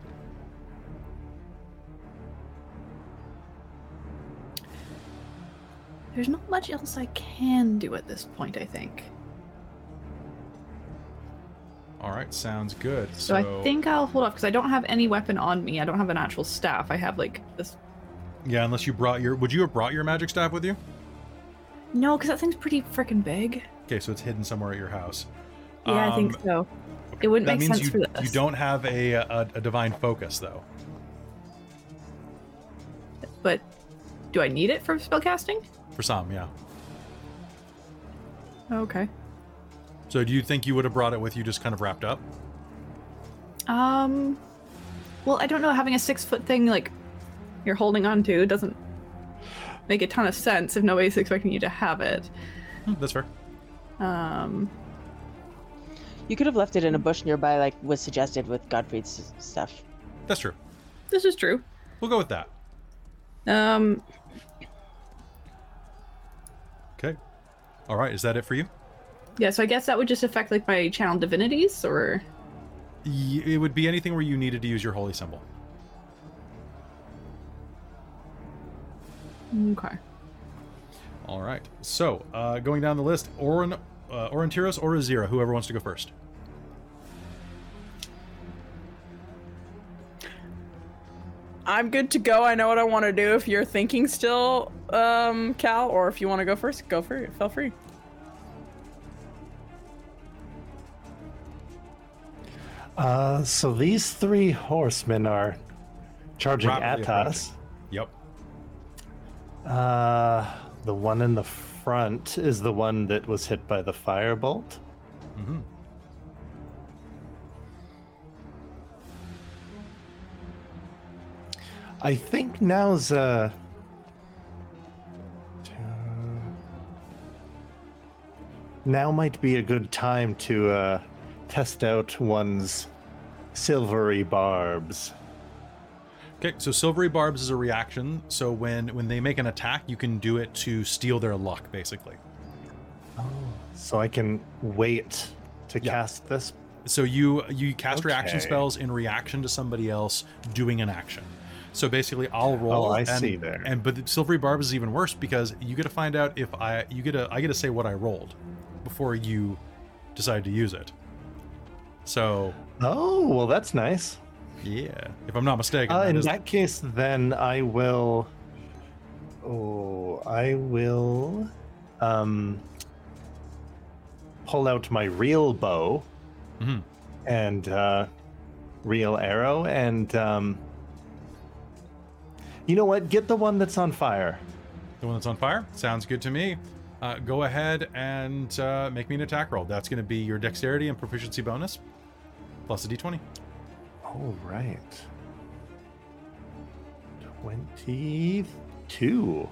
There's not much else I can do at this point, I think. All right, sounds good. So, I think I'll hold off because I don't have any weapon on me. I don't have an actual staff. I have like this. Yeah, unless you brought your, would you have brought your magic staff with you? No, because that thing's pretty freaking big. Okay, so it's hidden somewhere at your house. Yeah, I think Um, so. It wouldn't that make means sense you, for this. you don't have a, a a divine focus though. But do I need it for spellcasting? For some, yeah. Okay. So do you think you would have brought it with you just kind of wrapped up? Um. Well, I don't know. Having a six foot thing like you're holding on to doesn't make a ton of sense if nobody's expecting you to have it. Hmm, That's fair. Um. You could have left it in a bush nearby, like was suggested with Godfrey's stuff. That's true. This is true. We'll go with that. Um. Okay. All right. Is that it for you? Yeah. So I guess that would just affect like my channel divinities, or It would be anything where you needed to use your holy symbol. okay. All right. So uh, going down the list, Orin, uh, Orontiros or Azira, whoever wants to go first. I'm good to go. I know what I want to do. If you're thinking still, um, Cal, or if you want to go first, go for it. Feel free. Uh, so these three horsemen are charging Rapidly at us. Yep. Uh, the one in the front is the one that was hit by the firebolt. hmm I think now's uh now might be a good time to uh test out one's silvery barbs. Okay. So silvery barbs is a reaction. So when when they make an attack, you can do it to steal their luck, basically. Oh, so I can wait to Yeah. cast this. So you you cast reaction spells in reaction to somebody else doing an action. So basically, I'll oh, roll. Oh, I and, see there. And but the silvery barb is even worse because you get to find out if I you get to I get to say what I rolled before you decide to use it. So Oh, well that's nice. Yeah, if I'm not mistaken, Uh, that in is- that case, then I will. Oh, I will. Um, pull out my real bow Mhm. and uh, real arrow, and um, you know what? Get the one that's on fire. the one that's on fire sounds good to me. Uh, go ahead and uh, make me an attack roll. That's going to be your dexterity and proficiency bonus plus a d20. All right. Twenty-two.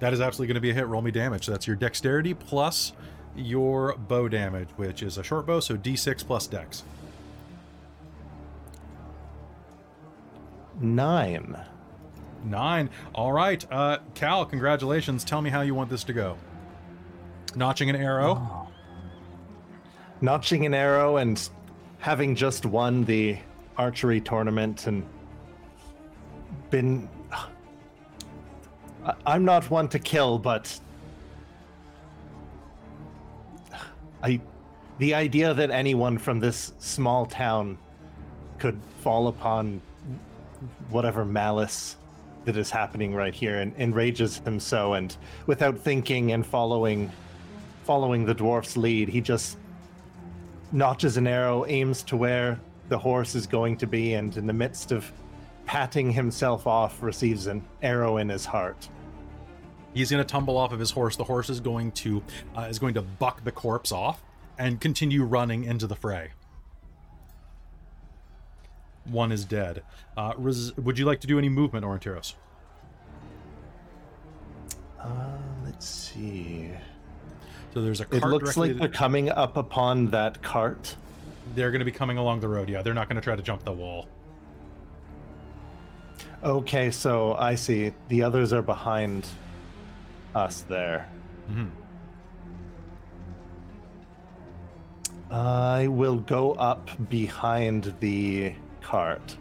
That is absolutely going to be a hit. Roll me damage. That's your dexterity plus your bow damage, which is a short bow, so d6 plus dex. Nine. Nine. All right. Uh, Cal, congratulations. Tell me how you want this to go. Notching an arrow. notching an arrow and having just won the archery tournament and been i'm not one to kill but i the idea that anyone from this small town could fall upon whatever malice that is happening right here and enrages him so and without thinking and following following the dwarf's lead he just notches an arrow, aims to where the horse is going to be, and in the midst of patting himself off, receives an arrow in his heart. He's going to tumble off of his horse. The horse is going to uh, is going to buck the corpse off and continue running into the fray. One is dead. Uh, res- would you like to do any movement, Orontiros? Uh, let's see. So there's a It looks like they're coming up upon that cart. They're going to be coming along the road. Yeah, they're not going to try to jump the wall. Okay, so I see. The others are behind us there. hmm I will go up behind the cart.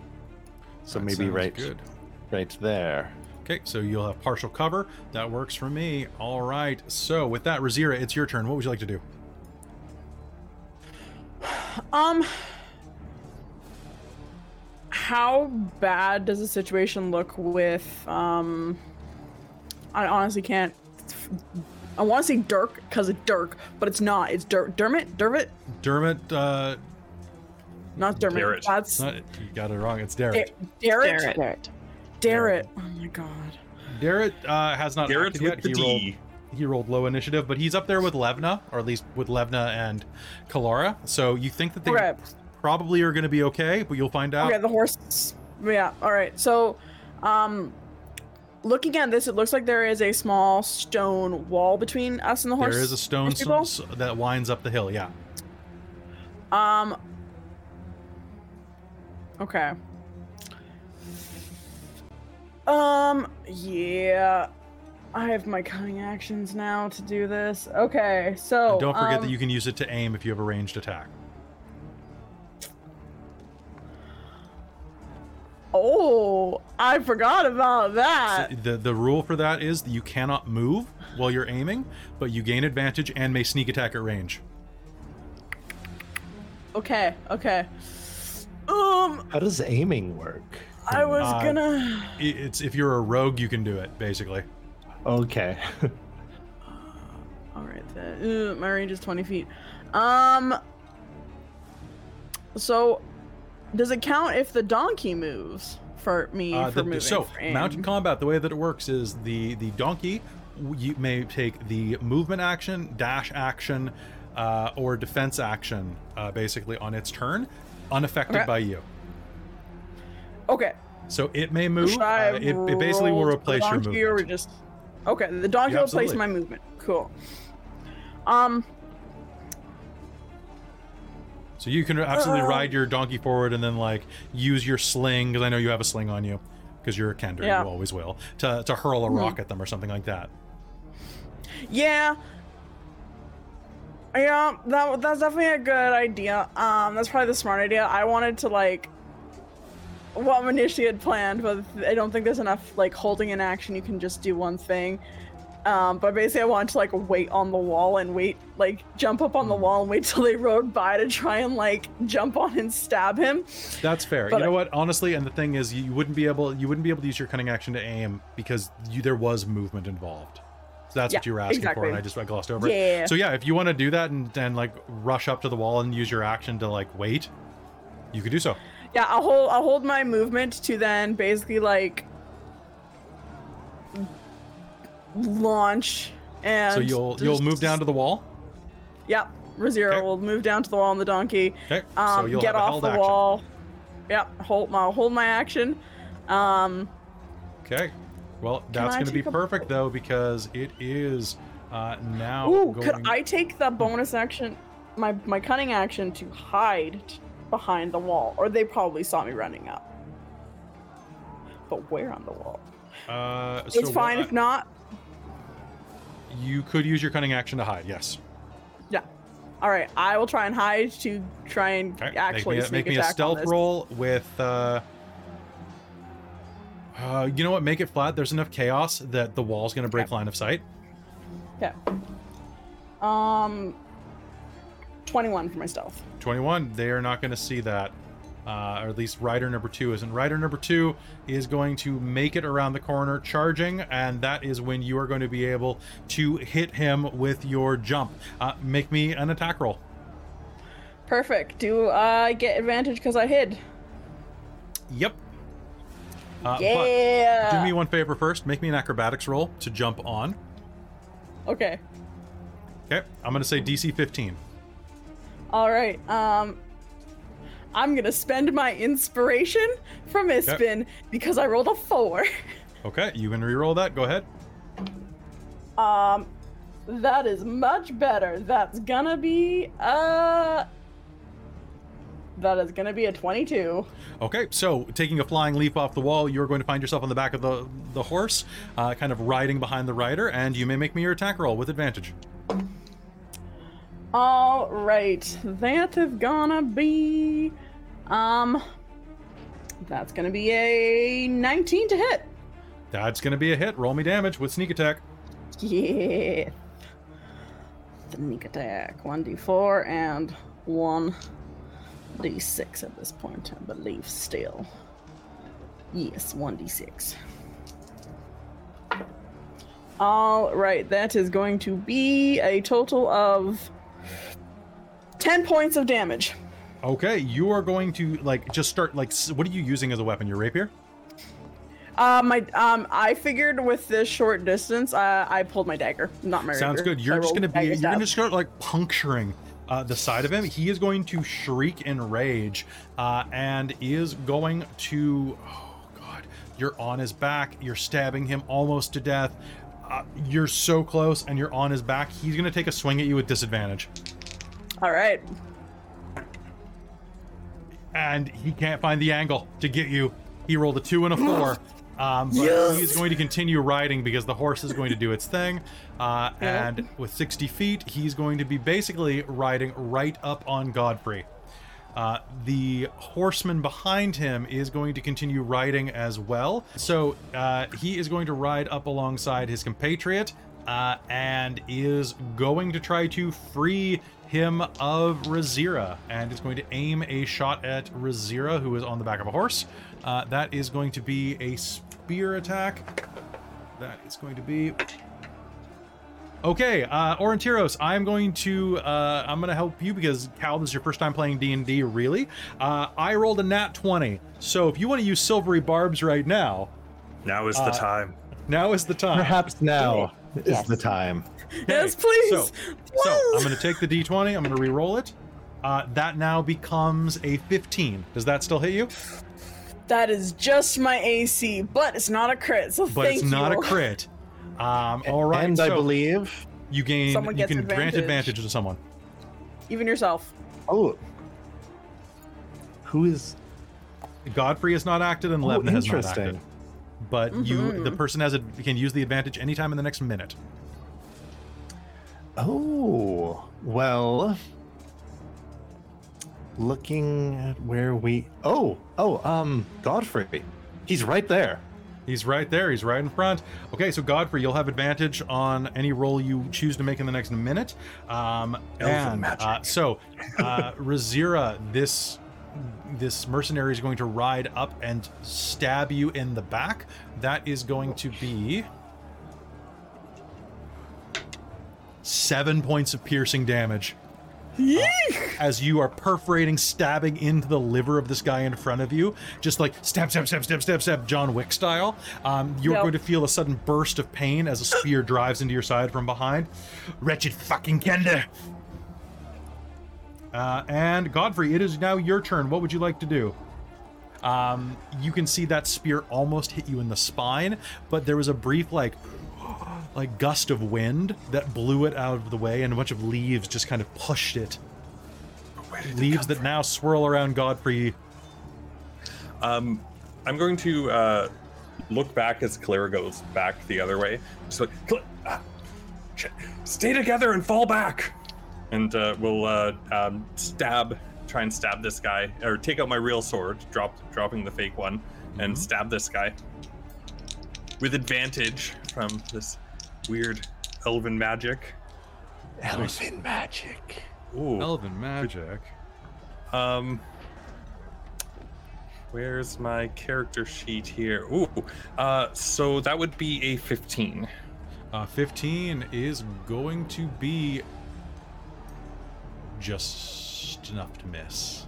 So That maybe right good. right there. Okay, so you'll have partial cover. That works for me. All right. So with that, Razira, it's your turn. What would you like to do? Um, how bad does the situation look with? Um, I honestly can't. I want to say Dirk because of Dirk, but it's not. It's Dur- Dermot. Dermot, Dermot, uh, not Dermot. Garrett. That's not, you got it wrong. It's Derek. Darrett. Darrett. Barrett. Darrett. Oh my god. Derek uh, has not Garrett acted yet. He rolled, D. he rolled low initiative, but he's up there with Levna, or at least with Levna and Kalara. So you think that they Okay. probably are going to be okay, but you'll find out. Okay, the horse. Yeah. All right. So, um, looking at this, it looks like there is a small stone wall between us and the horse. there is a stone s- that winds up the hill. Yeah. Um. Okay. Um. Yeah. I have my cunning actions now to do this. Okay. So And don't forget um, that you can use it to aim if you have a ranged attack. Oh, I forgot about that. So the the rule for that is that you cannot move while you're aiming, but you gain advantage and may sneak attack at range. Okay. Okay. Um. How does aiming work? I was Uh, gonna. It's if you're a rogue, you can do it basically. Okay. All right, then. Uh, my range is 20 feet. Um. So, does it count if the donkey moves for me Uh, for the- moving? so for aim? mounted combat, the way that it works is the the donkey, you may take the movement action, dash action, uh, or defense action, uh, basically on its turn, unaffected Okay. by you. Okay. So it may move. Uh, it, it basically will roll replace your donkey Or movement. just okay. The donkey Yeah, will replace absolutely. my movement. Cool. Um. So you can absolutely Uh, ride your donkey forward and then like use your sling because I know you have a sling on you because you're a Kender, Yeah. you always will to to hurl a Mhm. rock at them or something like that. Yeah. Yeah, that that's definitely a good idea. Um, that's probably the smart idea. I wanted to like what I had planned, but I don't think there's enough like holding in action. You can just do one thing. Um, but basically, I wanted to like wait on the wall and wait, like jump up on the wall and wait till they rode by to try and like jump on and stab him. That's fair. But you know what? Honestly, and the thing is, you wouldn't be able you wouldn't be able to use your cunning action to aim because you, there was movement involved. So that's what you were asking for, and I just I glossed over it. Yeah. So yeah, if you want to do that and then like rush up to the wall and use your action to like wait, you could do so. Yeah, I'll hold I'll hold my movement to then basically like launch and so you'll you'll move down to the wall. Yep, Razira Okay. will move down to the wall on the donkey. Okay. Um, so you'll get off the action. wall. Yep, hold my hold my action. Um, Okay. Well, that's going to be take a- perfect though because it is uh, now. ooh, going... could I take the bonus action, my my cunning action to hide behind the wall, or they probably saw me running up. But where on the wall? Uh, It's so what fine I- if not. You could use your cunning action to hide. Yes. Yeah. All right, I will try and hide to try and Okay. actually make me, make me a stealth roll with. Uh, uh, you know what? Make it flat. There's enough chaos that the wall's going to break Okay. line of sight. Okay. Um, twenty-one for my stealth. 21. They are not going to see that. Uh, or at least rider number two isn't. Rider number two is going to make it around the corner, charging, and that is when you are going to be able to hit him with your jump. Uh, make me an attack roll. Perfect. Do I get advantage because I hid? Yep. Uh, yeah. Do me one favor first. Make me an acrobatics roll to jump on. Okay. Okay. I'm gonna say DC 15. All right. Um, I'm gonna spend my inspiration from Ispin because I rolled a four. Okay. You can re-roll that. Go ahead. Um, that is much better. That's gonna be uh. That is gonna be a 22. Okay, so taking a flying leap off the wall, you're going to find yourself on the back of the the horse, uh, kind of riding behind the rider, and you may make me your attack roll with advantage. All right, that is gonna be, um, that's gonna be a 19 to hit. That's to be a hit. Roll me damage with sneak attack. Yeah. Sneak attack. 1d4 and 1d6 at this point, I believe, still. Yes, 1d6. All right, that is going to be a total of 10 points of damage. Okay, you are going to like just start like what are you using as a weapon? Your rapier? Uh, my um, I figured with this short distance, uh, I pulled my dagger, not my rapier. Sounds rapier. good. You're I just going to be you're going to start like puncturing uh, the side of him. He is going to shriek in rage uh, and is going to oh god, you're on his back. You're stabbing him almost to death. Uh, you're so close and you're on his back. He's going to take a swing at you with disadvantage. All right. and he can't find the angle to get you. He rolled a two and a four. Um, but Yes! he's going to continue riding because the horse is going to do its thing. Uh, Yeah. And with 60 feet, he's going to be basically riding right up on Godfrey. Uh, the horseman behind him is going to continue riding as well. So uh, he is going to ride up alongside his compatriot uh, and is going to try to free him of Razira and is going to aim a shot at Razira, who is on the back of a horse. Uh, that is going to be a spear attack. That is going to be Okay, uh, Orontiros, I'm going to uh, I'm going to help you because Cal, this is your first time playing D and D, really. Uh, I rolled a nat 20, so if you want to use silvery barbs right now, Now is the Uh, time. now is the time. Perhaps now is Yes. the time. Yes, please. So, so I'm going to take the D20. I'm going to re-roll it. Uh, that now becomes a 15. Does that still hit you? That is just my AC, but it's not a crit. So But thank it's not you. a crit. Um, all right. and I believe. you gain. Someone gets You gets can grant advantage. advantage to someone. Even yourself. Oh. Who is. Godfrey has not acted, and Oh, Levna has not acted. But you, Mhm. the person has a can use the advantage anytime in the next minute. Oh. Well. Looking at where we. Oh. Oh, um, Godfrey. He's right there. He's right there. He's right in front. Okay, so Godfrey, you'll have advantage on any roll you choose to make in the next minute. Um, Elven and magic. uh, so, uh, Razira, this this mercenary is going to ride up and stab you in the back. That is going to be seven points of piercing damage. Uh, as you are perforating, stabbing into the liver of this guy in front of you, just like stab, stab, stab, stab, stab, stab, John Wick style. Um, you're Yep. going to feel a sudden burst of pain as a spear drives into your side from behind. Wretched fucking Kender. Uh, and Godfrey, it is now your turn. What would you like to do? Um, you can see that spear almost hit you in the spine, but there was a brief like like gust of wind that blew it out of the way, and a bunch of leaves just kind of pushed it. Leaves that now swirl around Godfrey. Um, I'm going to uh, look back as Kalara goes back the other way. Just like, ah, stay together and fall back. And uh, we'll uh, um, stab, try and stab this guy, or take out my real sword, drop, dropping the fake one, and Mhm. stab this guy with advantage from this weird elven magic. Elven magic. Ooh. Elven magic. Um, where's my character sheet here? Ooh, uh, so that would be a 15. Uh, 15 is going to be just just enough to miss.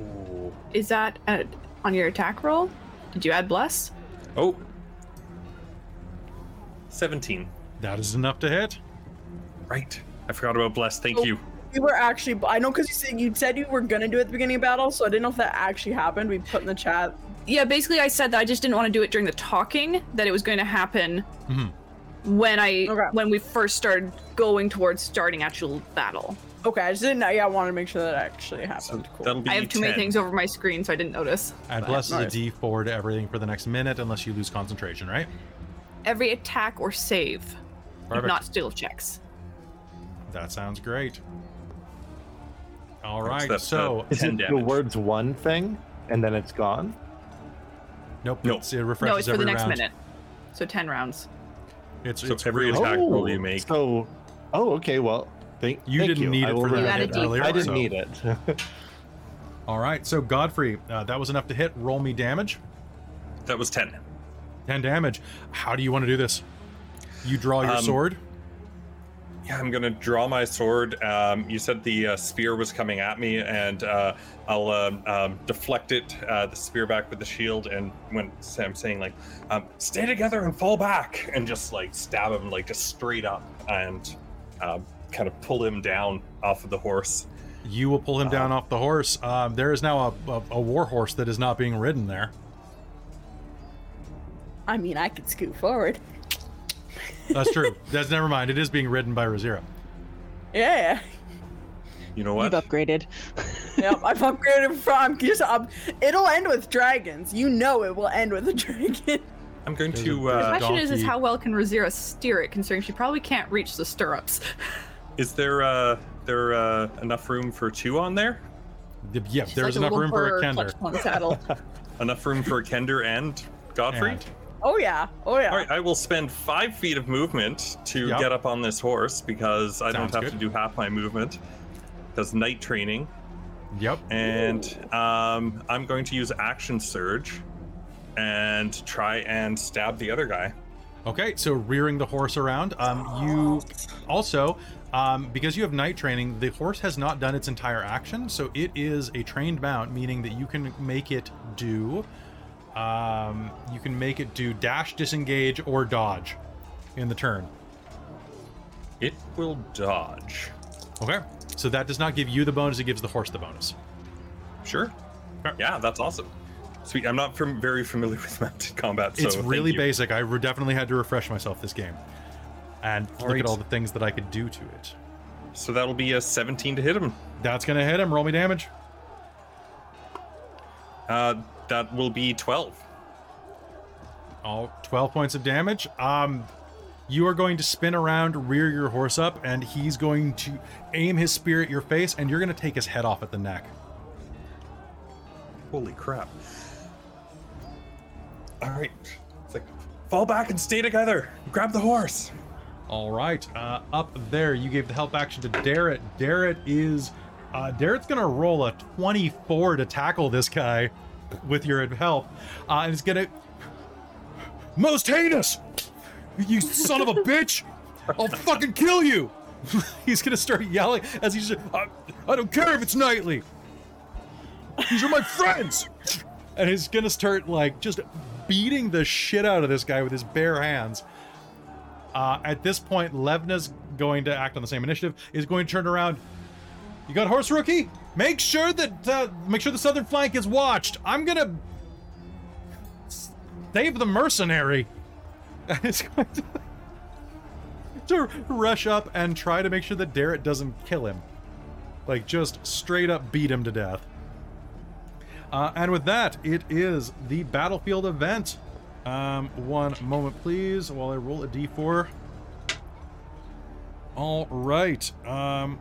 Ooh. Is that at, on your attack roll? Did you add bless? Oh. 17. That is enough to hit. Right. I forgot about bless. Thank Oh. you. We were actually, I know because you said you said you were gonna do it at the beginning of battle, so I didn't know if that actually happened. We put in the chat. Yeah, basically, I said that I just didn't want to do it during the talking. That it was going to happen Mhm. When I Okay. when we first started going towards starting actual battle. Okay, I just didn't know. Yeah, I wanted to make sure that actually happened. cool. That'll be I have too many things over my screen, so I didn't notice. And But- bless is a nice. D4 to everything for the next minute, unless you lose concentration, right? Every attack or save, Perfect. not skill checks. That sounds great. All Right, right, so that's, so uh, Is 10 it the words one thing and then it's gone? nope, Nope. it's- it refreshes No, it's for the next round. minute. So ten rounds. It's, So it's every really attack roll you make. So, oh, okay. Well, thank You thank didn't you. need I it for You remember added that. earlier. I didn't so- need it. All right, so Godfrey, uh, that was enough to hit. Roll me damage. That was 10. 10 damage. How do you want to do this? You draw your Um, sword. Yeah, I'm gonna draw my sword. Um, you said the uh, spear was coming at me, and uh, I'll um, um, deflect it, uh, the spear back with the shield. And when I'm saying like, um, "Stay together and fall back," and just like stab him like just straight up, and um, kind of pull him down off of the horse. You will pull him down off the horse. Um, there is now a, a, a war horse that is not being ridden there. I mean, I could scoot forward. That's true. That's never mind. It is being ridden by Razira. Yeah. You know what? You've upgraded. yep, I've upgraded from just up. It'll end with dragons. You know it will end with a dragon. I'm going There's to. a- The Uh, question is, is how well can Razira steer it, considering she probably can't reach the stirrups. is there uh, there uh, enough room for two on there? Yeah, She's there's like enough room for a kender. clutched on saddle. Enough room for a Kender and Godfrey? And- Oh yeah. Oh yeah. All right, I will spend five feet of movement to Yep. get up on this horse because I Sounds don't have good. to do half my movement. Does knight training, Yep. and um, I'm going to use action surge and try and stab the other guy. Okay, so rearing the horse around. Um, you also, um, because you have knight training, the horse has not done its entire action, so it is a trained mount, meaning that you can make it do, um, you can make it do dash, disengage, or dodge in the turn. It will dodge. Okay, so that does not give you the bonus; it gives the horse the bonus. Sure. Okay. Yeah, that's awesome. Sweet. I'm not from, very familiar with mounted combat, so it's really basic. I re- definitely had to refresh myself this game, and look at all the things that I could do to it. So that'll be a 17 to hit him. That's gonna hit him. Roll me damage. Uh, that will be 12. All 12 points of damage. Um, you are going to spin around, rear your horse up, and he's going to aim his spear at your face, and you're going to take his head off at the neck. Holy crap. All right. It's like, fall back and stay together. Grab the horse. All right, uh, up there, you gave the help action to Darrett. Darrett is, uh, Darrett's going to roll a 24 to tackle this guy with your help, uh, and it's to, most heinous, you son of a bitch, I'll fucking kill you. he's to start yelling as he's. I, I don't care if it's nightly. These are my friends. And he's to start like just beating the shit out of this guy with his bare hands. Uh, at this point, Levna's going to act on the same initiative. Is going to turn around. You got horse rookie? Make sure that uh, make sure the southern flank is watched. I'm gonna save the mercenary. It's going to, to rush up and try to make sure that Darrett doesn't kill him. Like just straight up beat him to death. Uh, and with that, it is the battlefield event. Um, one moment, please, while I roll a d4. All right. Um,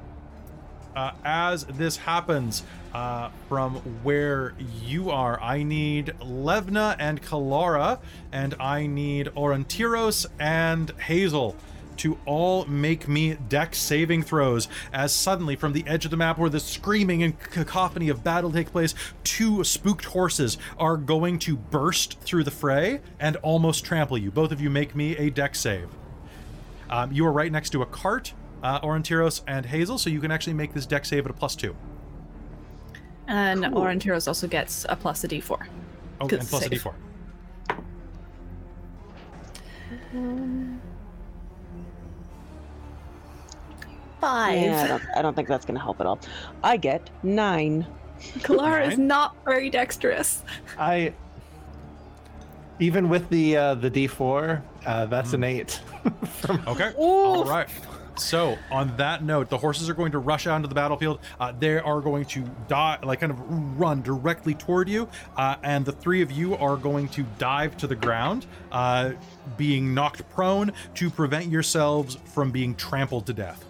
uh, as this happens, uh, from where you are, I need Levna and Kalara, and I need Orontiros and Hazel to all make me dex saving throws as suddenly from the edge of the map where the screaming and cacophony of battle take place two spooked horses are going to burst through the fray and almost trample you. Both of you make me a dex save. Um, you are right next to a cart uh, Orontiros and Hazel, so you can actually make this dex save at a plus two. And Cool. Orontiros also gets a plus a d4. Oh, Good and plus a save. d4. Five. Yeah, I don't, I don't think that's going to help at all. I get nine. Kalara is not very dexterous. I even with the uh, the D4, uh, that's an eight. From- Okay. All right. So, on that note, the horses are going to rush out the battlefield. Uh, they are going to die, like kind of run directly toward you, uh, and the three of you are going to dive to the ground, uh, being knocked prone to prevent yourselves from being trampled to death.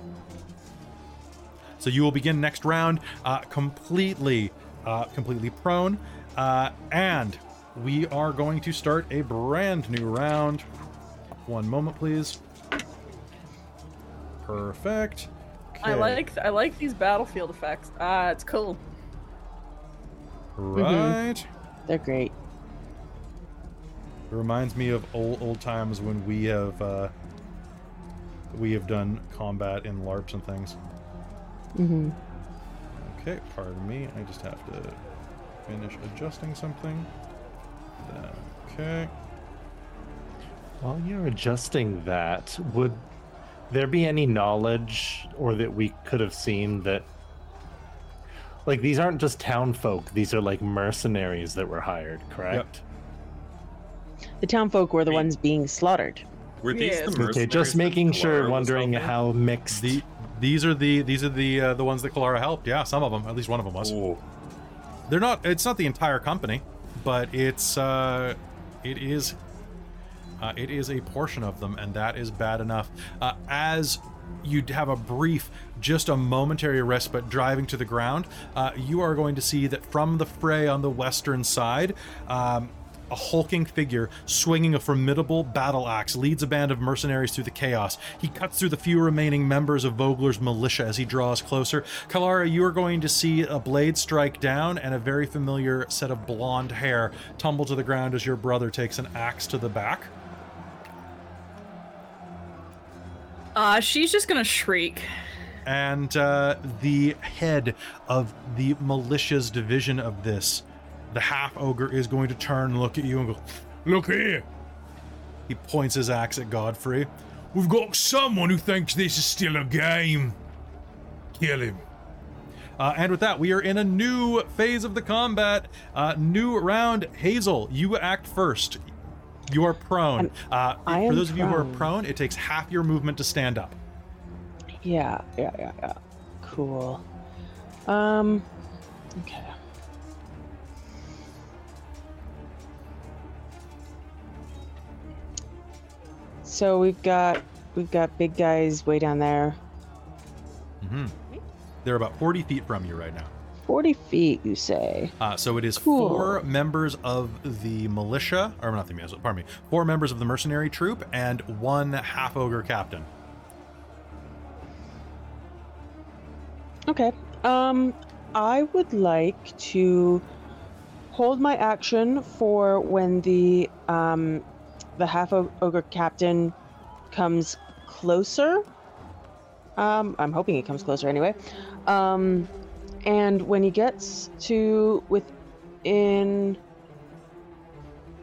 So you will begin next round uh, completely, uh, completely prone, uh, and we are going to start a brand new round. One moment, please. Perfect. I like I like these battlefield effects. Ah, it's cool. Right. They're great. It reminds me of old old times when we have uh, we have done combat in LARPs and things. Mm-hmm. Okay, pardon me. I just have to finish adjusting something. Okay. While you're adjusting that, would there be any knowledge or that we could have seen that like these aren't just town folk, these are like mercenaries that were hired, correct? The town folk were the Wait. ones being slaughtered. Were these Yeah. the Okay, Okay, mercenaries just that making sure, wondering how mixed The these are the these are the uh, the ones that Kalara helped. Yeah, some of them. At least one of them was. Ooh. They're not. It's not the entire company, but it's uh, it is. Uh, it is a portion of them, and that is bad enough. Uh, as you have a brief, just a momentary respite driving to the ground, uh, you are going to see that from the fray on the western side, um, a hulking figure swinging a formidable battle axe leads a band of mercenaries through the chaos. He cuts through the few remaining members of Vogler's militia as he draws closer. Kalara, you are going to see a blade strike down and a very familiar set of blonde hair tumble to the ground as your brother takes an axe to the back. Uh, she's just gonna shriek. and uh, the head of the militia's division of this, the half ogre, is going to turn and look at you and go, Look here. He points his axe at Godfrey. We've got someone who thinks this is still a game. Kill him. Uh, and with that, we are in a new phase of the combat. Uh, new round. Hazel, you act first. You are prone. Uh, for those of you who are prone. prone, it takes half your movement to stand up. Yeah, yeah, yeah, yeah. Cool. Um, okay. So we've got we've got big guys way down there. hmm They're about 40 feet from you right now. Forty feet, you say? Uh, so it is Cool. four members of the militia, or not the militia, pardon me, four members of the mercenary troop, and one half ogre captain. Okay. Um, I would like to hold my action for when the um the half ogre captain comes closer. Um, I'm hoping he comes closer anyway. Um, and when he gets to within,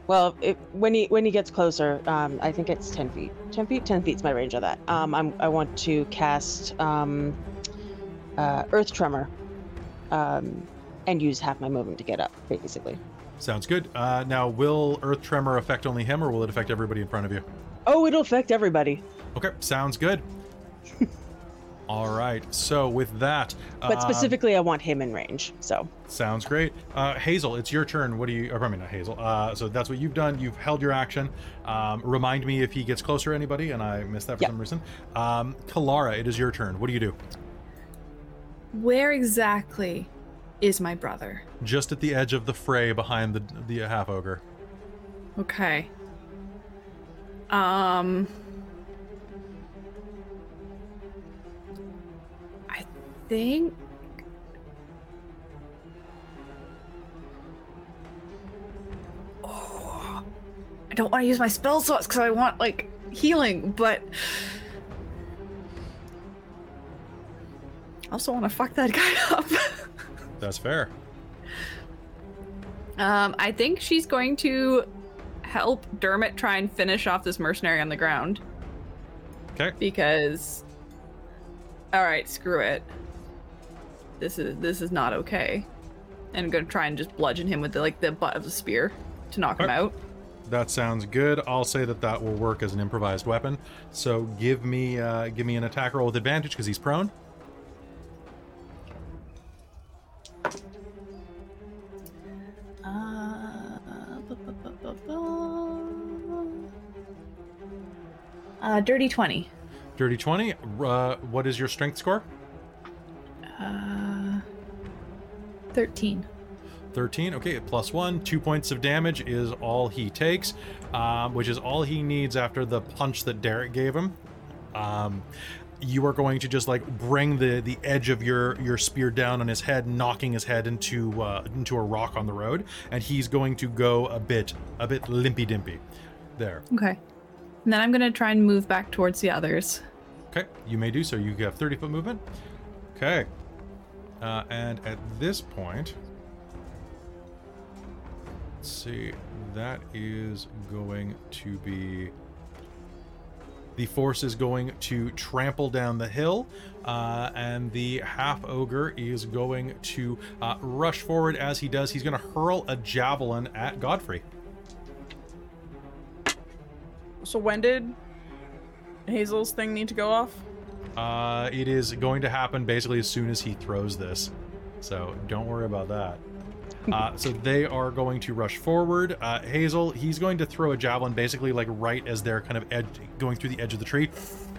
well, it, when he when he gets closer, um, I think it's ten feet. Ten feet. Ten feet's my range of that. Um, I'm I want to cast um uh, earth tremor um, and use half my movement to get up basically Sounds good. Uh, now, will Earth Tremor affect only him, or will it affect everybody in front of you? oh it'll affect everybody Okay, sounds good. All right. So with that, but um, specifically i want him in range so Sounds great. Uh, Hazel, it's your turn. What do you? Or, pardon me, not Hazel. Uh, so that's what you've done. You've held your action. Um, remind me if he gets closer to anybody, and I missed that for Yep. some reason. Um, Kalara, it is your turn. What do you do? Where exactly is my brother? Just at the edge of the fray, behind the the half ogre. Okay. Um. Think. Oh, I don't want to use my spell slots because I want like healing, but I also want to fuck that guy up. That's fair. um, I think she's going to help Dermot try and finish off this mercenary on the ground. Okay. Because all right, screw it. This is this is not okay. And I'm gonna try and just bludgeon him with the, like the butt of the spear to knock him Okay. out. That sounds good. I'll say that that will work as an improvised weapon. So give me uh, give me an attack roll with advantage because he's prone. Uh, bu- bu- bu- bu- bu- uh, dirty 20. Dirty twenty. Uh, what is your strength score? Uh, 13. 13 okay plus one two points of damage is all he takes um, which is all he needs after the punch that derek gave him um, you are going to just like bring the the edge of your your spear down on his head knocking his head into uh, into a rock on the road and he's going to go a bit a bit limpy dimpy there Okay. And then I'm gonna try and move back towards the others. Okay, you may do so. You have 30 foot movement. Okay. Uh, and at this point, let's see, that is going to be. The force is going to trample down the hill, uh, and the half ogre is going to uh, rush forward. As he does, he's going to hurl a javelin at Godfrey. So when did Hazel's thing need to go off? Uh, it is going to happen basically as soon as he throws this. So don't worry about that. Uh, so they are going to rush forward. Uh, Hazel, he's going to throw a javelin basically like right as they're kind of edge, going through the edge of the tree.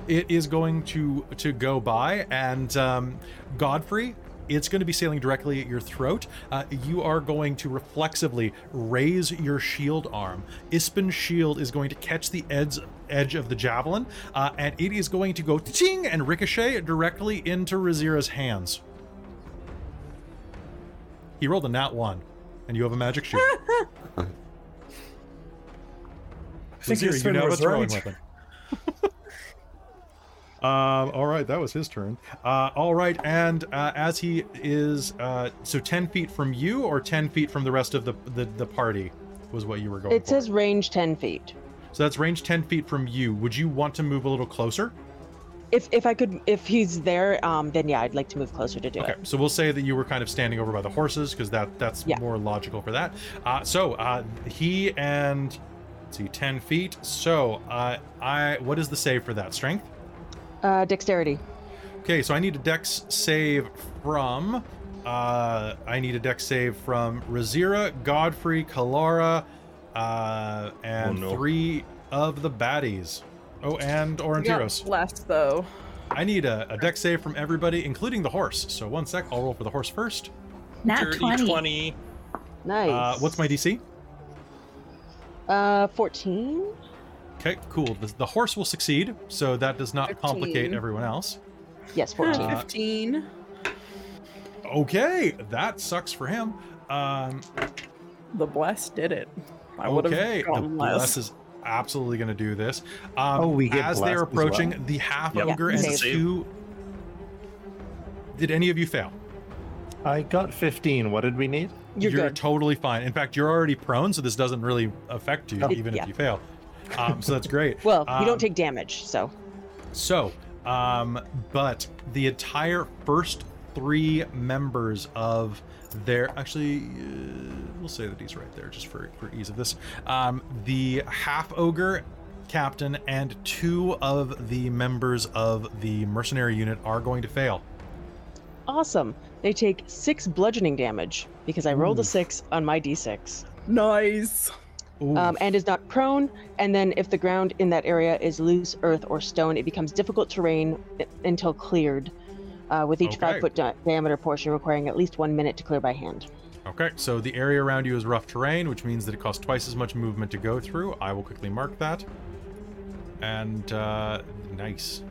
It is going to to go by, and um, Godfrey, it's going to be sailing directly at your throat. Uh, you are going to reflexively raise your shield arm. Ispin's shield is going to catch the edge edge of the javelin, uh, and it is going to go ting and ricochet directly into Razira's hands. He rolled a nat one, and you have a magic shield. I think Razira, you Ispin now have a was throwing right. weapon. um, all right, that was his turn. Uh, all right, and uh, as he is uh, so ten feet from you, or ten feet from the rest of the the, the party, was what you were going. It for. says range 10 feet. So. That's range ten feet from you. Would you want to move a little closer? If if I could, if he's there, um, then yeah, I'd like to move closer to do Okay, it. Okay, so we'll say that you were kind of standing over by the horses because that that's Yeah. more logical for that. Uh, so uh, he and let's see, ten feet. So uh, I what is the save for that? Strength. Uh, dexterity. Okay, so I need a dex save from. Uh, I need a dex save from Razira, Godfrey, Kalara, uh, and Oh, no. three of the baddies. Oh, and We got Orontiros. Blessed though. I need a, a dex save from everybody, including the horse. So one sec, I'll roll for the horse first. Nat Dirty 20. 20. Nice. Uh, what's my DC? Uh, 14. Okay, cool. The, the horse will succeed, so that does not complicate everyone else. Yes, 14. Uh, Fifteen. Okay, that sucks for him. Um, The blessed did it. I would have okay, the gotten bless less. is absolutely going to do this. Um, Oh, we get as they're blessed as well? approaching the half Yep. ogre Yeah, and save. two. Did any of you fail? I got 15. What did we need? You're, good. totally fine. In fact, you're already prone, so this doesn't really affect you, Oh. even Yeah. if you fail. Um, so that's great. well, you Um, don't take damage, so. So, um, but the entire first three members of their actually, uh, we'll say that he's right there just for for ease of this. Um, the half ogre captain and two of the members of the mercenary unit are going to fail. Awesome. They take six bludgeoning damage because I rolled a six on my d6. Nice. Um, and is not prone. And then, if the ground in that area is loose earth or stone, it becomes difficult terrain until cleared. Uh, with each Okay. five foot di- diameter portion requiring at least one minute to clear by hand. Okay, so the area around you is rough terrain, which means that it costs twice as much movement to go through. I will quickly mark that. And uh nice.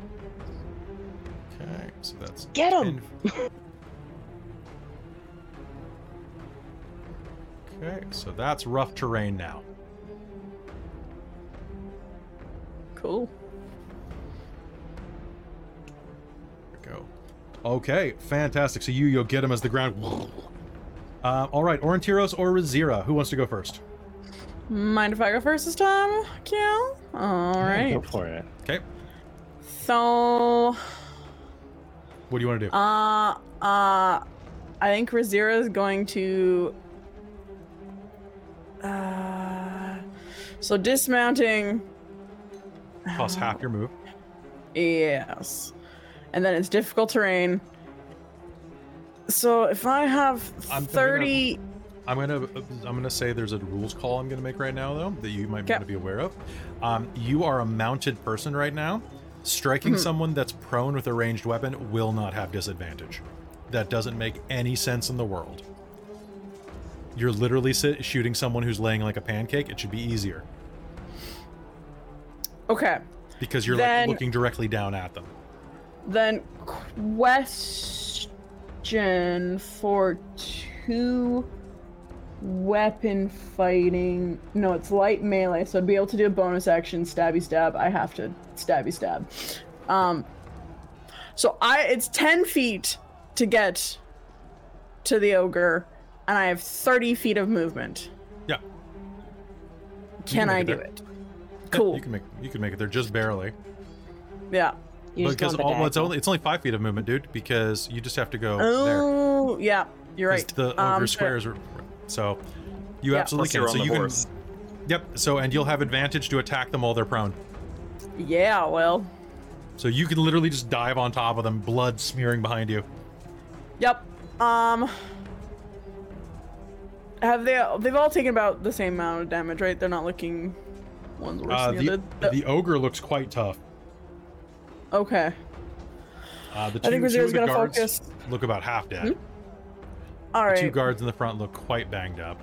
Okay, so that's Get 10 Okay, so that's rough terrain now. Cool. Okay, fantastic. So you you'll get him as the ground. Uh, all right, Orontiros or Razira, who wants to go first? Mind if I go first this time, Cal? All Yeah, right. Go for it. Okay, So, what do you want to do? uh, uh, I think Razira is going to. Uh, so dismounting. Plus half your move. Yes. And then it's difficult terrain. So if I have I'm gonna- 30. I'm gonna I'm gonna say there's a rules call I'm gonna make right now though that you might Okay. want to be aware of. Um, you are a mounted person right now. Striking Mhm. someone that's prone with a ranged weapon will not have disadvantage. That doesn't make any sense in the world. You're literally sit, shooting someone who's laying like a pancake. It should be easier Okay. because you're Then- like looking directly down at them. Then question for two weapon fighting. No, it's light melee, so I'd be able to do a bonus action stabby stab. I have to stabby stab. Um so I it's 10 feet to get to the ogre and I have 30 feet of movement. Yeah. Can make I it do it? Yeah, Cool. you can make you can make it there just barely. Yeah. You just because on all, well, it's only it's only five feet of movement, dude. Because you just have to go there. Oh, yeah. you're right. The ogre Um, squares are so you Yeah. absolutely Plus can. So you horse. can. Yep. So and you'll have advantage to attack them while they're prone. Yeah, well. So you can literally just dive on top of them, blood smearing behind you. Yep. Um. Have they? They've all taken about the same amount of damage, right? They're not looking one's worse Uh, than the, the, other. the ogre looks quite tough. Okay. Uh, the two, I think two Razira's of the gonna guards focus. look about half dead. Hmm? All The two guards in the front look quite banged up.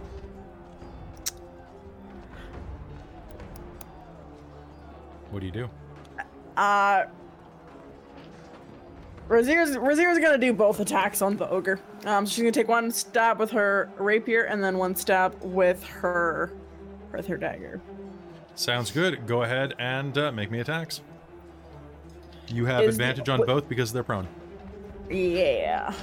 What do you do? Uh. Razira's, Razira's gonna do both attacks on the ogre. Um, so she's gonna take one stab with her rapier and then one stab with her, with her dagger. Sounds good. Go ahead and uh, make me attacks. You have Is the- advantage on what- both because they're prone. Yeah.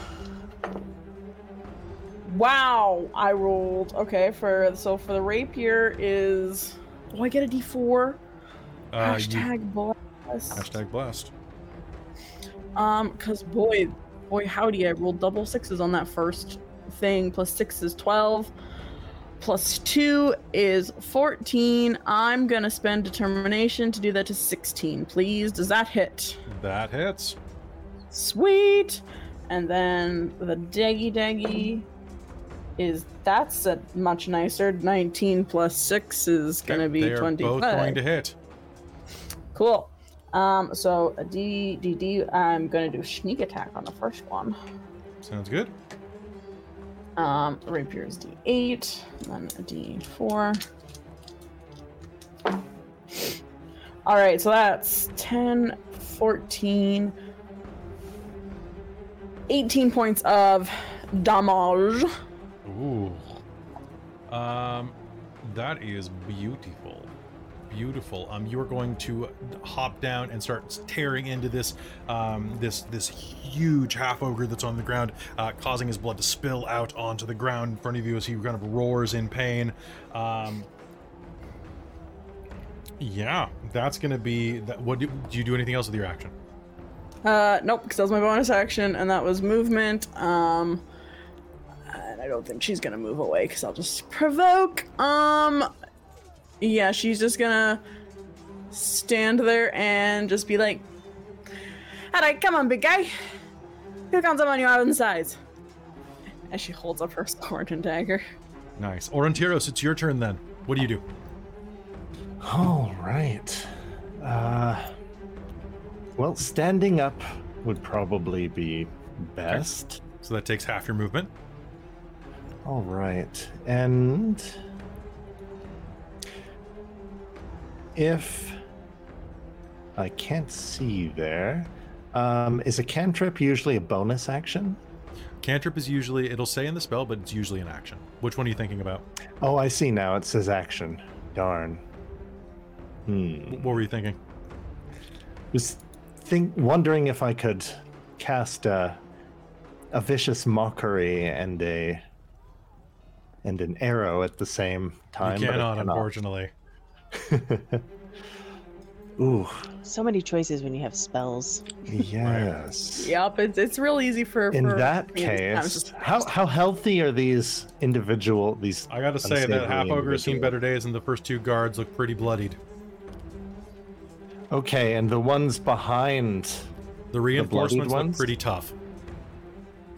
Wow, I rolled. Okay, for so for the rapier is do I get a D4? Uh, you- Hashtag blast. hashtag blast. Um, cause boy, boy howdy, I rolled double sixes on that first thing. Plus six is twelve. Plus two is fourteen. I'm gonna spend determination to do that to sixteen, please. Does that hit? That hits. Sweet. And then the daggy daggy is that's a much nicer. 19 plus 6 is gonna be they are 25. both going to hit. Cool. Um, so a D D D I'm gonna do sneak attack on the first one. Sounds good. Um rapier is D8, and then a D4. Alright, so that's 10, 14, 18 points of damage. Ooh. Um, that is beautiful. Beautiful. Um, you are going to hop down and start tearing into this, um, this this huge half ogre that's on the ground, uh, causing his blood to spill out onto the ground in front of you as he kind of roars in pain. Um, yeah, that's gonna be. That, what do, do you do anything else with your action? Uh, nope, because that was my bonus action, and that was movement. Um, and I don't think she's gonna move away because I'll just provoke. Um, yeah, she's just gonna stand there and just be like, "All right, come on, big guy. Here comes someone your own size." As she holds up her sword and dagger. Nice. Orontiros, it's your turn then. What do you do? All right. Uh, well, standing up would probably be best. So that takes half your movement. All right. And if I can't see there, um, is a cantrip usually a bonus action? Cantrip is usually, it'll say in the spell, but it's usually an action. Which one are you thinking about? Oh, I see now. It says action. Darn. Hmm. What were you thinking? Was think wondering if I could cast a a vicious mockery and a and an arrow at the same time. you cannot, cannot. unfortunately. Ooh, So many choices when you have spells. yes. Yep, it's it's real easy for. In for that me to- case, just- how how healthy are these individual these? I gotta say that Unsavory half ogre has seen better days, and the first two guards look pretty bloodied. Okay, and the ones behind, The reinforcements look ones? pretty tough.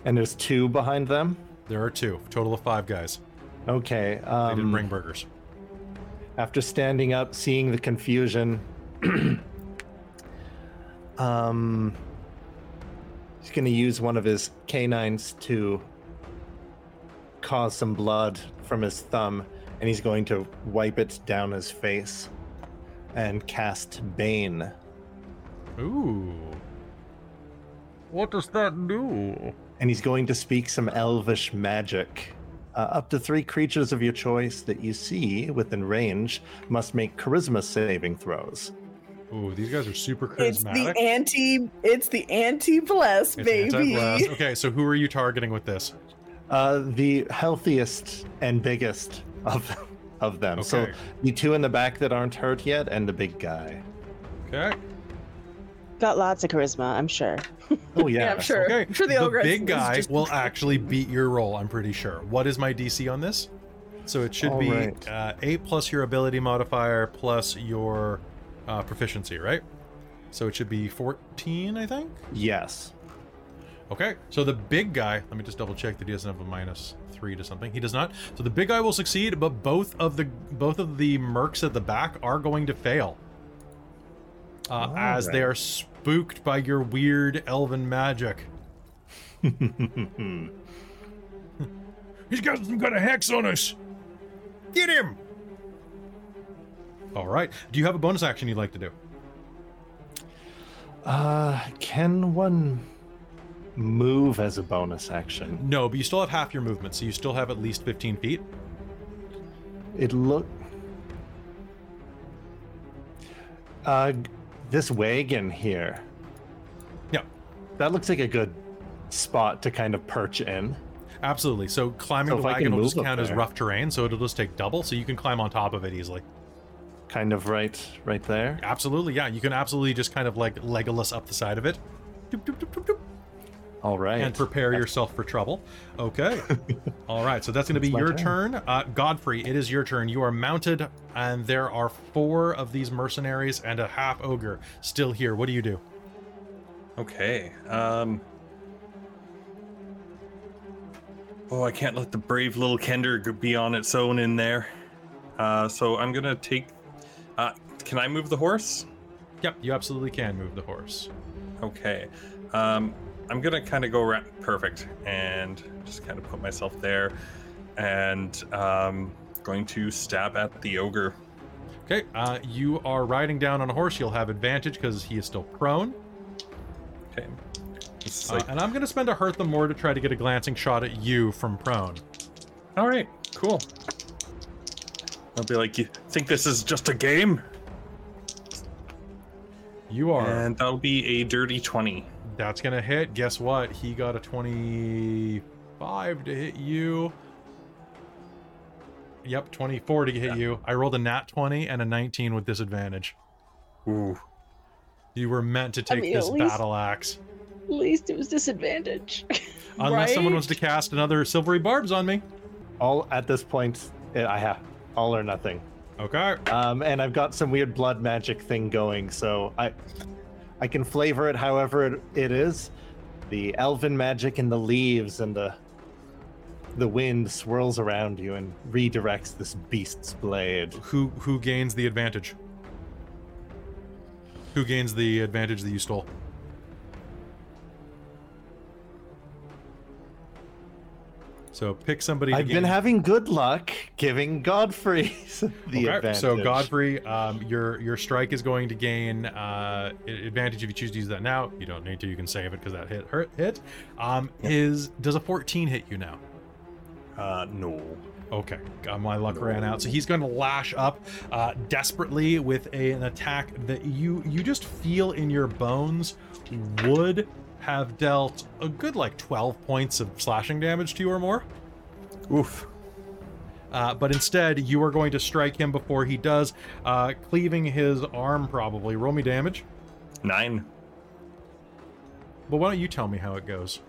and there's two behind them. There are two, total of five guys. Okay. They Um, didn't bring burgers. After standing up, seeing the confusion, um, he's going to use one of his canines to cause some blood from his thumb, and he's going to wipe it down his face and cast Bane. Ooh. What does that do? And he's going to speak some elvish magic. Uh, up to three creatures of your choice that you see within range must make charisma saving throws. Ooh, these guys are super charismatic. It's the anti. It's the anti-bless, baby. anti-blast. Okay, so who are you targeting with this? Uh, the healthiest and biggest of of them. So Okay. the two in the back that aren't hurt yet, and the big guy. Okay. Got lots of charisma, I'm sure. Oh Yeah, yeah, I'm sure. Okay. I'm sure the, ogre big is guy just- will actually beat your roll. I'm pretty sure. What is my DC on this? So it should All be right. uh, eight plus your ability modifier plus your uh, proficiency, right? So it should be 14, I think. Yes. Okay, so the big guy, let me just double check that he doesn't have a minus three to something. He does not. So the big guy will succeed, but both of the both of the mercs at the back are going to fail. Uh, as they Alright. are spooked by your weird elven magic. He's got some kind of hex on us. Get him! All right. Do you have a bonus action you'd like to do? uh, can one move as a bonus action? No, but you still have half your movement, so you still have at least 15 feet. It look. Uh, g- this wagon here. Yeah. That looks like a good spot to kind of perch in. Absolutely. So climbing So the wagon will just count as rough terrain, so it'll just take double, so you can climb on top of it easily. Kind of right, right there. Absolutely, yeah. You can absolutely just kind of like Legolas up the side of it. Doop, doop, doop, doop, doop, All right. and prepare yourself for trouble. Okay. All right, so that's going to be your turn. turn. Uh, Godfrey, it is your turn. You are mounted, and there are four of these mercenaries and a half ogre still here. What do you do? Okay. Um. Oh, I can't let the brave little Kender be on its own in there. Uh, so I'm gonna take. Uh, can I move the horse? Yep, you absolutely can move the horse. Okay. Um, I'm gonna kind of go around perfect and just kind of put myself there, and um, going to stab at the ogre. Okay, uh, you are riding down on a horse. You'll have advantage because he is still prone. Okay. Uh, and I'm going to spend a hurt the more to try to get a glancing shot at you from prone. all right, cool. I'll be like, you think this is just a game? You are. And that'll be a dirty twenty. That's going to hit. Guess what? He got a 25 to hit you. Yep, 24 to hit you. I rolled a nat 20 and a 19 with disadvantage. Ooh. You were meant to take mean, this least- battle axe. At least it was disadvantage. Unless someone Right? wants to cast another silvery barbs on me. all at this point, eh, I have all or nothing. Okay. Um, and I've got some weird blood magic thing going, so I, I can flavor it however it, it is. The elven magic and the leaves and the, the wind swirls around you and redirects this beast's blade. Who who gains the advantage? Who gains the advantage that you stole? So pick somebody. to I've been having good luck giving Godfrey the Okay, advantage. So Godfrey, um, your your strike is going to gain uh, advantage if you choose to use that now. You don't need to. You can save it because that hit hurt hit. Um, his does a 14 hit you now? Uh, no. Okay, uh, my luck ran out. So he's going to lash up uh, desperately with a, an attack that you you just feel in your bones would have dealt a good like 12 points of slashing damage to you or more. Oof. Uh, but instead, you are going to strike him before he does, uh, cleaving his arm probably. Roll me damage. Nine. But why don't you tell me how it goes?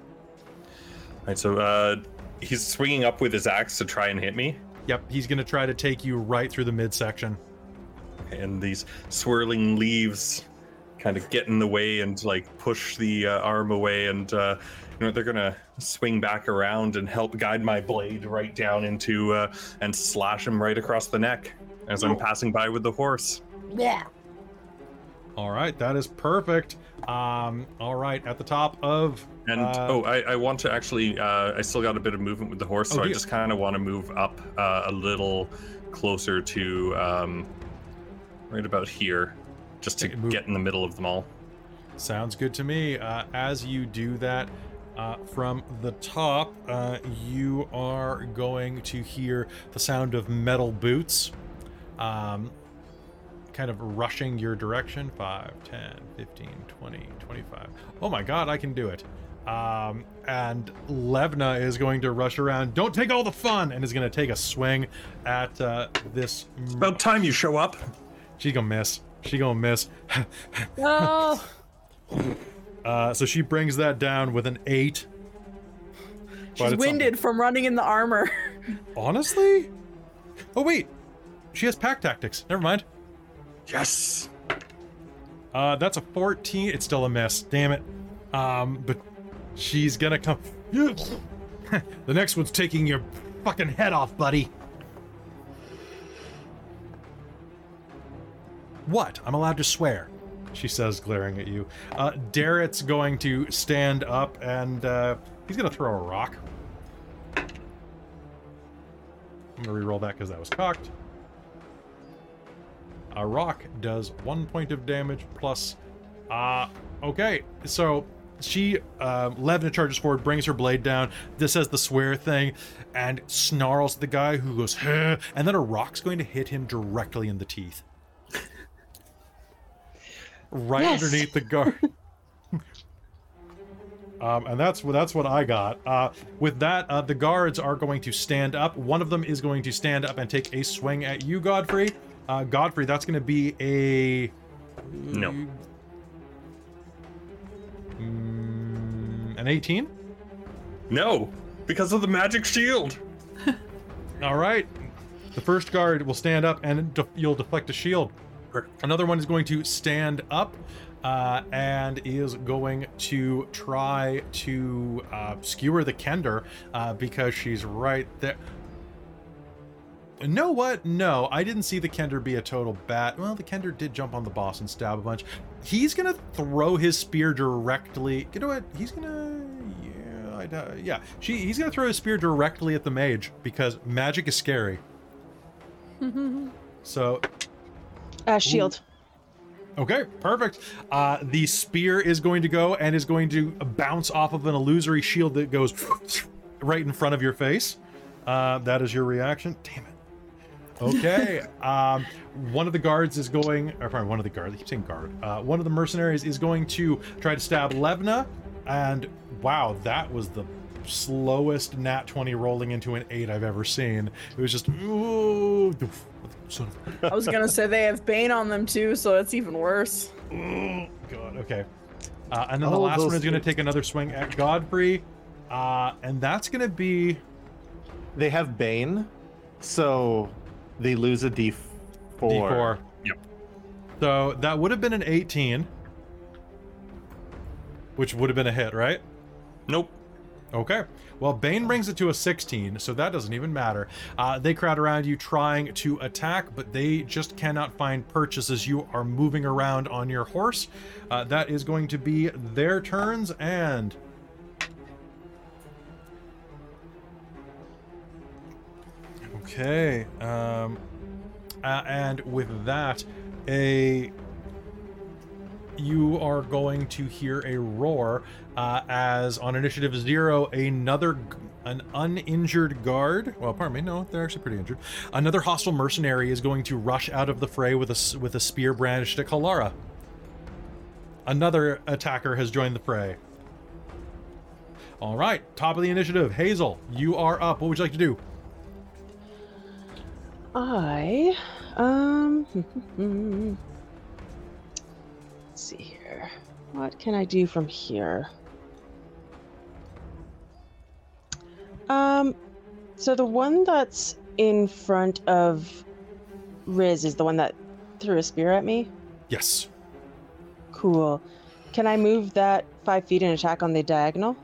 Right, so uh, he's swinging up with his axe to try and hit me. Yep, he's going to try to take you right through the midsection. and these swirling leaves kind of get in the way and like push the uh, arm away and uh, you know they're gonna swing back around and help guide my blade right down into uh, and slash him right across the neck as i'm passing by with the horse Yeah. All right, that is perfect. Um, all right, at the top of and uh, oh I, I want to actually uh, i still got a bit of movement with the horse so Oh, i just kind of want to move up uh, a little closer to um, right about here just to move- get in the middle of them all Sounds good to me. Uh, as you do that, uh, from the top, uh, you are going to hear the sound of metal boots um, kind of rushing your direction 5, 10, 15, 20, 25. Oh my god, I can do it. Um, and Levna is going to rush around. Don't take all the fun! And is going to take a swing at uh, this. about time you show up She gonna miss. She gonna miss. Oh. Uh, so she brings that down with an eight. She's it's winded from running in the armor. Honestly? Oh wait, she has pack tactics. Never mind. yes Uh, that's a 14. It's still a miss. Damn it. Um, but she's gonna come. the next one's taking your fucking head off, buddy. What? I'm allowed to swear. She says, glaring at you. Uh, Darrett's going to stand up and uh, he's gonna throw a rock. I'm gonna re-roll that because that was cocked. A rock does one point of damage plus. Uh, okay, so she, uh, Levna charges forward, brings her blade down. This says the swear thing, and snarls at the guy who goes, huh, and then a rock's going to hit him directly in the teeth. Right Yes. underneath the guard. Um, and that's what that's what I got. Uh, with that, uh, the guards are going to stand up. One of them is going to stand up and take a swing at you, Godfrey. Uh, Godfrey, that's going to be a no mm, an 18. no because of the magic shield All right. The first guard will stand up and de- you'll deflect a shield. Another one is going to stand up uh, and is going to try to uh, skewer the Kender uh, because she's right there. Know what? No, I didn't see the Kender be a total bat. Well, the Kender did jump on the boss and stab a bunch. He's gonna throw his spear directly. You know what? He's gonna. Yeah, I'd, uh, yeah. She. He's gonna throw his spear directly at the mage because magic is scary. so Uh, shield. Okay, perfect. Uh, the spear is going to go and is going to bounce off of an illusory shield that goes right in front of your face. Uh, that is your reaction. Damn it. Okay. um, one of the guards is going, or pardon, one of the guards, I keep saying guard. Uh, one of the mercenaries is going to try to stab Levna. And wow, that was the slowest nat 20 rolling into an 8 I've ever seen. It was just, ooh, son of a I was gonna say they have Bane on them too, so it's even worse. Oh god. Okay. Uh, and then the Oh, last one is going to take another swing at Godfrey, uh, and that's going to be They have Bane, so they lose a D4. D4. Yep. So that would have been an 18, which would have been a hit, right? nope Okay. Well, Bane brings it to a 16, so that doesn't even matter. Uh, they crowd around you trying to attack, but they just cannot find purchase as you are moving around on your horse. Uh, that is going to be their turns, and. Okay. Um, uh, and with that, a you are going to hear a roar uh, as on initiative zero another an uninjured guard well pardon me no they're actually pretty injured another hostile mercenary is going to rush out of the fray with a with a spear brandished at kalara another attacker has joined the fray All right, top of the initiative. Hazel, you are up. What would you like to do? I um let's see here. What can I do from here? Um so the one that's in front of Riz is the one that threw a spear at me. Yes. Cool. Can I move that five feet and attack on the diagonal?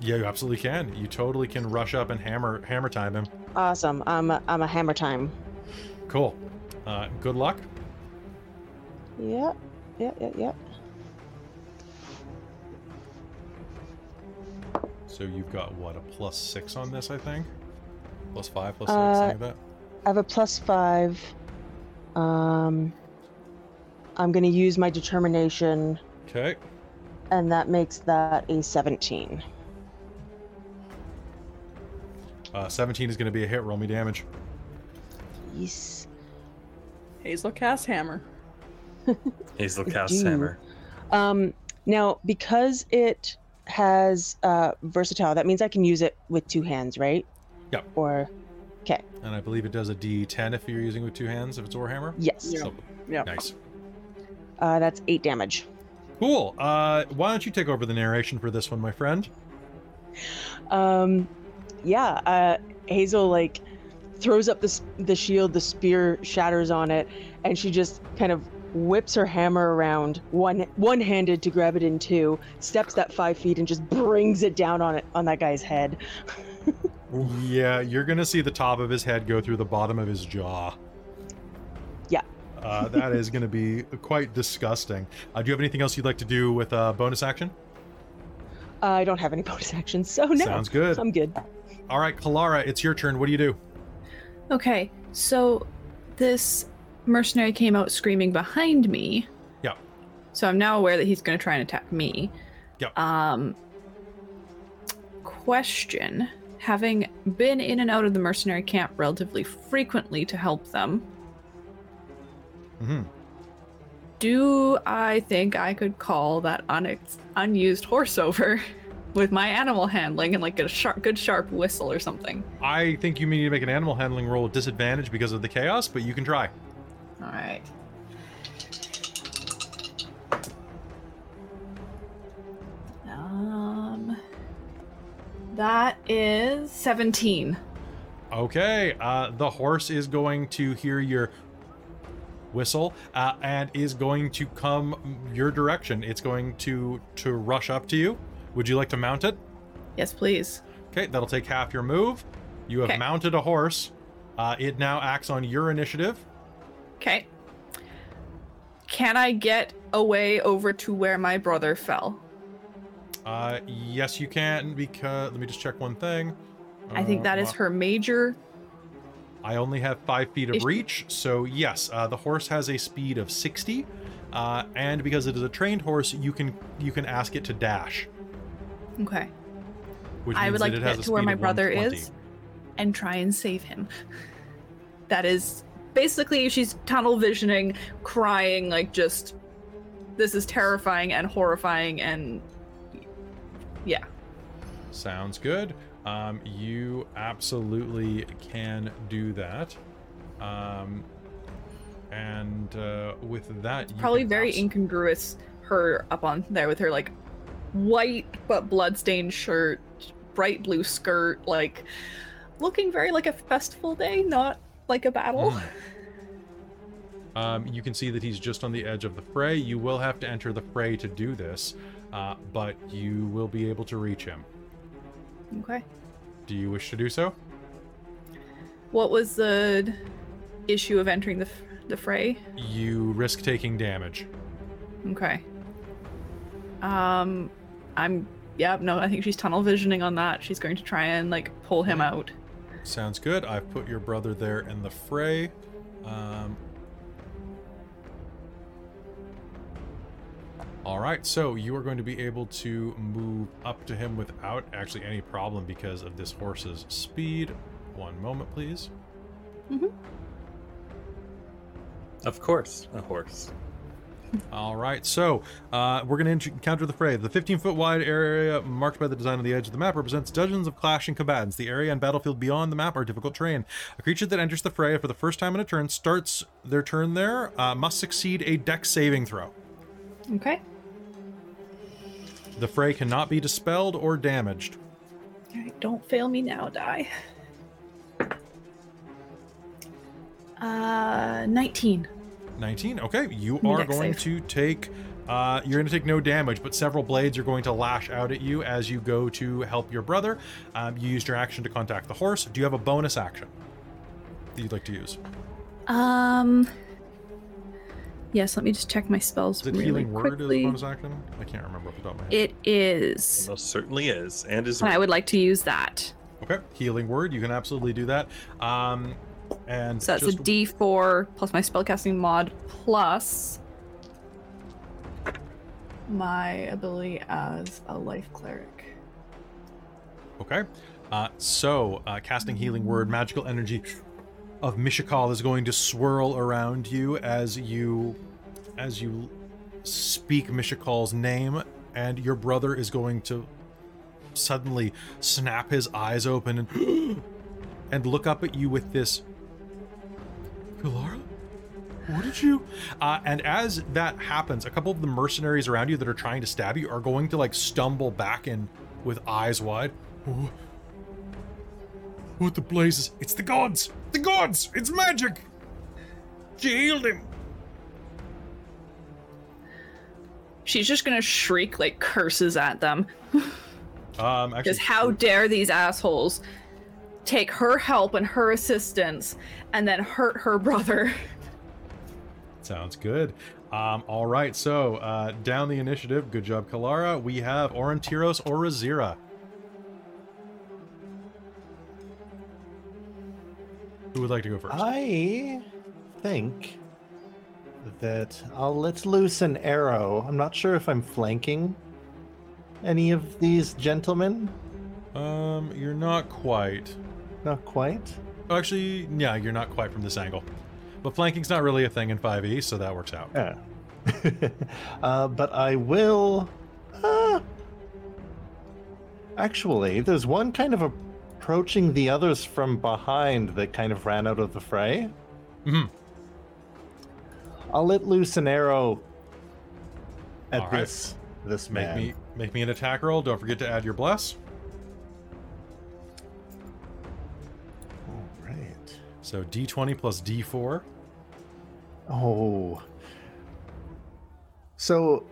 Yeah, you absolutely can. You totally can rush up and hammer hammer time him. Awesome. I'm a, I'm a hammer time. Cool. Uh, good luck. Yep. Yep. Yep. Yep. So you've got what a plus six on this, I think. Plus five, plus six, Uh, something like that. I have a plus five. Um, I'm gonna use my determination, Okay. and that makes that a 17. Uh, 17 is going to be a hit. Roll me damage. Yes. Hazel cast hammer. Hazel cast hammer. Um, now because it has uh versatile, that means I can use it with two hands, right? Yep. Or, okay. And I believe it does a D10 if you're using with two hands, if it's Warhammer. Yes. Yeah. So, Yeah. nice. Uh, that's eight damage. Cool. Uh, why don't you take over the narration for this one, my friend? Um, yeah. Uh, Hazel like throws up the the shield, the spear shatters on it, and she just kind of whips her hammer around one one handed to grab it in two, steps that five feet, and just brings it down on it on that guy's head. Yeah, you're gonna see the top of his head go through the bottom of his jaw. Yeah. Uh, that is gonna be quite disgusting. Uh, do you have anything else you'd like to do with a bonus action? I don't have any bonus actions, so no. Sounds good. I'm good. All right, Kalara, it's your turn. What do you do? Okay, so this mercenary came out screaming behind me. Yeah. So I'm now aware that he's going to try and attack me. Yeah. Um. Question: Having been in and out of the mercenary camp relatively frequently to help them, hmm do I think I could call that unex- unused horse over with my animal handling and like get a sharp, good sharp whistle or something? I think you may need to make an animal handling roll with disadvantage because of the chaos, but you can try. Right. Um, that is 17. Okay, uh, the horse is going to hear your whistle uh, and is going to come your direction. It's going to to rush up to you. Would you like to mount it? Yes, please. Okay, that'll take half your move. You have Okay. mounted a horse. Uh, it now acts on your initiative. Okay. Can I get away over to where my brother fell? Uh, yes, you can because let me just check one thing. I think that is Uh, her major. I only have five feet of reach, so yes, uh, the horse has a speed of sixty, uh, and because it is a trained horse, you can you can ask it to dash. Okay. Which I would like to get to where my brother is and try and save him. That is basically she's tunnel visioning, crying, like just this is terrifying and horrifying and yeah. Sounds good. Um, you absolutely can do that. Um, and uh, with that, you Probably very abs- incongruous her up on there with her like white but bloodstained shirt, bright blue skirt, like looking very like a festival day, not like a battle. Mm. Um, you can see that he's just on the edge of the fray. You will have to enter the fray to do this, uh, but you will be able to reach him. Okay. Do you wish to do so? What was the issue of entering the f- the fray? You risk taking damage. Okay. Um, I'm. Yeah, no, I think she's tunnel visioning on that. She's going to try and like pull him out. Sounds good. I've put your brother there in the fray. Um, all right, so you are going to be able to move up to him without actually any problem because of this horse's speed. One moment, please. Of course, a horse. All right, so uh, we're going to encounter the fray. The 15 foot wide area marked by the design on the edge of the map represents dozens of clashing combatants. The area and battlefield beyond the map are difficult terrain. A creature that enters the fray for the first time in a turn starts their turn there uh, must succeed a dex saving throw. Okay. The fray cannot be dispelled or damaged. Right, don't fail me now, die. Uh, 19. 19. Okay, you are dex going save. to take. Uh, you're going to take no damage, but several blades are going to lash out at you as you go to help your brother. Um, you used your action to contact the horse. Do you have a bonus action that you'd like to use? Um. Yes, let me just check my spells Is it really healing word as a quickly. bonus action? I can't remember off the top of my head. It is. Most certainly is, and is. I would like to use that. Okay, healing word. You can absolutely do that. Um, and So that's just, a D4 plus my spellcasting mod plus My ability as a life cleric. Okay. Uh, so, uh, casting healing word, magical energy of Mishakal is going to swirl around you as you, as you speak Mishakal's name, and your brother is going to suddenly snap his eyes open and and look up at you with this. Kalara, what did you? Uh, and as that happens, a couple of the mercenaries around you that are trying to stab you are going to like stumble back in with eyes wide. "Oh, What the blazes? It's the gods! The gods! It's magic! She healed him! she's just gonna shriek like curses at them Um, actually, because how dare these assholes take her help and her assistance and then hurt her brother. Sounds good. Um, all right, so uh, down the initiative, good job, Kalara. We have Orontiros or Razira. Who would like to go first? I think that I'll let loose an arrow. I'm not sure if I'm flanking any of these gentlemen. Um, you're not quite. Not quite. Oh, Actually, yeah, you're not quite from this angle. But flanking's not really a thing in 5e, so that works out. Yeah. uh, but I will. Uh, actually, there's one kind of approaching the others from behind that kind of ran out of the fray. Mhm. I'll let loose an arrow at All right. this this Make me make me an attack roll. Don't forget to add your bless. So d20 plus d4. Oh. So,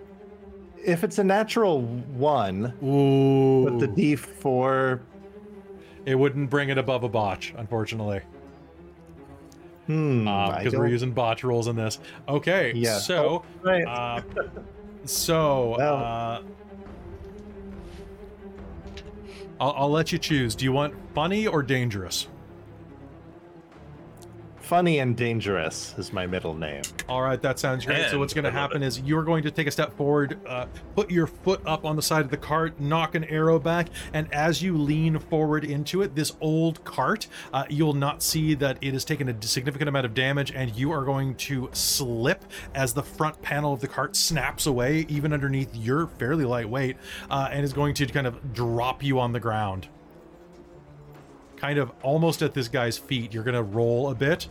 if it's a natural one, Ooh. but the D4, it wouldn't bring it above a botch, unfortunately. hmm, I because we're using botch rolls in this. Okay, Yeah. so Right. uh, so Well- uh, I'll, I'll let you choose. Do you want funny or dangerous? Funny and dangerous is my middle name. All right, that sounds great. so what's going to happen is you're going to take a step forward, uh, put your foot up on the side of the cart, nock an arrow back, and as you lean forward into it, this old cart, uh, you'll not see that it has taken a significant amount of damage, and you are going to slip as the front panel of the cart snaps away, even underneath your fairly light weight, uh, and is going to kind of drop you on the ground. Kind of almost at this guy's feet. You're to roll a bit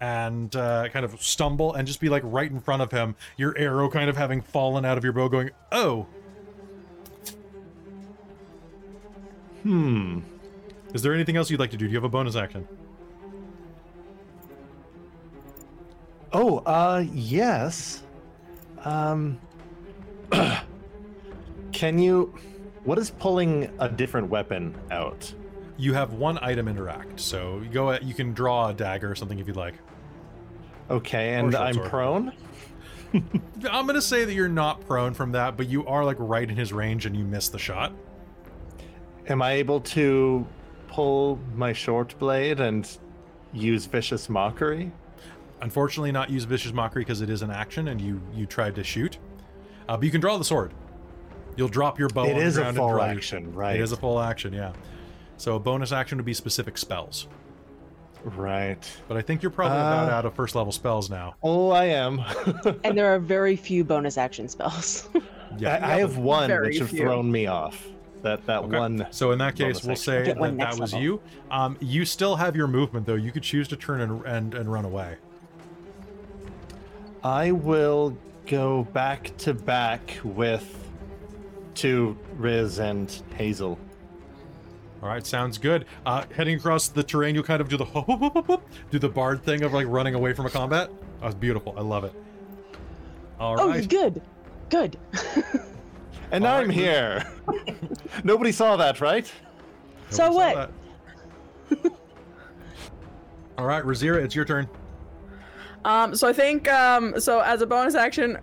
and uh, kind of stumble and just be like right in front of him, your arrow kind of having fallen out of your bow, going, Oh, Hmm. is there anything else you'd like to do? Do you have a bonus action? Oh, uh, yes. Um, can you? What is pulling a different weapon out? You have one item interact, so you go. At, you can draw a dagger or something if you'd like. Okay, and I'm sword. prone. I'm gonna say that you're not prone from that, but you are like right in his range and you miss the shot. Am I able to pull my short blade and use vicious mockery? Unfortunately, not use vicious mockery because it is an action and you you tried to shoot. Uh, but you can draw the sword. You'll drop your bow. It on is the a full action, right? It is a full action, yeah. So a bonus action would be specific spells. Right. But I think you're probably about Uh, out of first level spells now. Oh, I am. And there are very few bonus action spells. Yeah. I, I have one Very that should have thrown me off. That that Okay. one. So in that case, we'll say that that was level. you. Um, you still have your movement though. You could choose to turn and and, and run away. I will go back to back with to Riz and Hazel. All right, sounds good. Uh, heading across the terrain, you'll kind of do the hop, hop, hop, hop, hop, do the bard thing of like running away from a combat. That's beautiful. I love it. All oh, right. good. Good. And All I'm right, here. Nobody saw that, right? So Nobody saw what? All right, Razira, it's your turn. Um, so I think um, so as a bonus action,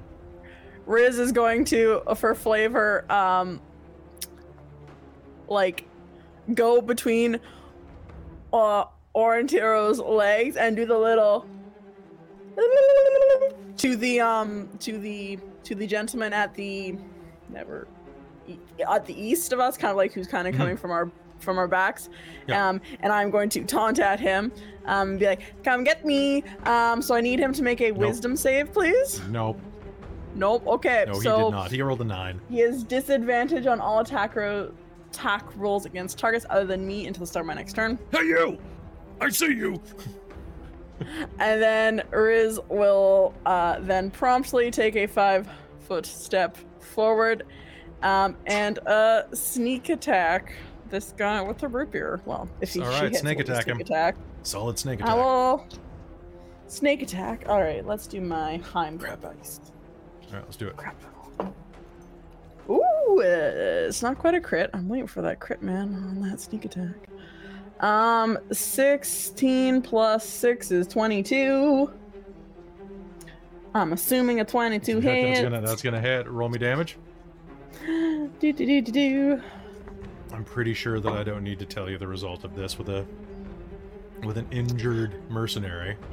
Riz is going to, for flavor, um, like go between uh Orontiros's legs and do the little to the um to the to the gentleman at the never at the east of us, kind of like who's kind of Mhm. coming from our from our backs. Yeah. Um, and I'm going to taunt at him, um, be like, "Come get me!" Um, so I need him to make a Wisdom save, please. Nope. Nope. Okay. no, he did not. He rolled a nine. he has disadvantage on all attack ro- attack rolls against targets other than me until the start of my next turn. Hey, you! I see you. And then Riz will uh, then promptly take a five foot step forward um, and a sneak attack this guy with the root beer. Well, if he All right, hits snake attack sneak him. attack. Solid snake I attack. will snake attack. All right, let's do my Heimdall dice. All right, let's do it. Crap. Ooh, uh, it's not quite a crit. I'm waiting for that crit, man, on that sneak attack. Um, 16 plus 6 is 22. I'm assuming a 22 That's hit. gonna that's gonna hit. Roll me damage. do, do, do, do, do. I'm pretty sure that I don't need to tell you the result of this with a with an injured mercenary.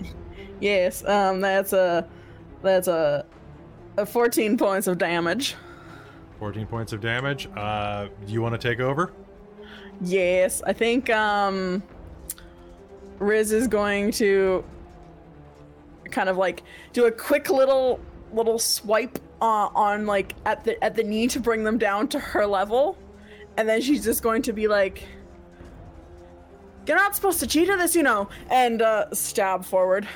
Yes, um, that's a that's a, a 14 points of damage. 14 points of damage. Uh, do you want to take over? Yes, I think um Riz is going to kind of like do a quick little little swipe uh, on like at the at the knee to bring them down to her level, and then she's just going to be like, "You're not supposed to cheat at this, you know," and uh, stab forward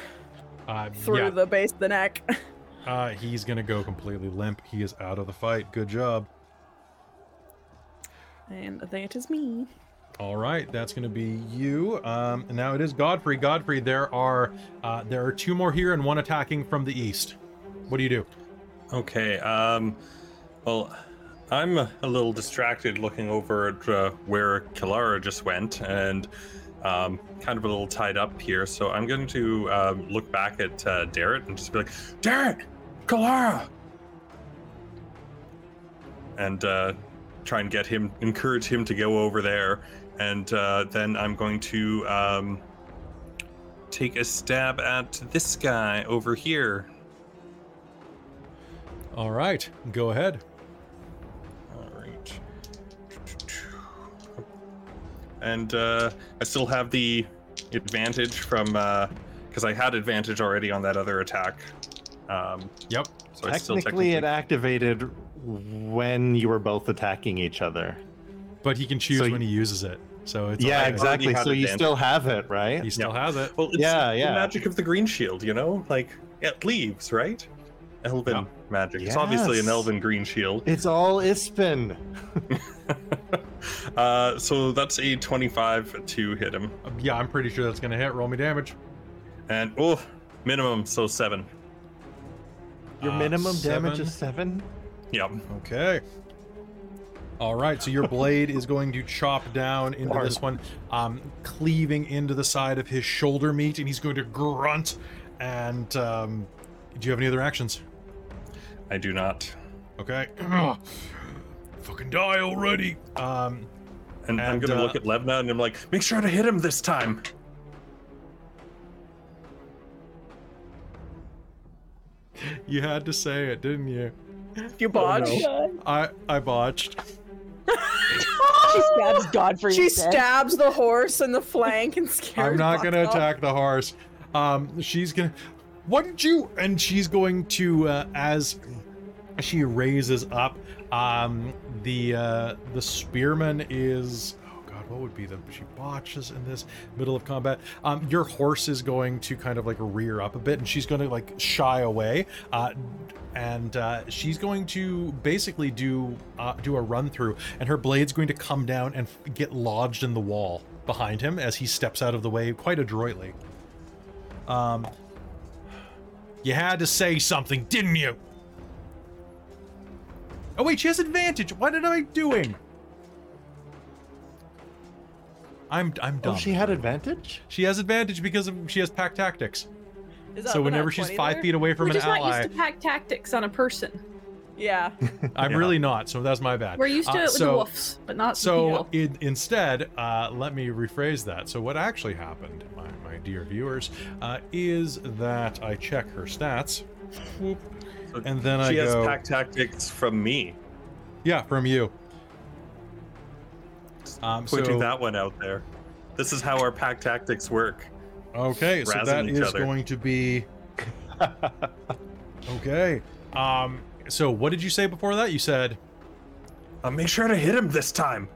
Uh, through yeah. the base of the neck. Uh, he's gonna go completely limp. He is out of the fight. Good job. and that is me. All right, that's going to be you. Um, and now it is Godfrey. Godfrey, there are uh, there are two more here and one attacking from the east. What do you do? Okay. Um. Well, I'm a a little distracted looking over at uh, where Kalara just went, and um, kind of a little tied up here. So I'm going to um, look back at uh, Darrett and just be like, "Darrett, Kalara," and uh, try and get him, encourage him to go over there. And uh, then I'm going to um, take a stab at this guy over here. All right, go ahead. All right. And uh, I still have the advantage from because I had advantage already on that other attack. Um, Yep. so technically, technically it activated when you were both attacking each other. But he can choose So when he uses it. So it's yeah, exactly. So you advantage. still have it, right? He still Yeah. has it. Well, it's Yeah, the yeah. magic of the green shield, you know, like it leaves, right? Elven Yeah. magic. It's obviously an Yes. elven green shield. It's all Ispin. uh, so that's a 25 to hit him, Uh, Yeah, I'm pretty sure that's going to hit. Roll me damage. and oh, minimum so seven. Your Uh, minimum damage is seven. Yep. Okay. All right, so your blade is going to chop down into Hard. this one, um, cleaving into the side of his shoulder meat, and he's going to grunt. And um, do you have any other actions? I do not. Okay. Fucking die already. Um, And, I'm gonna uh, look at Levna and I'm like, make sure to hit him this time. you had to say it, didn't you? You botched. I I botched. she stabs Godfrey. She instead. stabs the horse in the flank and scares. I'm not gonna off. attack the horse. Um, she's gonna. What did you? And she's going to uh, as she raises up. Um, the uh, the spearman is. What would be the? She botches in this middle of combat. Um, your horse is going to kind of like rear up a bit, and she's going to like shy away. Uh, and uh, she's going to basically do uh, do a run through, and her blade's going to come down and f- get lodged in the wall behind him as he steps out of the way quite adroitly. Um, you had to say something, didn't you? Oh wait, she has advantage. What am I doing? I'm I'm dumb. Oh, she had advantage? She has advantage because of, she has pack tactics. So whenever she's five there? feet away from We're an just not used to pack tactics on a person. Yeah. I'm Yeah. really not. So that's my bad. We're used to Uh, it with so, the wolves, but not So people. in, instead, uh, let me rephrase that. So what actually happened, my, my dear viewers, uh, is that I check her stats, whoop, So and then I she has go, pack tactics from me. yeah, from you. Um, Pointing so, that one out there. This is how our pack tactics work. Okay, so that is other. going to be okay. Um, so what did you say before that? You said, Uh, make sure to hit him this time.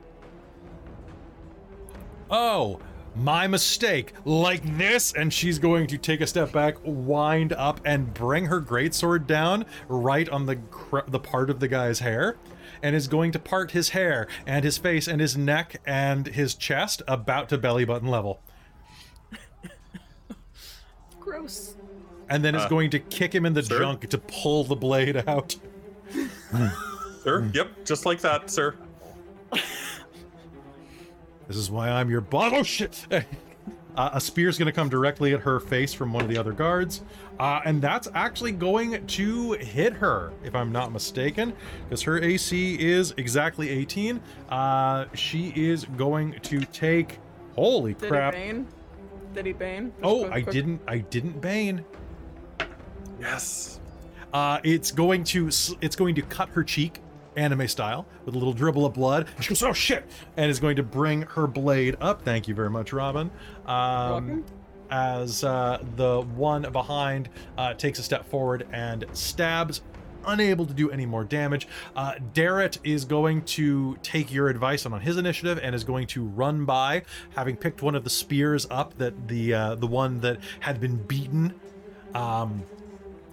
"Oh, my mistake." Like this, and she's going to take a step back, wind up, and bring her greatsword down right on the cr- the part of the guy's hair, and is going to part his hair and his face and his neck and his chest about to belly button level, Gross. and then is Uh, going to kick him in the sir? junk to pull the blade out. Sir? Yep, just like that, sir. This is why I'm your boss. Oh shit! Uh, a spear's going to come directly at her face from one of the other guards, uh, and that's actually going to hit her, if I'm not mistaken, because her AC is exactly 18. Uh, she is going to take. Holy crap. Did crap! he bane? Did he bane? Just Oh, quick- I quick- didn't. I didn't bane. Yes. Uh, it's going to it's going to cut her cheek, anime style, with a little dribble of blood. She goes, "Oh shit!" and is going to bring her blade up. Thank you very much, Robin. Um, Welcome. As uh, the one behind uh, takes a step forward and stabs, unable to do any more damage. Uh, Darrett is going to take your advice on, on his initiative and is going to run by, having picked one of the spears up that the uh, the one that had been beaten. Um,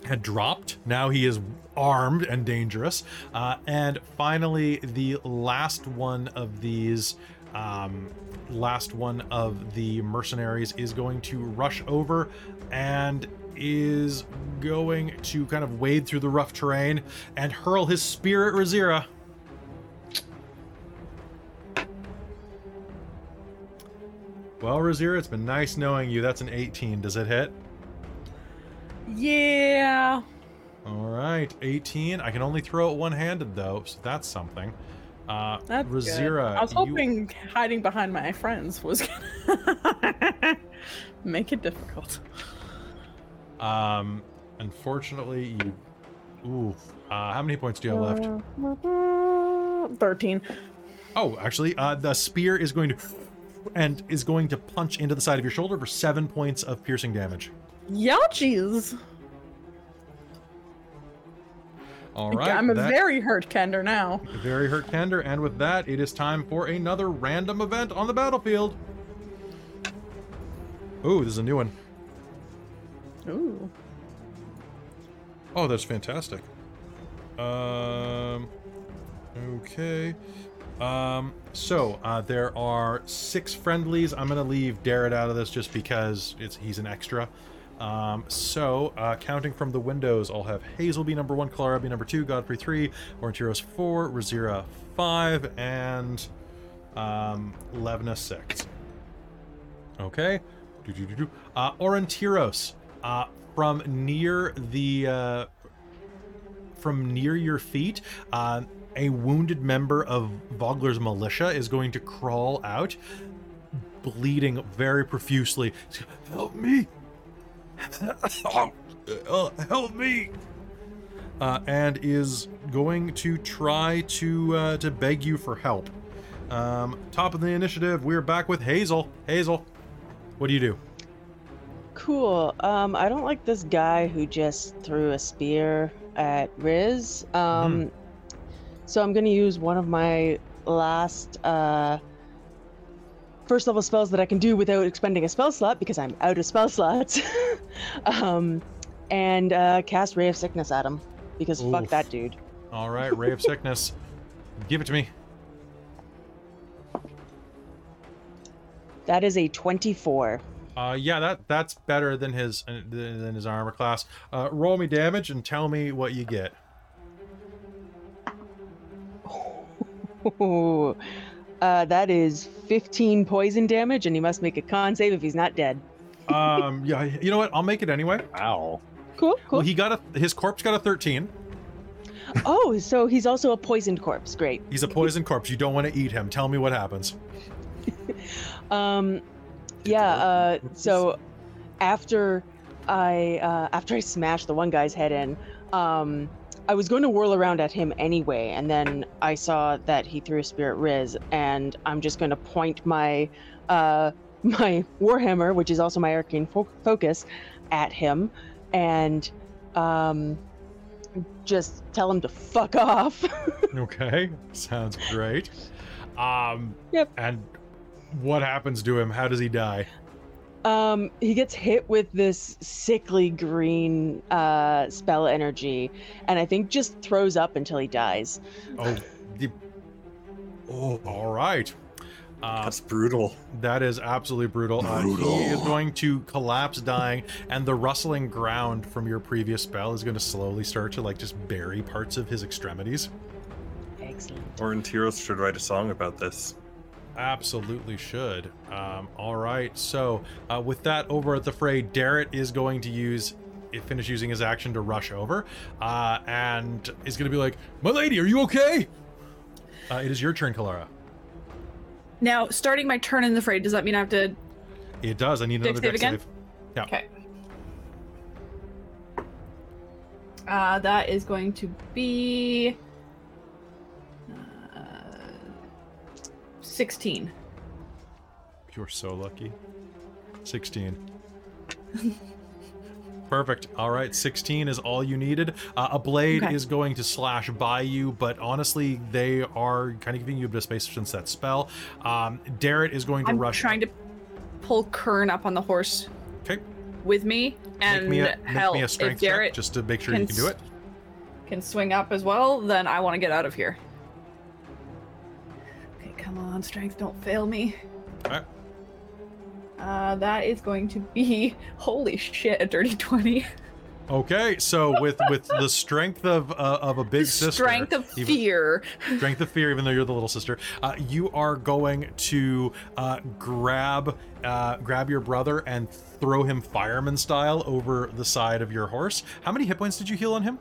had dropped. Now he is armed and dangerous. Uh, and finally, the last one of these, um, last one of the mercenaries is going to rush over and is going to kind of wade through the rough terrain and hurl his spear at Razira. Well, Razira, it's been nice knowing you. That's an 18. Does it hit? Yeah. All right, 18. I can only throw it one-handed though, so that's something. Uh, That's good. Razira, I was you- hoping hiding behind my friends was gonna make it difficult. um, unfortunately, you. Ooh, uh, how many points do you have left? Thirteen. Oh, actually, uh, the spear is going to, and is going to punch into the side of your shoulder for seven points of piercing damage. Youchies. All right, I'm a that- very hurt Kender now. very hurt Kender, and with that, it is time for another random event on the battlefield. Ooh, this is a new one. Ooh. Oh, that's fantastic. Um, okay. Um, so uh, there are six friendlies. I'm gonna leave Darrett out of this just because it's he's an extra. Um, so uh, counting from the windows, I'll have Hazel be number one, Clara be number two, Godfrey three, Orontiros four, Razira five, and um, Levna six. Okay. Uh, Orontiros, uh, from near the uh, from near your feet, uh, a wounded member of Vogler's militia is going to crawl out, bleeding very profusely. Help me! Uh, help me! Uh, and is going to try to uh, to beg you for help. Um, top of the initiative, we're back with Hazel. Hazel, what do you do? Cool. Um, I don't like this guy who just threw a spear at Riz. Um, so I'm gonna use one of my last uh first level spells that I can do without expending a spell slot because I'm out of spell slots. um, and uh, cast Ray of Sickness at him because fuck that dude. All right, Ray of Sickness. Give it to me. That is a 24. Uh, yeah, that that's better than his uh, than than his armor class. Uh, roll me damage and tell me what you get. uh, that is 15 poison damage, and he must make a con save if he's not dead. Um, yeah, you know what? I'll make it anyway. Ow. Cool, cool. Well, he got a his corpse got a 13. oh, so he's also a poisoned corpse. Great. He's a poisoned corpse. You don't want to eat him. Tell me what happens. Um, yeah. Uh, so after I uh, after I smashed the one guy's head in, um, I was going to whirl around at him anyway, and then I saw that he threw a spirit riz, and I'm just going to point my uh, my warhammer, which is also my arcane fo- focus, at him, and um, just tell him to fuck off. Okay, sounds great. Um, Yep. And what happens to him? How does he die? Um, he gets hit with this sickly green uh, spell energy, and I think just throws up until he dies. Oh, the, oh, all right. Uh, That's brutal. that is absolutely brutal. Uh, he is going to collapse, dying, and the rustling ground from your previous spell is going to slowly start to like just bury parts of his extremities. Excellent. Or Tiros should write a song about this. Absolutely should. Um, all right. So uh, with that over at the fray, Darrett is going to use it finish using his action to rush over, uh, and is going to be like, "My lady, are you okay?" Uh, it is your turn, Kalara. Now, starting my turn in the fray, does that mean I have to? It does. I need another save dex again? save. Yeah. Okay. Uh, that is going to be 16. You're so lucky. 16. Perfect. All right, 16 is all you needed. Uh, a blade okay. is going to slash by you, but honestly, they are kind of giving you a bit of space since that spell. Um, Darrett is going to I'm rush. trying to pull Kern up on the horse. Okay. With me and make me a, help. Me a strength if just to make sure can you can do it. Can swing up as well. Then I want to get out of here. Come on, strength, don't fail me. Alright. Uh, that is going to be holy shit, a dirty twenty. Okay, so with with the strength of uh, of a big sister, Strength of even- fear. strength of fear, even though you're the little sister, uh, you are going to uh, grab uh, grab your brother and throw him fireman style over the side of your horse. How many hit points did you heal on him?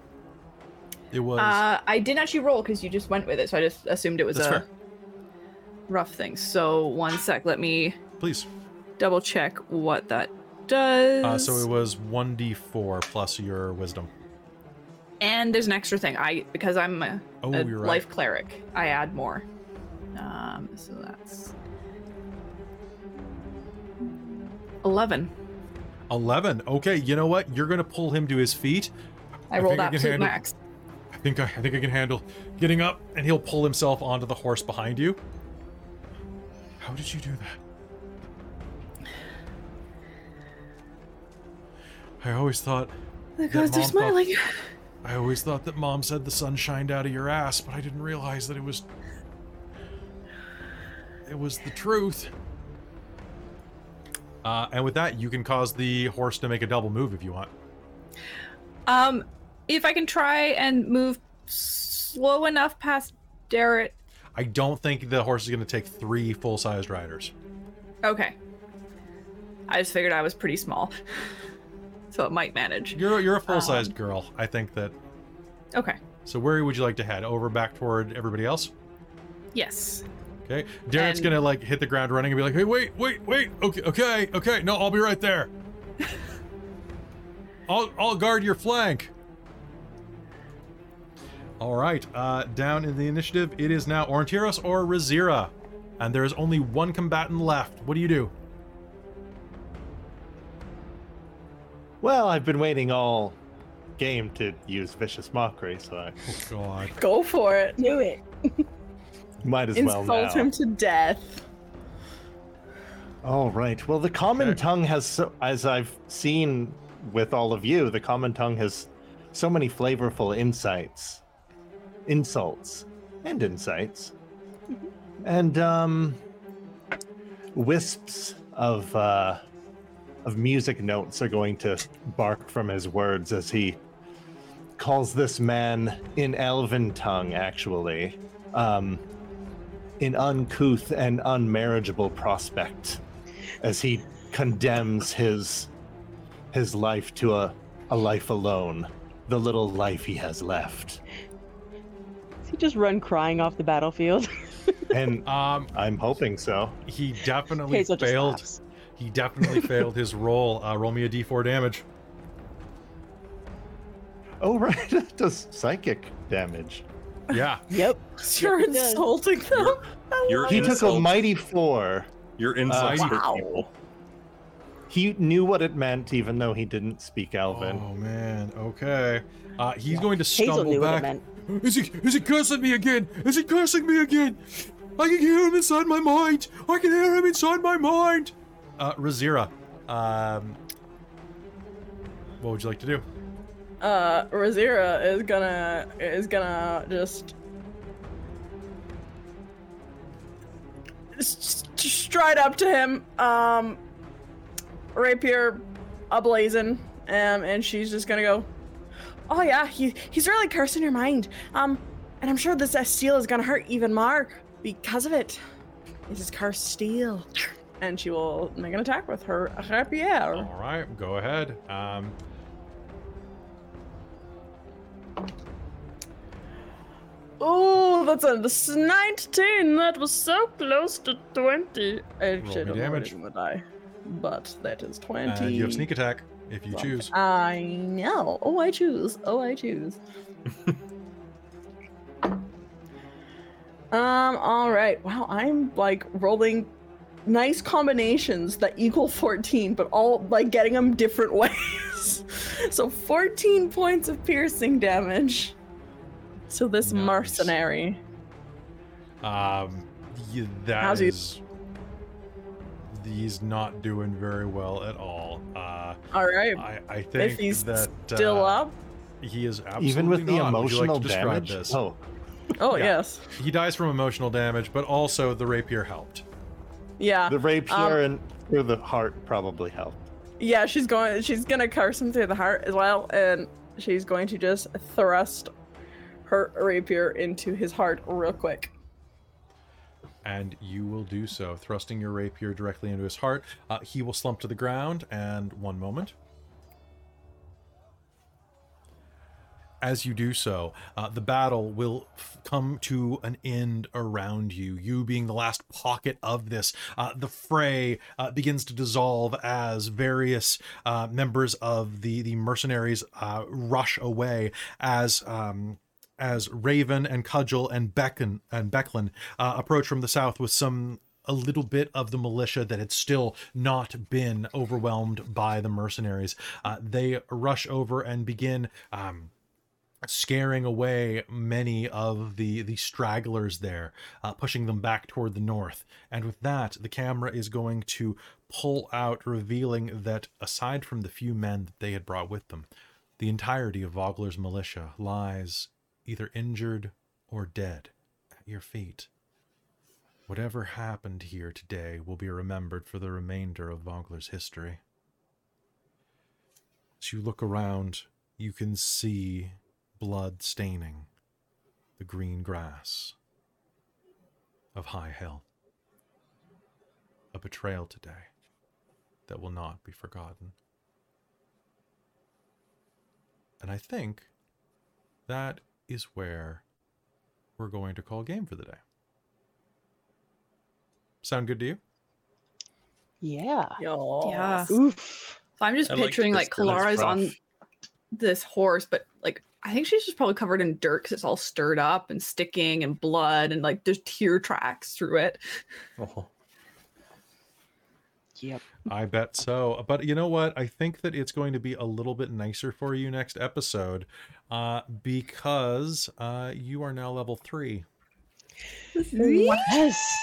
It was Uh, I didn't actually roll because you just went with it, so I just assumed it was That's a fair. Rough thing. So one sec, let me please. double check what that does. Uh, so it was one d four plus your wisdom. and there's an extra thing. I because I'm a, Oh, a right. life cleric, I add more. Um, so that's eleven. Eleven. Okay, you know what? You're gonna pull him to his feet. I I rolled absolute handle- max. I think I, I think I can handle getting up, and he'll pull himself onto the horse behind you. How did you do that? I always thought The gods are Mom thought- smiling. I always thought that mom said the sun shined out of your ass, but I didn't realize that it was it was the truth. Uh, and with that, you can cause the horse to make a double move if you want. Um, if I can try and move slow enough past Darrett. I don't think the horse is going to take three full-sized riders. Okay. I just figured I was pretty small, so it might manage. You're you're a full-sized Um, girl. I think that. Okay. So where would you like to head? Over back toward everybody else? Yes. Okay. Darren's And- gonna like hit the ground running and be like, "Hey, wait, wait, wait. Okay, okay, okay. No, I'll be right there. I'll I'll guard your flank." All right. Uh, down in the initiative, it is now Orontiros or Razira. and there is only one combatant left. What do you do? Well, I've been waiting all game to use vicious mockery, so I Oh God. Go for it. Do it. might as Insult well now. him to death. All right. Well, the common Okay. tongue has, so, as I've seen with all of you, the common tongue has so many flavorful insights, insults, and insights, and um, wisps of uh, of music notes are going to bark from his words as he calls this man in Elven tongue, actually, um, an uncouth and unmarriageable prospect as he condemns his his life to a, a life alone, the little life he has left. Does he just run crying off the battlefield? And Um, I'm hoping so. he definitely Hazel failed. He definitely failed his roll. Uh, roll me a d4 damage. Oh right, it does psychic damage. Yeah. Yep. You're it does. insulting them. I You're He it. took a mighty four. You're insults Uh, wow. people. He knew what it meant, even though he didn't speak Elven. Oh man. Okay. Uh, he's going to Hazel stumble knew what back. It meant. Is he is he cursing me again? Is he cursing me again? I can hear him inside my mind. I can hear him inside my mind. Uh, Razira, um, what would you like to do? uh Razira is gonna is gonna just s- s- stride up to him, um rapier ablazing, um, and she's just gonna go, Oh yeah, he he's really cursing your mind. Um, and I'm sure this uh, steel is gonna hurt even more because of it. This is cursed steel. And she will make an attack with her rapier. All right, go ahead. Um, Oh, that's a this is 19. That was so close to 20. I Roll should me have damage. damage. die. But that is 20. and you have sneak attack if you choose. I know. Oh, I choose. Oh, I choose. um, all right. Wow, I'm like rolling nice combinations that equal 14, but all like getting them different ways. so 14 points of piercing damage. So this Nice. mercenary. Um, y- that How's is- he's not doing very well at all. Uh, All right. I, I think If he's that still uh, up. He is absolutely Even with the not. Would you like emotional damage. This? Oh, Oh, yeah. yes. He dies from emotional damage, but also the rapier helped. Yeah. the rapier Um, and through the heart probably helped. Yeah, she's going. She's gonna curse him through the heart as well, and she's going to just thrust her rapier into his heart real quick. And you will do so, thrusting your rapier directly into his heart. Uh, he will slump to the ground, and one moment. As you do so, uh, the battle will f- come to an end around you. You being the last pocket of this, uh, the fray uh, begins to dissolve as various uh, members of the the mercenaries uh, rush away. As um, as Raven and Cudgel and Beckon and Becklin uh, approach from the south with some a little bit of the militia that had still not been overwhelmed by the mercenaries. Uh, they rush over and begin um, scaring away many of the the stragglers there, uh, pushing them back toward the north. And with that, the camera is going to pull out, revealing that aside from the few men that they had brought with them, the entirety of Vogler's militia lies either injured or dead at your feet. Whatever happened here today will be remembered for the remainder of Vogler's history. As you look around, you can see blood staining the green grass of High Hill. A betrayal today that will not be forgotten. And I think that is where we're going to call game for the day. Sound good to you? Yeah. Yeah. Oof. So I'm just I picturing this like girl. Kalara's on this horse, but like I think she's just probably covered in dirt because it's all stirred up and sticking and blood and like there's tear tracks through it. Oh. Yep. I bet so. But you know what? I think that it's going to be a little bit nicer for you next episode uh, because uh, you are now level three. Yes.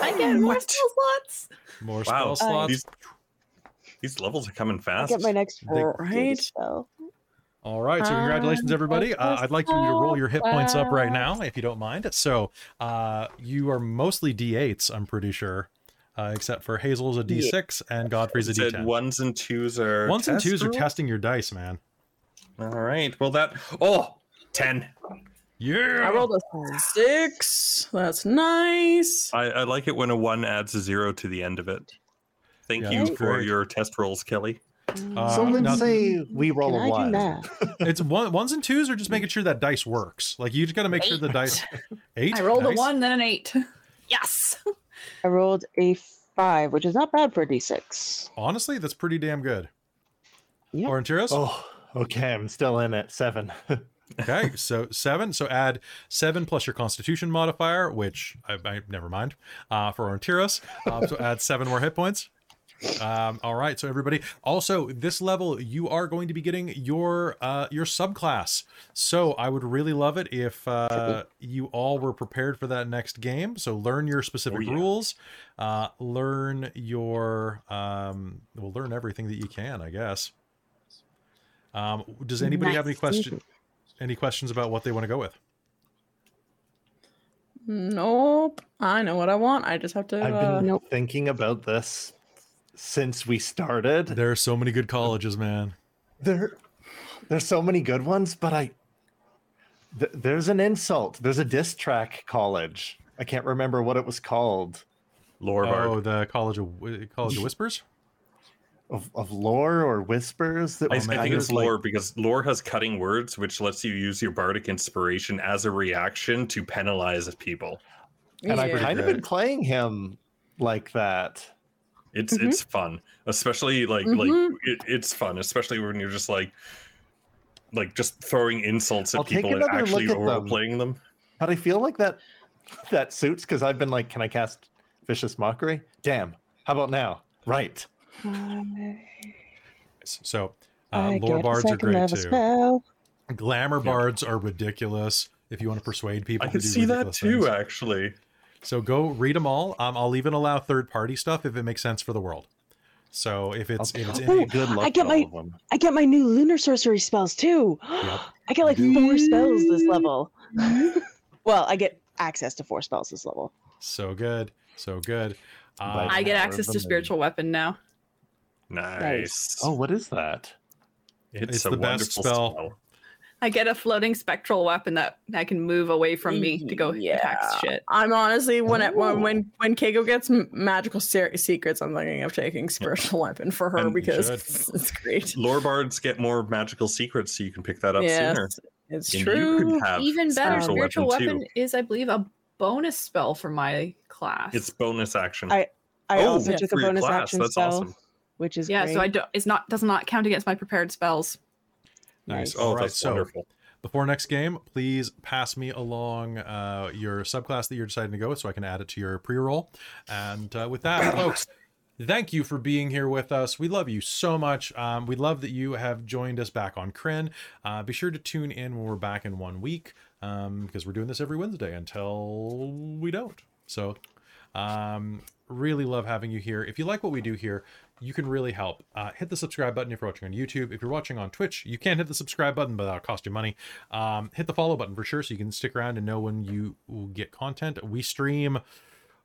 I get more spell slots. More Wow. spell slots. These, these levels are coming I fast. get my next They- right. spell. All right, so congratulations, Um, everybody. Uh, I'd like you to roll your hit points up right now, if you don't mind. So uh, you are mostly D8s, I'm pretty sure, uh, except for Hazel's a D6 and Godfrey's a It said D10. ones and twos are Ones and test twos are testing your dice, man. All right. Well, that oh, 10. Yeah. I rolled a six. That's nice. I, I like it when a one adds a zero to the end of it. Thank Yeah, you for great. your test rolls, Kelly. Uh, so let's now- say we roll Can a I do one. that? it's one, ones and twos are just making sure that dice works. Like you just got to make sure the dice. Eight. I rolled Nice. a one, then an eight. Yes. I rolled a five, which is not bad for a d6. Honestly, that's pretty damn good. Yep. Orontiros? Oh, okay. I'm still in at seven. Okay, so seven. So add seven plus your Constitution modifier, which I, I never mind uh, for Orontiros. Um, so add seven more hit points. Um, all right, so everybody. Also, this level you are going to be getting your uh, your subclass. So I would really love it if uh, you all were prepared for that next game. So learn your specific Oh, yeah. rules. Uh, learn your um, well, learn everything that you can, I guess. Um, does anybody have any Nice. question? Any questions about what they want to go with? Nope. I know what I want. I just have to. I've uh, been Nope. thinking about this since we started. There are so many good colleges, man. There, there's so many good ones, but I th- there's an insult. There's a diss track college. I can't remember what it was called. Lore Oh, the College of College of Whispers. Of, of lore or whispers that I, was I think of it's like- lore because lore has cutting words, which lets you use your bardic inspiration as a reaction to penalize people. and I've kind of been playing him like that. It's Mhm. it's fun, especially like like Mhm. it, it's fun, especially when you're just like like just throwing insults at I'll people and actually look at them. overplaying them. But I feel like that that suits because I've been like, can I cast vicious mockery? Damn. How about now? Right. So, uh, lore bards are great too. spell. Glamour bards are ridiculous. If you want to persuade people, I to could do see that too, things. actually. So go read them all. Um, I'll even allow third party stuff if it makes sense for the world. So if it's if it's Oh, in, Good luck. I get my- all of them. I get my new lunar sorcery spells too. Yep. I get like four spells this level. well, I get access to four spells this level. so good, so good. Like- I get access to the spiritual weapon now. Nice. Oh, what is that? it's, it's a the best wonderful spell. spell. I get a floating spectral weapon that I can move away from me to go mm-hmm. attack shit. I'm honestly when it, when when when Keiko gets magical se- secrets, I'm thinking of taking spiritual weapon for her And because it's, it's great. Lore bards get more magical secrets, so you can pick that up sooner. Yes, it's And true. you could have Even better, spiritual spiritual weapon, weapon, is, I believe, a bonus spell for my class. It's bonus action. I- I Oh, also yeah, took a bonus class, action that's spell, awesome. which is yeah, great. so I don't. It's not does not count against my prepared spells. Nice. Oh, All right, that's so- wonderful. Before next game, please pass me along uh, your subclass that you're deciding to go with so I can add it to your pre roll. And uh, with that, folks, thank you for being here with us. We love you so much. Um, we love that you have joined us back on Krynn. Uh, be sure to tune in when we're back in one week um, because we're doing this every Wednesday until we don't. So, um, really love having you here. If you like what we do here, you can really help. Uh, hit the subscribe button if you're watching on YouTube. If you're watching on Twitch, you can hit the subscribe button, but that'll cost you money. Um, hit the follow button for sure so you can stick around and know when you get content. We stream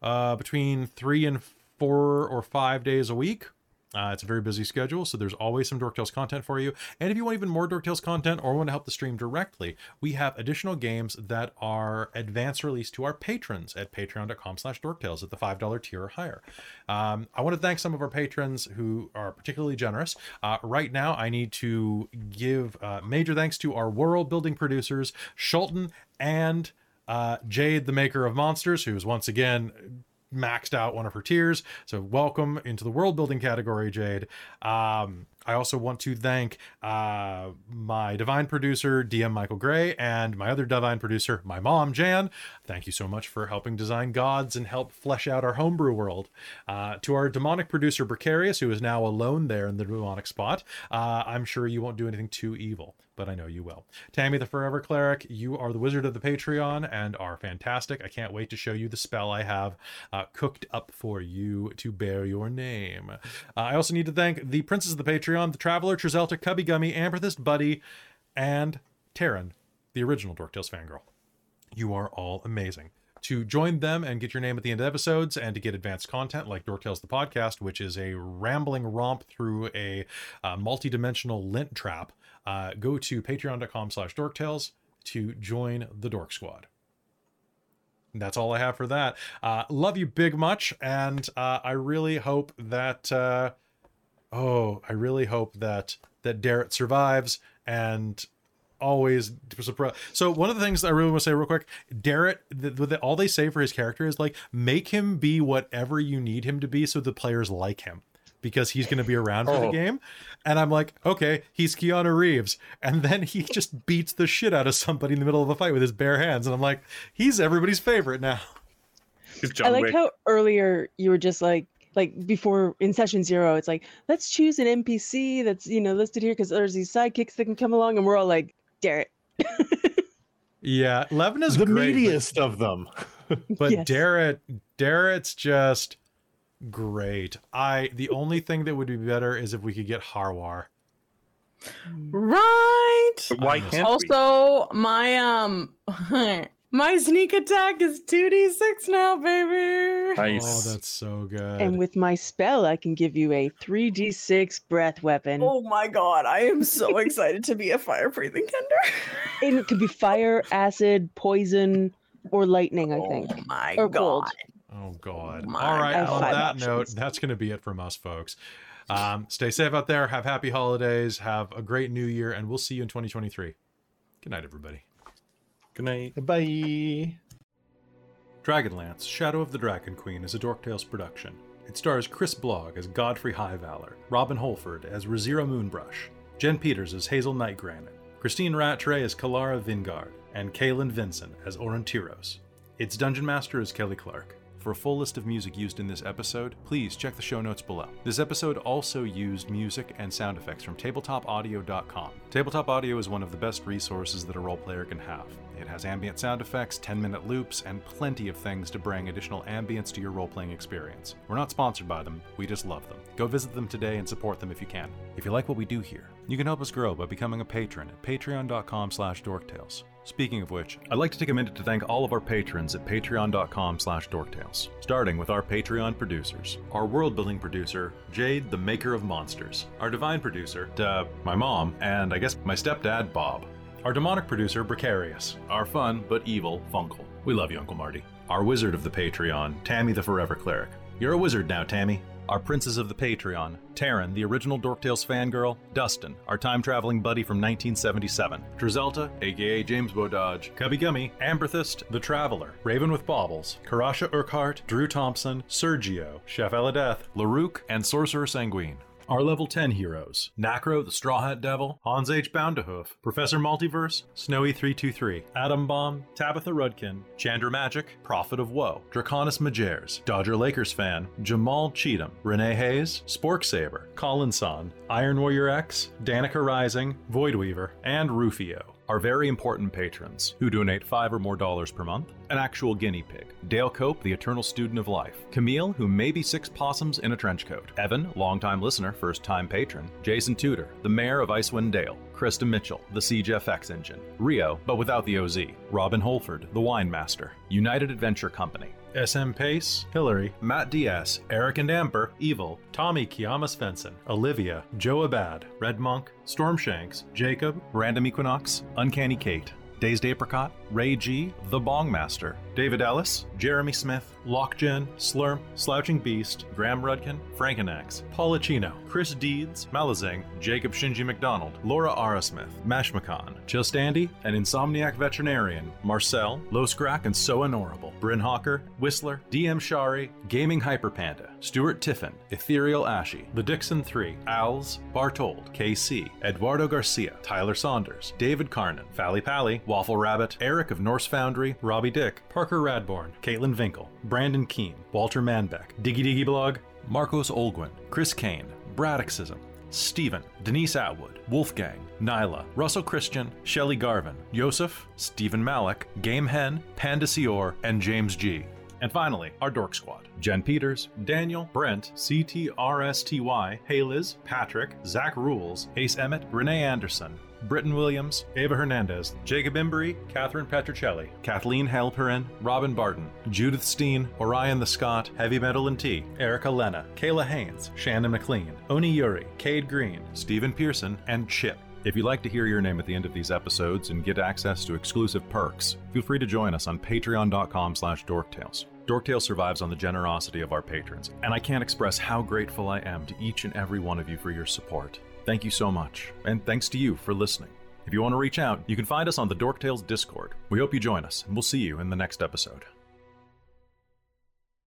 uh, between three and four or five days a week. Uh, it's a very busy schedule, so there's always some Dork Tales content for you. And if you want even more Dork Tales content or want to help the stream directly, we have additional games that are advance release to our patrons at patreon.com slash dorktales at the $5 tier or higher. Um, I want to thank some of our patrons who are particularly generous. Uh, right now, I need to give uh, major thanks to our world building producers, Schulten and uh, Jade, the maker of monsters, who's once again maxed out one of her tiers. So welcome into the world building category, Jade. Um, I also want to thank uh, my divine producer, DM Michael Gray, and my other divine producer, my mom, Jan. Thank you so much for helping design gods and help flesh out our homebrew world. Uh, to our demonic producer, Precarious, who is now alone there in the demonic spot, uh, I'm sure you won't do anything too evil but I know you will. Tammy the Forever Cleric, you are the wizard of the Patreon and are fantastic. I can't wait to show you the spell I have uh, cooked up for you to bear your name. Uh, I also need to thank the Princess of the Patreon, the Traveler, Trizelta, Cubby Gummy, Amethyst Buddy, and Taryn, the original Dorktales fangirl. You are all amazing. To join them and get your name at the end of episodes and to get advanced content like Dorktales the podcast, which is a rambling romp through a uh, multi-dimensional lint trap uh, go to patreon.com slash dorktales to join the dork squad. That's all i have for that. Uh, love you big much and uh, i really hope that uh, oh i really hope that that Darrett survives and always surprise. So one of the things I really want to say real quick, Darrett, the, the, all they say for his character is like make him be whatever you need him to be, so the players like him because he's going to be around for oh. the game. And I'm like, okay, he's Keanu Reeves. And then he just beats the shit out of somebody in the middle of a fight with his bare hands. And I'm like, he's everybody's favorite now. I like Wick. how earlier you were just like, like before in session zero, it's like, let's choose an NPC that's, you know, listed here because there's these sidekicks that can come along. And we're all like, Darrett. yeah, Levin is the great, meatiest but, of them. but yes. Darrett, Darrett's just great. I the only thing that would be better is if we could get Harwar. Right. why can't also we? my um my sneak attack is 2d6 now, baby. Nice. Oh, that's so good. And with my spell, I can give you a 3d6 breath weapon. Oh my god, I am so excited to be a fire breathing kender. and it could be fire, acid, poison, or lightning, I think. Oh my or god. Cold. Oh God! My All right. On that options. note, that's going to be it from us, folks. Um, stay safe out there. Have happy holidays. Have a great New Year, and we'll see you in 2023. Good night, everybody. Good night. Bye. Dragonlance: Shadow of the Dragon Queen is a Dorktales production. It stars Chris Blogg as Godfrey Highvalor, Robin Holford as Razira Moonbrush, Jen Peters as Hazel Nightgranite, Christine Rattray as Kalara Vingaard, and Kaylin Vincent as Orontiros. Its Dungeon Master is Kelly Clark. For a full list of music used in this episode, please check the show notes below. This episode also used music and sound effects from tabletopaudio.com. Tabletop Audio is one of the best resources that a role player can have. It has ambient sound effects, 10 minute loops, and plenty of things to bring additional ambience to your role playing experience. We're not sponsored by them, we just love them. Go visit them today and support them if you can. If you like what we do here, you can help us grow by becoming a patron at patreon.com slash dorktales. Speaking of which, I'd like to take a minute to thank all of our patrons at patreon.com slash dorktales, starting with our Patreon producers. Our world-building producer, Jade, the maker of monsters. Our divine producer, uh, my mom, and I guess my stepdad, Bob. Our demonic producer, Precarious. Our fun, but evil, Funkle. We love you, Uncle Marty. Our wizard of the Patreon, Tammy the Forever Cleric. You're a wizard now, Tammy our princes of the Patreon, Taryn, the original Dorktales fangirl, Dustin, our time traveling buddy from 1977, Drizelta, aka James Bododge, Cubby Gummy, Amberthist, The Traveler, Raven with Baubles, Karasha Urquhart, Drew Thompson, Sergio, Chef Eladeth, Larouk, and Sorcerer Sanguine. Our level 10 heroes Nacro, the Straw Hat Devil, Hans H. Boundahoof, Professor Multiverse, Snowy323, Atom Bomb, Tabitha Rudkin, Chandra Magic, Prophet of Woe, Draconis Majers, Dodger Lakers fan, Jamal Cheatham, Renee Hayes, Spork Saber, Colin Son, Iron Warrior X, Danica Rising, Voidweaver, and Rufio are very important patrons who donate five or more dollars per month, an actual guinea pig, Dale Cope, the eternal student of life, Camille, who may be six possums in a trench coat, Evan, longtime listener, first time patron, Jason Tudor, the mayor of Icewind Dale, Krista Mitchell, the Siege FX engine, Rio, but without the OZ, Robin Holford, the wine master, United Adventure Company, SM Pace, Hillary, Matt Diaz, Eric and Amber, Evil, Tommy Kiama Svensson, Olivia, Joe Abad, Red Monk, Stormshanks, Jacob, Random Equinox, Uncanny Kate, Dazed Apricot, Ray G, The Bong Master, David Ellis, Jeremy Smith, Lockgen, Slurm, Slouching Beast, Graham Rudkin, Frankenax, Paulachino, Chris Deeds, Malazing, Jacob Shinji McDonald, Laura Arasmith, Mashmakan, Just Andy, and Insomniac Veterinarian, Marcel, Loscrack and So Honorable, Bryn Hawker, Whistler, DM Shari, Gaming Hyperpanda, Stuart Tiffin, Ethereal Ashy, The Dixon 3, Owls, Bartold, KC, Eduardo Garcia, Tyler Saunders, David Carnan, Fally Pally, Waffle Rabbit, Eric of Norse Foundry, Robbie Dick, Parker Radborn, Caitlin Vinkel, Brandon Keene, Walter Manbeck, Diggy Diggy Blog, Marcos Olguin, Chris Kane, Braddockism, Stephen, Denise Atwood, Wolfgang, Nyla, Russell Christian, Shelley Garvin, Yosef, Stephen Malik, Game Hen, Panda Sior, and James G. And finally, our Dork Squad Jen Peters, Daniel, Brent, CTRSTY, Hayliz, Patrick, Zach Rules, Ace Emmett, Renee Anderson, Britton Williams, Ava Hernandez, Jacob Embry, Catherine Petricelli, Kathleen Halperin, Robin Barton, Judith Steen, Orion the Scott, Heavy Metal and Tea, Erica Lena, Kayla Haynes, Shannon McLean, Oni Yuri, Cade Green, Stephen Pearson, and Chip. If you'd like to hear your name at the end of these episodes and get access to exclusive perks, feel free to join us on patreon.com slash dorktales. Dorktales survives on the generosity of our patrons, and I can't express how grateful I am to each and every one of you for your support. Thank you so much, and thanks to you for listening. If you want to reach out, you can find us on the Dorktales Discord. We hope you join us, and we'll see you in the next episode.